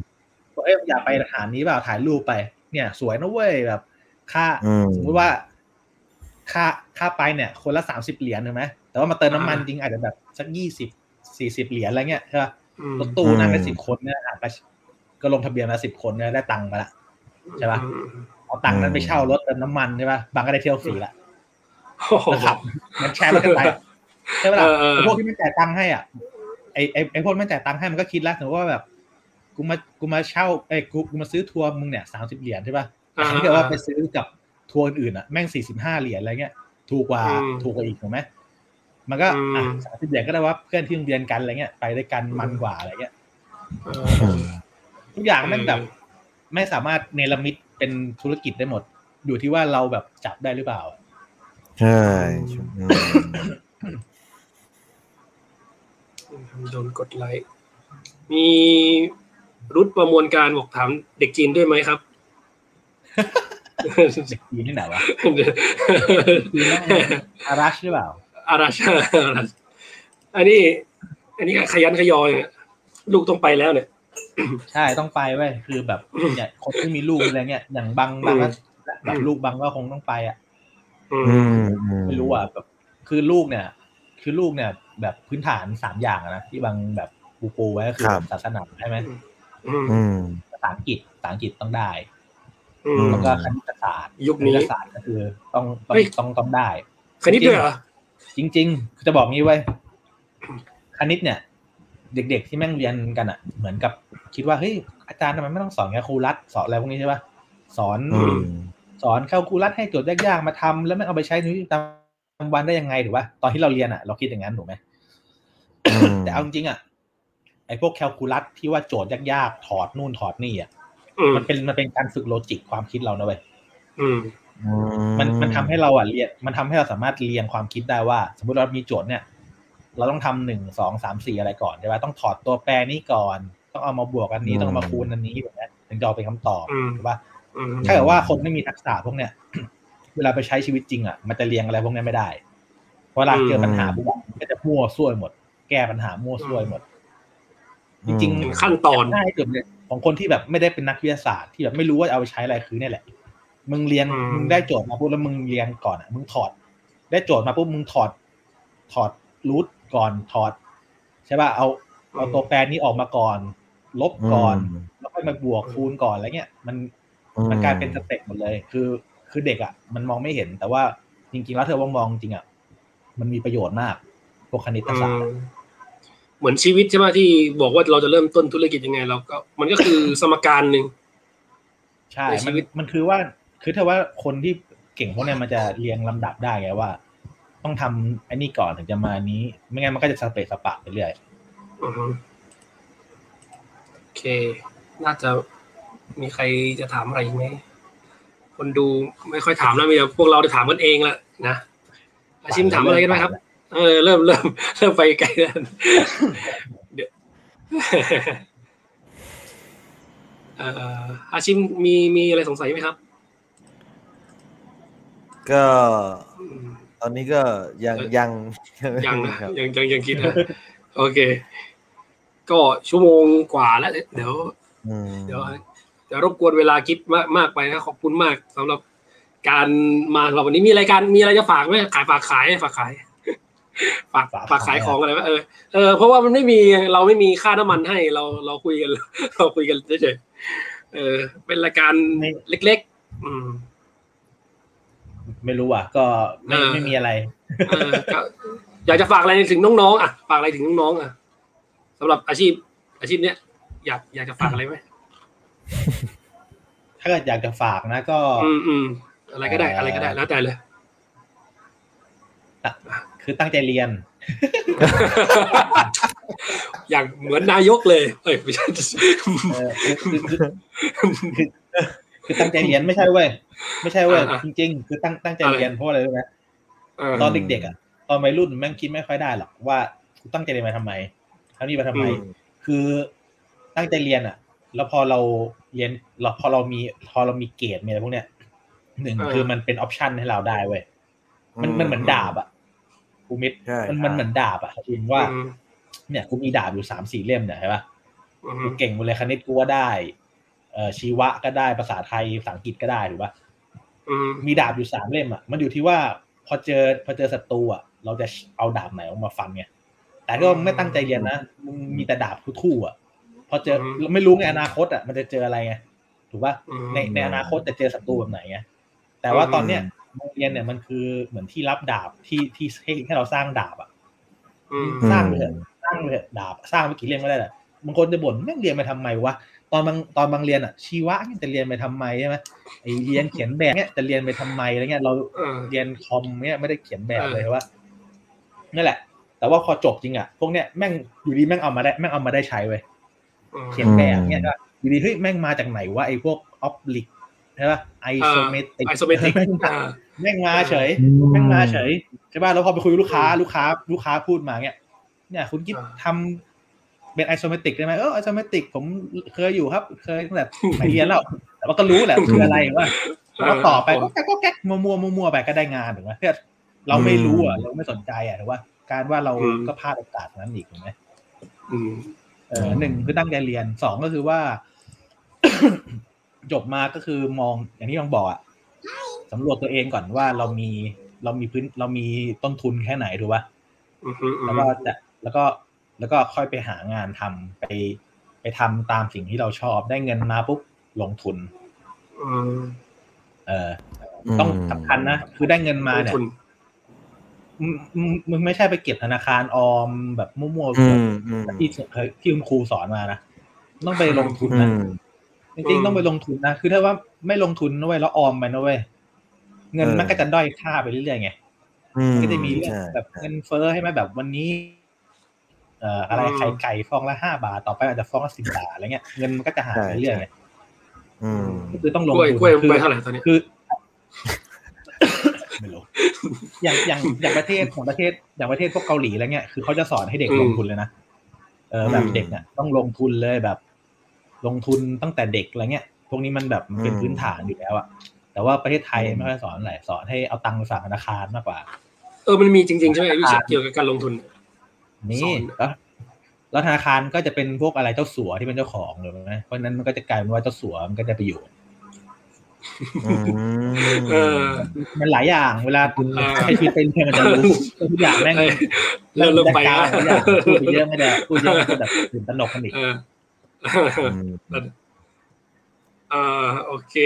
บอกเอ้ยอยากไปสถานนี้เปล่าถ่ายรูปไป เนี่ย สวยนะเว้ยแบบ ค่าอืมสมมติว่า ค่าค่าไปเนี่ย คนละสามสิบเหรียญถูกไหมแต่ว่ามาเติมน้ำมันจริงอาจจะแบบสักยี่สิบ สี่สิบเหรียญอะไรเงี้ยใช่ป่ะอืมรถตู้นั่งได้อืมสิบคนเนี่ยอาจจะก็ลงทะเบียนมาสิบคนเนี่ยได้ตังค์มาละใช่ปะอืมเอาตังค์นั้นไปเช่ารถเติมน้ำมันใช่ป่ะบางก็ได้เที่ยวฟรีละโอ้โหแล้วขับมันแชร์รถกันไปใช่ป่ะล่ะเออเออไอ้พวกที่ไม่จ่ายตังค์ให้อะไอ้ไอ้ไอ้พวกไม่จ่ายตังค์ให้มันก็คิดแล้วสมมติว่าแบบกูมากูมาเช่าไอ้ยกูกูมาซื้อทัวร์มึงเนี่ยสามสิบเหรียญใช่ป่ะแต่ถ้าเกิดว่าไปซื้อกับทัวร์อื่นๆอะแม่งสี่สิบห้าเหรียญอะไรเงี้ยถูกกว่าอืมถูกกว่าอีกถูกไหม มันก็อืมอะสามสิบเหรียญก็ได้ว่าเพื่อนที่โรงเรียนกันอะไรเงี้ยไปด้วยกันมันกว่าอะไรเงี้ยเออือมทุกอย่างแม่งแบบอืมไม่สามารถเนรมิตเป็นธุรกิจได้หมด อยู่ที่ว่าเราแบบจับได้หรือเปล่าใช่อืมโดนกดไลค์มีรุดประมวลการบอกถามเด็กจีนด้วยไหมครับเด็กจีนที่ไหนวะจีนแม่งอารัชหรือเปล่า อาราชาอาราชอันนี้ อันนี้ขยันขยอยเนี่ยลูกต้องไปแล้วเนี่ย ใช่ต้องไปเว้ยคือแบบเนี่ยคนที่มีลูกอะไรเงี้ยอย่างบางบางก็แบบลูกบางก็คงต้องไปอะอือืมมไม่รู้อะแบบคือลูกเนี่ย คือลูกเนี่ย แบบพื้นฐานสามอย่างอะนะที่บางแบบปูปูไว้ก็คือครับศาสนาใช่ไหมอืมอืมภาษาอังกฤษภาษาอังกฤษต้องได้อืมแล้วก็คณิตศาสตร์ยุคคนี้ณิตศาสตร์ก็คือ ต้องต้องเฮ้ยต้องต้องได้ คณิตด้วยเหรอ จริงๆคือจะบอกงี้ไว้ยคณิตเนี่ย เด็ก ๆ ที่แม่งเรียนกันอะ เหมือนกับคิดว่าเฮ้ยอาจารย์ทำไมไม่ต้องสอนแค่ครูรัฐสอนอะไรพวกนี้ใช่ปะสอนอืมสอนเข้าครูรัฐให้โจทย์ยากๆมาทำแล้วแม่งเอาไปใช้ในชีวิตประจำวันได้ยังไงถูกปะตอนที่เราเรียนอะ เราคิดอย่างนั้นถูกไหมอืมแต่เอาจริงๆอะไอ้พวกแคลคูลัสที่ว่าโจทย์ยากๆถอดนู่นถอดนี่อะอืมมันเป็นมันเป็นการฝึกโลจิกความคิดเรานะเว้ยอื มมันมันทำให้เราอะเรียนมันทำให้เราสามารถเรียงความคิดได้ว่า สมมติเรามีโจทย์เนี่ย เราต้องทำหนึ่งสองสามสี่อะไรก่อนใช่ปะต้องถอดตัวแปรนี้ก่อน ต้องเอามาบวกอันนี้ต้องเอามาคูณอันนี้แบบนี้ถึงจะเอาเป็นคำตอบอืมถูกปะอืมถ้าเกิดว่าคนไม่มีทักษะพวกเนี้ยเวลาไปใช้ชีวิตจริงอะมันจะเรียงอะไรพวกเนี้ยไม่ได้เพราะเวลาเจอปัญหาปุ๊บอะมันก็จะมั่วซั่วหมด แก้ปัญหามั่วซั่วหมด จริงเป็นขั้นตอนง่ายสุดเลยของคนที่แบบไม่ได้เป็นนักวิทยาศาสตร์ที่แบบไม่รู้ว่าจะเอาไปใช้อะไรคือเนี่ยแหละ มึงเรียนอืมมึงได้โจทย์มาปุ๊บแล้วมึงเรียนก่อนอะมึงถอด ได้โจทย์มาปุ๊บมึงถอด ถอดรูทก่อนถอด ใช่ป่ะเอาเอาตัวแปรนี้ออกมาก่อน ลบก่อน แล้วค่อยมาบวกคูณก่อนอะไรเงี้ยมันมันกลายเป็นสเต็ปหมดเลย คือคือเด็กอะ มันมองไม่เห็น แต่ว่าจริง ๆ แล้วเธอว่ามองจริงอะมันมีประโยชน์มากพวกคณิตอืศาสตมร์เหมือนชีวิตใช่ไหมที่บอกว่าเราจะเริ่มต้นธุรกิจยังไง เราก็ มันก็คือสมการหนึ่งใช่ในมัชีนวิตมันคือว่า คือถ้าว่าคนที่เก่งพวกเนี้ยมันจะเรียงลำดับได้ไงว่า ต้องทำอันนี้ก่อนถึงจะมาอันนี้ ไม่งั้นมันก็จะสเปซสปะไปเรื่อยอือฮึโอเค น่าจะมีใครจะถามอะไรไหมคนดูไม่ค่อยถามแล้วมีแต่พวกเราได้ถามกันเองละนะอาชิมถามอะไรกันไหมครับ เออเริ่มเริ่มเริ่มไปไกลแล้วเดี๋ยวอาชิมมีมีอะไรสงสัยไหมครับ ก็อืมตอนนี้ก็ยังเอ่อยังยังนะครับยังยังยังคิดนะโอเค ก็ชั่วโมงกว่าแล้ว เดี๋ยวอืมเดี๋ยวเดี๋ยวรบกวนเวลาคิดมากมากไปนะขอบคุณมากสำหรับการมาเราวันนี้มีรายการมีอะไรจะฝากไหมขายฝากขายฝากขายฝากฝากฝากขายขายของอะไรไหมเออเออเพราะว่ามันไม่มีเราไม่มีค่าน้ำมันให้เราเราคุยกันเราคุยกันเฉยๆเออ เป็นรายการไม่เล็ก ๆ อืม ไม่รู้อะ ก็ไม่เออไม่มีอะไรเออก็อยากจะฝากอะไรถึงน้องๆอะฝากอะไรถึงน้องๆอะสำหรับอาชีพ อาชีพเนี้ยอยากอยากจะฝากอะไรไหมถ้าเกิดอยากจะฝากนะก็ อืมอืมอะไรก็ได้ อะไรก็ได้แล้วแต่เลยคือตั้งใจเรียน อย่างเหมือนนายกเลย เอ้ยไม่ใช่เออ คือคือคือคือคือตั้งใจเรียนไม่ใช่เว้ยไม่ใช่เว้ยอ่าจริง ๆ คือตั้งตั้งใจเรียนเพราะอะไรรู้ไหมเออตอนเด็กๆอะตอนวัยรุ่นแม่งคิดไม่ค่อยได้หรอกว่ากูตั้งใจเรียนมาทำไมทำนี่มาทำไมอืมคือตั้งใจเรียนอะ แล้วพอเราเรียนเราพอเรามีพอเรามีเกรดมีอะไรพวกเนี้ยหนึ่งคือมันเป็นออปชันให้เราได้เว้ยมันมันเหมือนดาบอะกูมิดใช่มันมันเหมือนดาบอะจริงว่าอืมเนี่ยกูมีดาบอยู่สามสี่เล่มเนี่ยใช่ปะอืกูมเก่งหมดเลยคณิตกูก็ได้เอ่อ ชีวะก็ได้ภาษาไทยภาษาอังกฤษก็ได้ถูกปะอืมมีดาบอยู่สามเล่มอะมันอยู่ที่ว่าพอเจอพอเจอศัตรูอะเราจะเอาดาบไหนออกมาฟันไงแต่ก็ไม่ตั้งใจเรียนนะมึงมีแต่ดาบคู่ๆอะพอเจอเราไม่รู้ไงอนาคตอะมันจะเจออะไรไงถูกป่ะอืมในในอนาคตจะเจอศัตรูแบบไหนไงแต่ว่าตอนเนี้ยโรงเรียนเนี่ยมันคือเหมือนที่รับดาบที่ที่ให้ให้เราสร้างดาบอะอืมสร้างไปเถอะสร้างไปเถอะดาบสร้างไปกี่เล่มก็ได้แหละบางคนจะบ่นแม่งเรียนไปทำไมวะ ตอนบางตอนบางเรียนอะชีวะเนี่ยจะเรียนไปทำไมใช่ไหมไอเรียนเขียนแบบเนี่ยจะเรียนไปทำไมอะไรเงี้ยเราเออเรียนคอมเนี่ยไม่ได้เขียนแบบเออเลยว่านั่นแหละ แต่ว่าพอจบจริงอะพวกเนี้ยแม่งอยู่ดีแม่งเอามาได้แม่งเอามาได้ใช้เว้ยอืมเขียนแบบเนี่ยก็อยู่ดีเฮ้ยแม่งมาจากไหนวะไอ้พวก oblique ใช่ป่ะ isometric isometric แม่งมาอ่าแม่งมาเฉยแม่งมาเฉยใช่ป่ะแล้วพอไปคุยกับลูกค้าลูกค้า ลูกค้าพูดมาเนี่ยเนี่ยคุณคิดอ่าทำ เป็น isometric ได้ไหมเออ isometric ผมเคยอยู่ครับ เคยตั้งแต่สมัยเรียนแล้ว แต่ว่าก็รู้แหละคืออะไรว่าแล้วก็ต่อไปก็แก๊กก็แก๊กมั่วมั่วมั่วๆไปก็ได้งานถูกไหมเพื่อเราไม่รู้อะเราไม่สนใจอะถือว่า การว่าเราอืมก็พลาดโอกาสนั้นอีกถูกไหมอืมเเออหนึ่งคือตั้งใจเรียนสองก็คือว่า จบมาก็คือมองอย่างที่ลองบอกอะสำรวจตัวเองก่อนว่าเรามีเรามีพื้นเรามีต้นทุนแค่ไหนถูกป่ะอือฮึอือแล้วฮึก็จะแล้วก็ แล้วก็ค่อยไปหางานทำไป ไปทำตามสิ่งที่เราชอบได้เงินมาปุ๊บลงทุนอืมเออ ต้องสำคัญนะคือได้เงินมาลงเนี่ยทุนมึงมึงมึงไม่ใช่ไปเก็บธนาคารออมแบบมั่วๆอืแบบมอืมที่เคยที่คุณครูสอนมานะต้องไปลงทุนอืนะมจริงๆต้องไปลงทุนนะคือถ้าว่าไม่ลงทุนนะเว้ยแล้วออมไปนะเว้ยเงินเออมันก็จะด้อยค่าไปเรื่อยๆไงอืมก็จะมีเรื่องใช่แบบเงินเฟ้อให้ไหมแบบวันนี้เอ่ออะไรอืมไข่ไก่ฟองละห้าบาท ต่อไปอาจจะฟองละสิบบาทอะไรเงี้ยเงินมันก็จะหายไปเรื่อยๆไงอืมก็คือต้องลกงล้วยทุนกล้วยคือไปเท่าไหร่ตอนนี้คือไม่รู้อย่างอย่างอย่างประเทศของประเทศอย่างประเทศพวกเกาหลีอะไรเงี้ยคือเขาจะสอนให้เด็กลงทุนเลยนะเออแบบเด็กเนี่ยต้องลงทุนเลยแบบ ลงทุนตั้งแต่เด็กอะไรเงี้ยพวกนี้มันแบบมันเป็นพื้นฐานอยู่แล้วอะแต่ว่าประเทศไทยไม่ค่อยสอนอะไรสอนให้เอาตังค์ไปฝากธนาคารมากกว่า เออมันมีจริงๆใช่ไหมวิชาเกี่ยวกับการลงทุน นี่สอนแล้วแล้วธนาคารก็จะเป็นพวกอะไรเจ้าสัวที่เป็นเจ้าของเลยไหมเพราะฉะนั้นมันก็จะกลายเป็นว่าเจ้าสัวมันก็จะไปอยู่อืมเออมันหลายอย่างเวลาคุณเออใช้ชีวิตเป็นเพื่อนมันจะรู้ทุกอย่างแม่งเอ้ยเริ่มเริ่มไปแล้แล้ววพูดไปเยอะไม่ได้พูดเยอะมันจะแบบตื่นตระหนกกันอีกเอออืมอ่าโอเค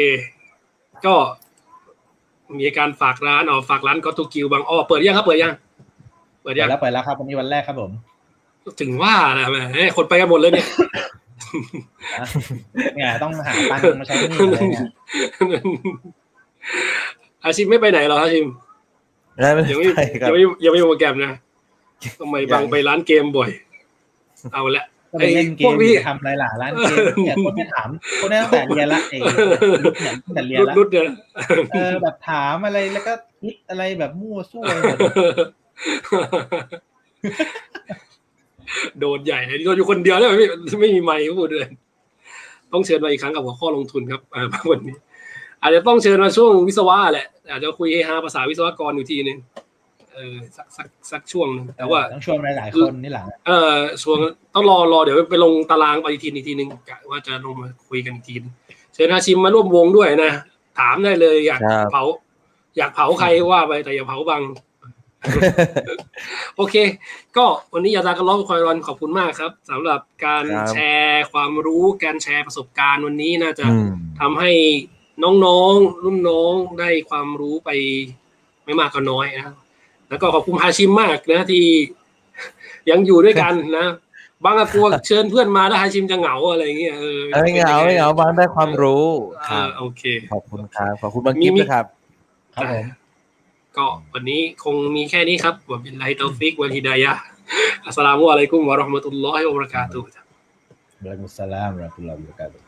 ก็มีการฝากร้านอ๋อฝากร้านก็ตูกิวบางอ้อเปิดยังครับเปิดยัง เปิดเดี๋ยัยวงแล้วไปแล้วครับวันนี้วันแรกครับผม ถึงว่าแหละแหมคนไปกันหมดเลยเนี่ยเนี่ยต้องหาตังค์มาใช้หนี่อะไรเนี่ยอาชิมไม่ไปไหนหรออาชิมได้ไม่ยังไม่ใช่ครัยับงไม่ยังไม่มีโปรแกรมนะทำไมบางไปร้านเกมบ่อย เอาละก็ไปเล่นเกพวมกนี้ทำอะไรล่ะร้านเกมเนี่ยคนที่ถามคนนี้ตั้งแต่เรียนละเองเนี่ยตั้งแต่เรียนรุดละรุดเนี่ยเออแบบถามอะไรแล้วก็คิดอะไรแบบมั่วซั่วไปหมด โดนใหญ่เลยโดนอยู่คนเดียวเลยไม่ไม่มีไมค์พูดเลย ต้องเชิญมาอีกครั้งกับหัวข้อลงทุนครับอ่าวันนี้ อาจจะต้องเชิญมาช่วงวิศวะแหละ อาจจะคุยเฮฮาภาษาวิศวกรอยู่ทีนึงเออสักสักสักช่วงหนึงแต่ว่าต้องชวนหลายๆคนนี่หลังเออช่วงต้องรอรอเดี๋ยวไปลงตารางปฏิทินอีกทีหนึ่งกะว่าจะลงมาคุยกันอีกทีนึงเชิญฮาชิมมาร่วมวงด้วยนะ ถามได้เลยอยากครับเผา อยากเผาใครว่าไปแต่อย่าเผาบัง โอเค ก็วันนี้ยาตากันล้อคอยรอนขอบคุณมากครับสำหรับการครับแชร์ความรู้การแชร์ประสบการณ์วันนี้น่าจะอืมทำให้น้องๆ รุ่นน้องได้ความรู้ไปไม่มากก็น้อยนะครับแล้วก็ขอบคุณฮาชิมมากนะที่ยังอยู่ด้วยกันนะบางอะกลัวเชิญเพื่อนมาแล้วฮาชิมจะเหงาอะไรอย่างเงี้ยเออเอ้ยเหงาไม่เหงาบางได้ความรู้คเอรับอโอเค ขอบคุณครับขอบคุณบางมีกิฟมีต์นะครับครับผม ก็วันนี้คงมีแค่นี้ครับวับิลไลตอฟิกวัลฮิดายะอัสสลามุอะลัยกุมวะเราะห์มะตุลลอฮิวะบะเราะกาตุฮ์วะอะลัยกุมุสสลามวะเราะห์มะตุลลอฮิวะบะเราะกาตุฮ์